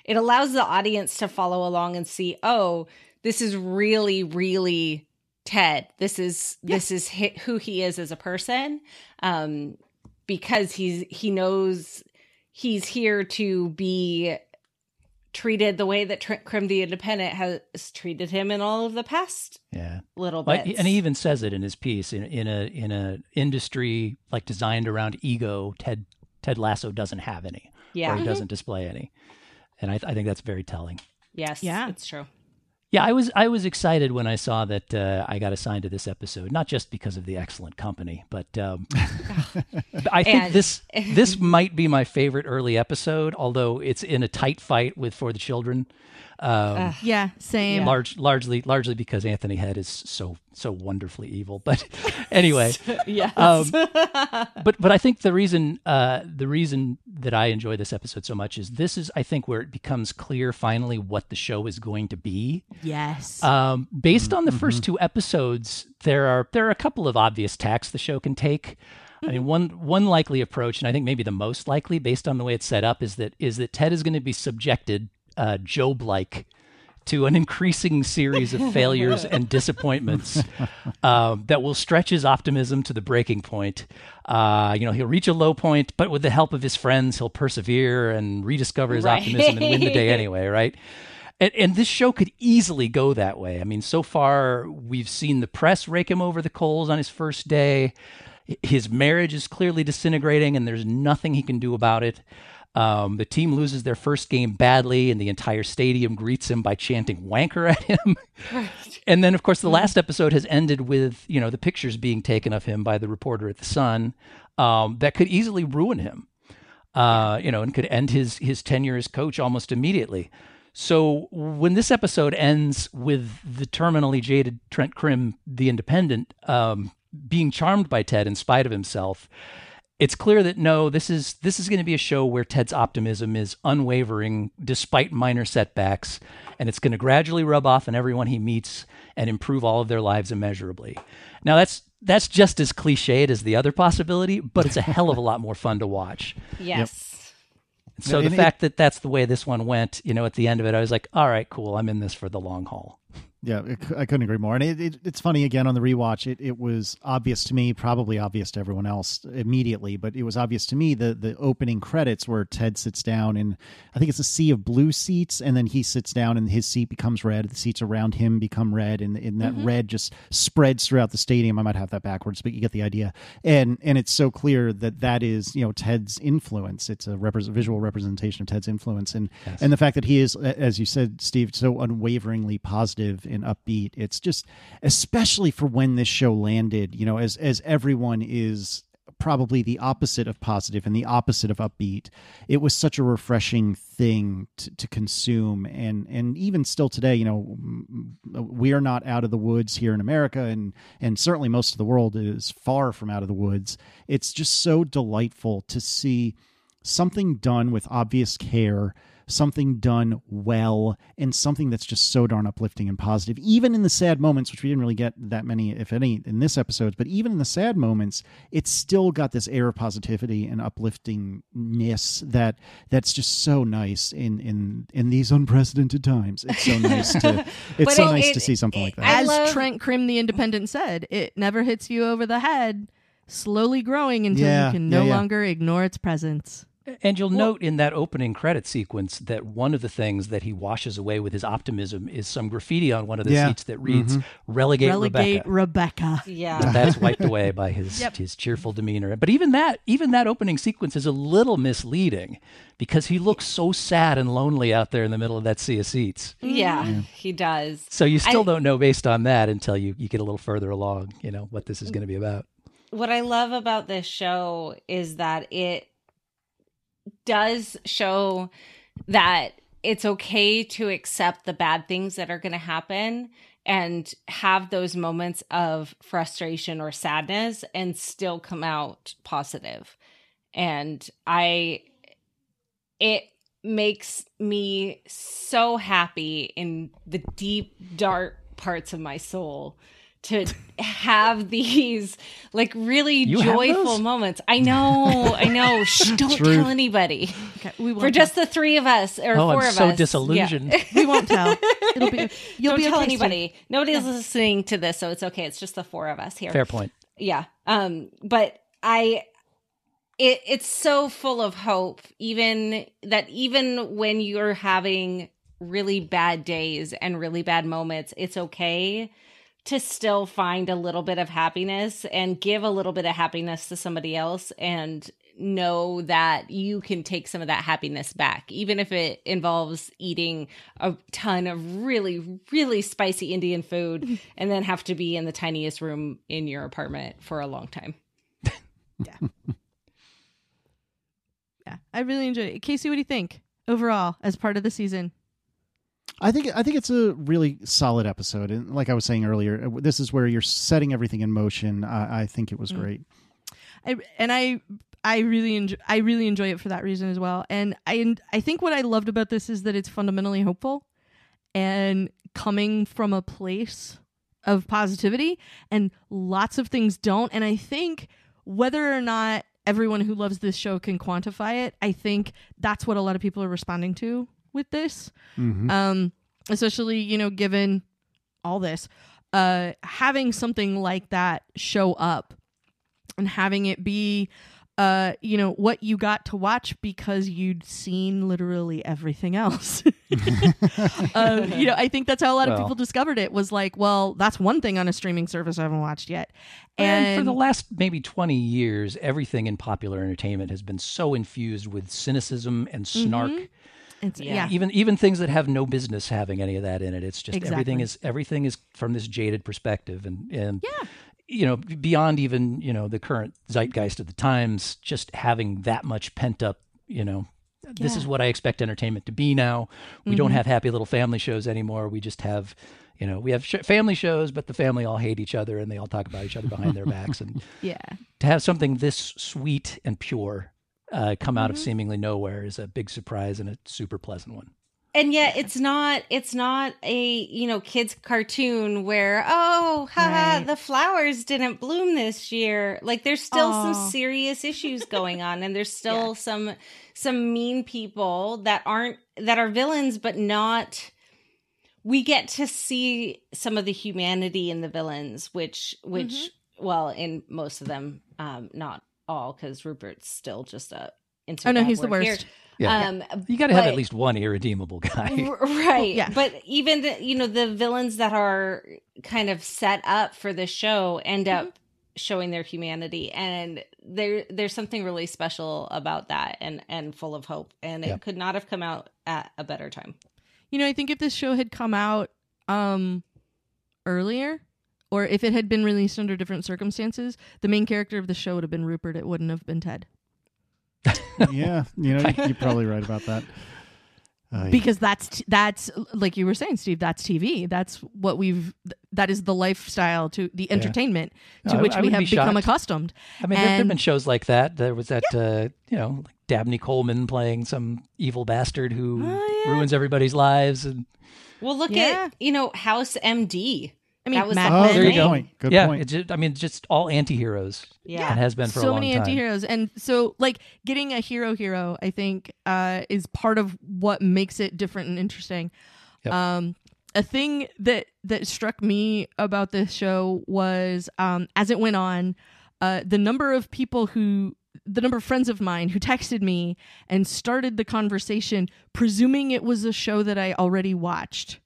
Speaker 5: it allows the audience to follow along and see, "Oh, this is really really Ted. This is this is hi- who he is as a person." Um because he's he knows he's here to be treated the way that Crimm the Independent has treated him in all of the past
Speaker 3: Yeah.
Speaker 5: little bits.
Speaker 3: and he even says it in his piece in, in a in a industry like designed around ego. Ted Ted Lasso doesn't have any, or
Speaker 5: yeah,
Speaker 3: he doesn't display any, and I, I think that's very telling.
Speaker 5: yes,
Speaker 1: Yeah.
Speaker 5: it's true.
Speaker 3: Yeah, I was I was excited when I saw that uh, I got assigned to this episode, not just because of the excellent company, but um, I think
Speaker 5: And-
Speaker 3: this this might be my favorite early episode. Although it's in a tight fight with for the children, um,
Speaker 1: Yeah, same.
Speaker 3: large largely largely because Anthony Head is so so wonderfully evil. But anyway,
Speaker 5: Yes.
Speaker 3: um, but but I think the reason uh, the reason that I enjoy this episode so much is this is I think where it becomes clear finally what the show is going to be.
Speaker 1: Yes.
Speaker 3: Um, based on the first two episodes, there are there are a couple of obvious tacks the show can take. I mean, one one likely approach, and I think maybe the most likely, based on the way it's set up, is that is that Ted is going to be subjected, uh, Job like, to an increasing series of failures and disappointments um, that will stretch his optimism to the breaking point. Uh, you know, he'll reach a low point, but with the help of his friends, he'll persevere and rediscover his
Speaker 5: Right.
Speaker 3: optimism and win the day anyway, right? And, and this show could easily go that way. I mean, so far we've seen the press rake him over the coals on his first day. His marriage is clearly disintegrating, and there's nothing he can do about it. Um, the team loses their first game badly, and the entire stadium greets him by chanting "wanker" at him. And then, of course, the last episode has ended with you know the pictures being taken of him by the reporter at the Sun um, that could easily ruin him. Uh, you know, and could end his his tenure as coach almost immediately. So when this episode ends with the terminally jaded Trent Crimm, the Independent, um, being charmed by Ted in spite of himself, it's clear that no, this is this is going to be a show where Ted's optimism is unwavering despite minor setbacks, and it's going to gradually rub off on everyone he meets and improve all of their lives immeasurably. Now that's that's just as cliched as the other possibility, but it's a hell of a lot more fun to watch.
Speaker 5: yes.
Speaker 3: So
Speaker 2: And
Speaker 3: the
Speaker 2: it-
Speaker 3: fact that that's the way this one went, you know, at the end of it, I was like, all right, cool, I'm in this for the long haul.
Speaker 2: Yeah, it c- I couldn't agree more. And it, it, it's funny again on the rewatch. It, it was obvious to me, probably obvious to everyone else immediately, but it was obvious to me the the opening credits where Ted sits down and I think it's a sea of blue seats, and then he sits down and his seat becomes red. The seats around him become red, and, and that mm-hmm. red just spreads throughout the stadium. I might have that backwards, but you get the idea. And and it's so clear that that is you know Ted's influence. It's a repres visual representation of Ted's influence, and and the fact that he is, as you said, Steve, so unwaveringly positive and upbeat. It's just, especially for when this show landed, you know, as as everyone is probably the opposite of positive and the opposite of upbeat. It was such a refreshing thing to, to consume, and and even still today, you know, we are not out of the woods here in America, and and certainly most of the world is far from out of the woods. It's just so delightful to see something done with obvious care something done well and something that's just so darn uplifting and positive even in the sad moments which we didn't really get that many if any in this episode but even in the sad moments it's still got this air of positivity and upliftingness that that's just so nice in in in these unprecedented times it's so nice to it's so
Speaker 5: it-
Speaker 2: nice
Speaker 5: it-
Speaker 2: to see something like that
Speaker 1: As
Speaker 5: love-
Speaker 1: Trent Crimm, the Independent, said, it never hits you over the head, slowly growing until
Speaker 2: Yeah,
Speaker 1: you can no
Speaker 2: yeah, yeah.
Speaker 1: longer ignore its presence.
Speaker 3: And you'll note in that opening credit sequence that one of the things that he washes away with his optimism is some graffiti on one of the
Speaker 2: Yeah.
Speaker 3: seats that reads mm-hmm. "Relegate,
Speaker 1: Relegate
Speaker 3: Rebecca."
Speaker 1: Rebecca.
Speaker 5: Yeah.
Speaker 3: But that's wiped away by his
Speaker 1: Yep.
Speaker 3: his cheerful demeanor. But even that even that opening sequence is a little misleading because he looks so sad and lonely out there in the middle of that sea of seats.
Speaker 5: yeah, mm-hmm. he does.
Speaker 3: So you still
Speaker 5: I-
Speaker 3: don't know based on that until you, you get a little further along, you know, what this is going to be about.
Speaker 5: what I love about this show is that it does show that it's okay to accept the bad things that are going to happen and have those moments of frustration or sadness and still come out positive. And I, it makes me so happy in the deep, dark parts of my soul to have these like really
Speaker 3: You
Speaker 5: joyful moments. I know, I know. Shh, don't
Speaker 2: Truth.
Speaker 5: tell anybody.
Speaker 1: Okay, we won't
Speaker 5: For just the three of us or
Speaker 3: Oh,
Speaker 5: 4
Speaker 3: I'm
Speaker 5: of
Speaker 3: so
Speaker 5: us.
Speaker 3: disillusioned.
Speaker 5: Yeah.
Speaker 1: we won't tell. It'll be you'll
Speaker 5: don't
Speaker 1: be
Speaker 5: tell
Speaker 1: okay,
Speaker 5: anybody. Nobody's listening to this, so it's okay. It's just the four of us here.
Speaker 3: Fair point.
Speaker 5: Yeah. Um, but I it it's so full of hope, even that even when you're having really bad days and really bad moments, it's okay to still find a little bit of happiness and give a little bit of happiness to somebody else and know that you can take some of that happiness back even if it involves eating a ton of really really spicy indian food and then have to be in the tiniest room in your apartment for a long time
Speaker 1: Yeah, yeah. I really enjoy it. Casey, what do you think overall as part of the season?
Speaker 2: I think I think it's a really solid episode, and like I was saying earlier, uh, this is where you're setting everything in motion. I, I think it was
Speaker 1: Mm.
Speaker 2: great.
Speaker 1: I, and I I really enjoy I really enjoy it for that reason as well. And I I think what I loved about this is that it's fundamentally hopeful and coming from a place of positivity and lots of things don't and I think whether or not everyone who loves this show can quantify it, I think that's what a lot of people are responding to with this.
Speaker 2: Mhm.
Speaker 1: Um especially, you know, given all this uh having something like that show up and having it be uh you know what you got to watch because you'd seen literally everything else um, you know i think that's how a lot of people discovered it was like well that's one thing on a streaming service i haven't watched yet
Speaker 3: And,
Speaker 1: and,
Speaker 3: for the last maybe 20 years, everything in popular entertainment has been so infused with cynicism and snark.
Speaker 1: It's,
Speaker 5: Yeah.
Speaker 1: yeah,
Speaker 3: Even even things that have no business having any of that in it. It's just everything is everything is from this jaded perspective and and
Speaker 1: Yeah.
Speaker 3: you know beyond even you know the current zeitgeist of the times. Just having that much pent up you know. This
Speaker 1: Yeah. Mm-hmm.
Speaker 3: is what I expect entertainment to be now. We don't have happy little family shows anymore. We just have, you know, we have sh- family shows, but the family all hate each other and they all talk about each other behind their backs. And
Speaker 1: yeah
Speaker 3: to have something this sweet and pure uh, come
Speaker 1: Mm-hmm.
Speaker 3: out of seemingly nowhere is a big surprise and a super pleasant one.
Speaker 5: and yet it's not it's not a you know kids cartoon where oh haha
Speaker 1: Right.
Speaker 5: the flowers didn't bloom this year like there's still
Speaker 1: Aw.
Speaker 5: some serious issues going on and there's still some some mean people that aren't that are villains but not we get to see some of the humanity in the villains which which
Speaker 1: Mm-hmm.
Speaker 5: well in most of them um not all because rupert's still just a
Speaker 1: oh no he's the worst
Speaker 3: Yeah.
Speaker 5: um
Speaker 3: You got to have at least one irredeemable guy.
Speaker 5: Right
Speaker 1: Yeah.
Speaker 5: but even the, you know the villains that are kind of set up for the show end
Speaker 1: Mm-hmm.
Speaker 5: up showing their humanity and there there's something really special about that and and full of hope and it
Speaker 3: Yep.
Speaker 5: could not have come out at a better time
Speaker 1: you know i think if this show had come out um earlier or if it had been released under different circumstances the main character of the show would have been rupert it wouldn't have been ted
Speaker 2: yeah, you know, you're probably right about that. Uh,
Speaker 1: because that's t- that's like you were saying steve that's tv that's what we've th- that is the lifestyle to the entertainment
Speaker 3: No,
Speaker 1: to
Speaker 3: I-
Speaker 1: which
Speaker 3: I
Speaker 1: we have
Speaker 3: be
Speaker 1: become
Speaker 3: shocked.
Speaker 1: accustomed
Speaker 3: I mean, there have been shows like that. There was that, uh, you know, like Dabney Coleman playing some evil bastard who
Speaker 1: Oh, yeah.
Speaker 3: ruins everybody's lives. And
Speaker 5: well look
Speaker 1: Yeah.
Speaker 5: at you know house md
Speaker 1: i mean
Speaker 5: That was
Speaker 1: Mad
Speaker 2: oh,
Speaker 1: Men,
Speaker 2: there you go. Point. Good
Speaker 3: yeah,
Speaker 2: point.
Speaker 3: it's just, I mean, just all anti-heroes.
Speaker 5: Yeah.
Speaker 3: And has been for a
Speaker 1: so
Speaker 3: long
Speaker 1: many
Speaker 3: time.
Speaker 1: anti-heroes and so like getting a hero hero i think uh is part of what makes it different and interesting
Speaker 3: Yep.
Speaker 1: um a thing that that struck me about this show was um as it went on uh the number of people who the number of friends of mine who texted me and started the conversation presuming it was a show that i already watched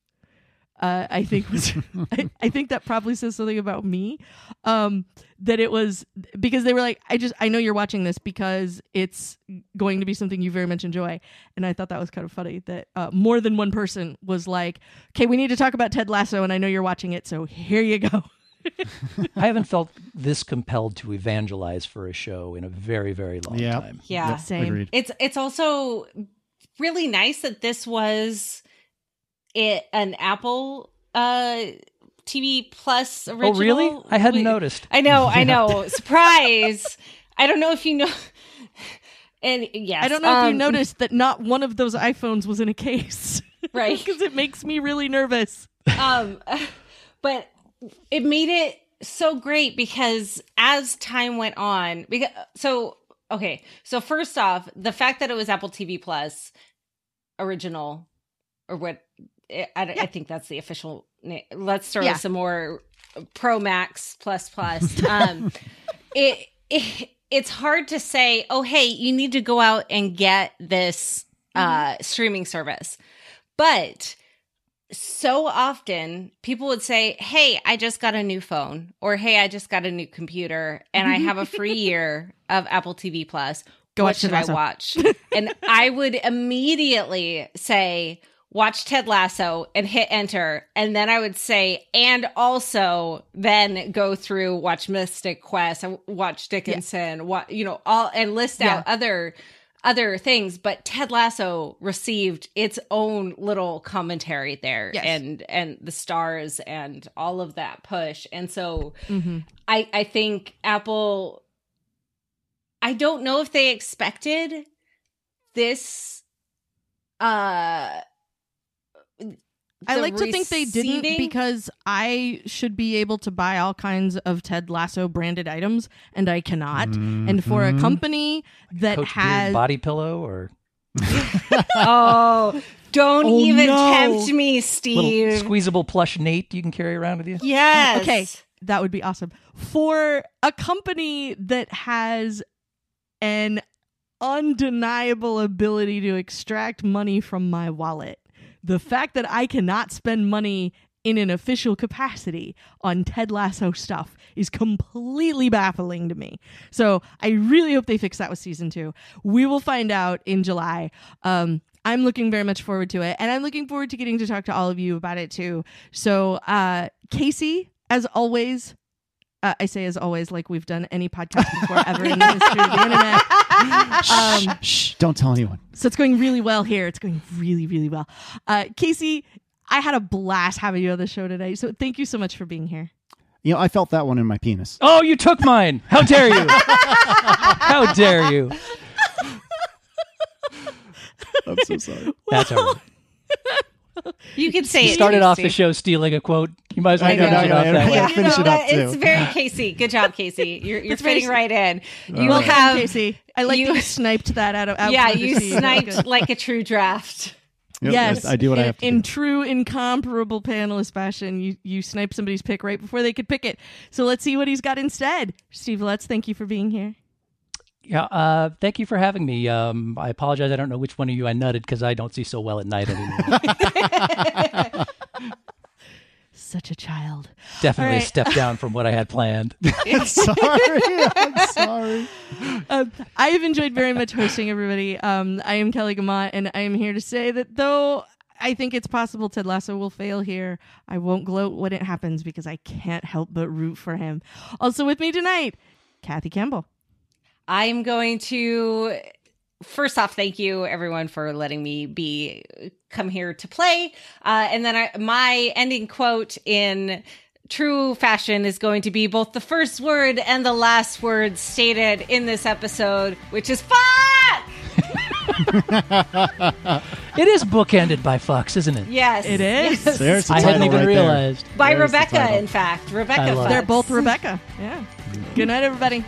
Speaker 1: uh, I think was I, I think that probably says something about me. Um, that it was because they were like, I just I know you're watching this because it's going to be something you very much enjoy, and I thought that was kind of funny that uh, more than one person was like, okay, we need to talk about Ted Lasso, and I know you're watching it, so here you go.
Speaker 3: I haven't felt this compelled to evangelize for a show in a very, very long
Speaker 2: Yeah.
Speaker 3: time.
Speaker 5: yeah
Speaker 2: Yep,
Speaker 1: Same.
Speaker 2: Agreed.
Speaker 5: it's it's also really nice that this was it an Apple uh TV Plus original.
Speaker 3: Oh, really? I hadn't noticed.
Speaker 5: I know, I know. Surprise! I don't know if you know. And yes,
Speaker 1: I don't know if you
Speaker 5: um,
Speaker 1: noticed that not one of those iPhones was in a case.
Speaker 5: Right.
Speaker 1: Because it makes me really nervous.
Speaker 5: um but it made it so great because as time went on because so okay so first off the fact that it was apple tv plus original or what i, I, I think that's the official name let's throw
Speaker 1: Yeah.
Speaker 5: some more pro max plus plus um it, it it's hard to say oh hey you need to go out and get this uh streaming service but so often people would say, Hey, I just got a new phone, or Hey, I just got a new computer, and I have a free year of Apple TV Plus.
Speaker 1: Go
Speaker 5: what should I watch? and I would immediately say, Watch Ted Lasso and hit enter. And then I would say, and also then go through watch Mythic Quest, watch Dickinson, what you know, all and list out other other things, but Ted Lasso received its own little commentary there
Speaker 1: Yes.
Speaker 5: and and the stars and all of that push. And so
Speaker 1: Mm-hmm.
Speaker 5: I I think Apple I don't know if they expected this uh
Speaker 1: I like to think they didn't because I should be able to buy all kinds of Ted Lasso branded items and I cannot. And for a
Speaker 2: Mhm.
Speaker 1: company that
Speaker 3: Coach Beard
Speaker 1: has
Speaker 3: body pillow or
Speaker 5: oh don't
Speaker 1: Oh,
Speaker 5: even
Speaker 1: no.
Speaker 5: tempt me,
Speaker 3: little
Speaker 5: Steve.
Speaker 3: squeezable plush Nate you can carry around with you.
Speaker 5: yes.
Speaker 1: Okay. that would be awesome. For a company that has an undeniable ability to extract money from my wallet, the fact that I cannot spend money in an official capacity on Ted Lasso stuff is completely baffling to me. So I really hope they fix that with season two. We will find out in July. Um, I'm looking very much forward to it, and I'm looking forward to getting to talk to all of you about it too. So, uh, Casey, as always, uh, I say as always, like we've done any podcast before ever in the history of the internet. Um,
Speaker 2: Shh, don't tell anyone.
Speaker 1: so it's going really well here. It's going really, really well. Uh, Casey, I had a blast having you on the show today. So thank you so much for being here.
Speaker 2: You know, I felt that one in my penis.
Speaker 3: Oh, you took mine. How dare you? How dare you?
Speaker 2: I'm so sorry.
Speaker 3: That's all right.
Speaker 5: You could say
Speaker 3: You
Speaker 5: it.
Speaker 3: started
Speaker 5: too,
Speaker 3: off the show stealing a quote. You might as well
Speaker 2: I
Speaker 3: finish
Speaker 2: I
Speaker 3: it off that way.
Speaker 2: Yeah,
Speaker 5: you
Speaker 2: finish
Speaker 5: know,
Speaker 2: it up,
Speaker 5: that- It's very Casey. Good job, Casey. You're you're
Speaker 1: That's very
Speaker 5: fitting right in.
Speaker 2: All
Speaker 5: You
Speaker 2: right.
Speaker 5: have
Speaker 1: Casey. I like
Speaker 5: you-
Speaker 1: that you sniped that out of out
Speaker 5: yeah, you sniped like a true draft.
Speaker 2: Yep,
Speaker 1: yes,
Speaker 2: I do what
Speaker 1: in,
Speaker 2: I have to
Speaker 1: in
Speaker 2: do.
Speaker 1: true incomparable panelist fashion. You you snipe somebody's pick right before they could pick it. So let's see what he's got instead. Steve Let's thank you for being here.
Speaker 3: Yeah, uh, thank you for having me. Um, I apologize. I don't know which one of you I nutted because I don't see so well at night anymore.
Speaker 1: Such a child.
Speaker 3: Definitely
Speaker 1: All
Speaker 3: a
Speaker 1: right.
Speaker 3: step down from what I had planned.
Speaker 2: sorry. I'm sorry.
Speaker 1: um, I have enjoyed very much hosting everybody. Um, I am Kelly Guimont, and I am here to say that though I think it's possible Ted Lasso will fail here, I won't gloat when it happens because I can't help but root for him. Also with me tonight, Kathy Campbell.
Speaker 5: I'm going to first off thank you everyone for letting me be come here to play. Uh, and then I, my ending quote in true fashion is going to be both the first word and the last word stated in this episode, which is fuck.
Speaker 3: it is bookended by fucks, isn't it?
Speaker 5: Yes,
Speaker 1: It is.
Speaker 5: Yes.
Speaker 2: There's the
Speaker 3: I hadn't even
Speaker 2: right
Speaker 3: realized.
Speaker 5: by
Speaker 2: There's
Speaker 5: Rebecca. In fact, Rebecca.
Speaker 3: I love it.
Speaker 5: fucks.
Speaker 1: They're both Rebecca. Yeah. Good night, everybody.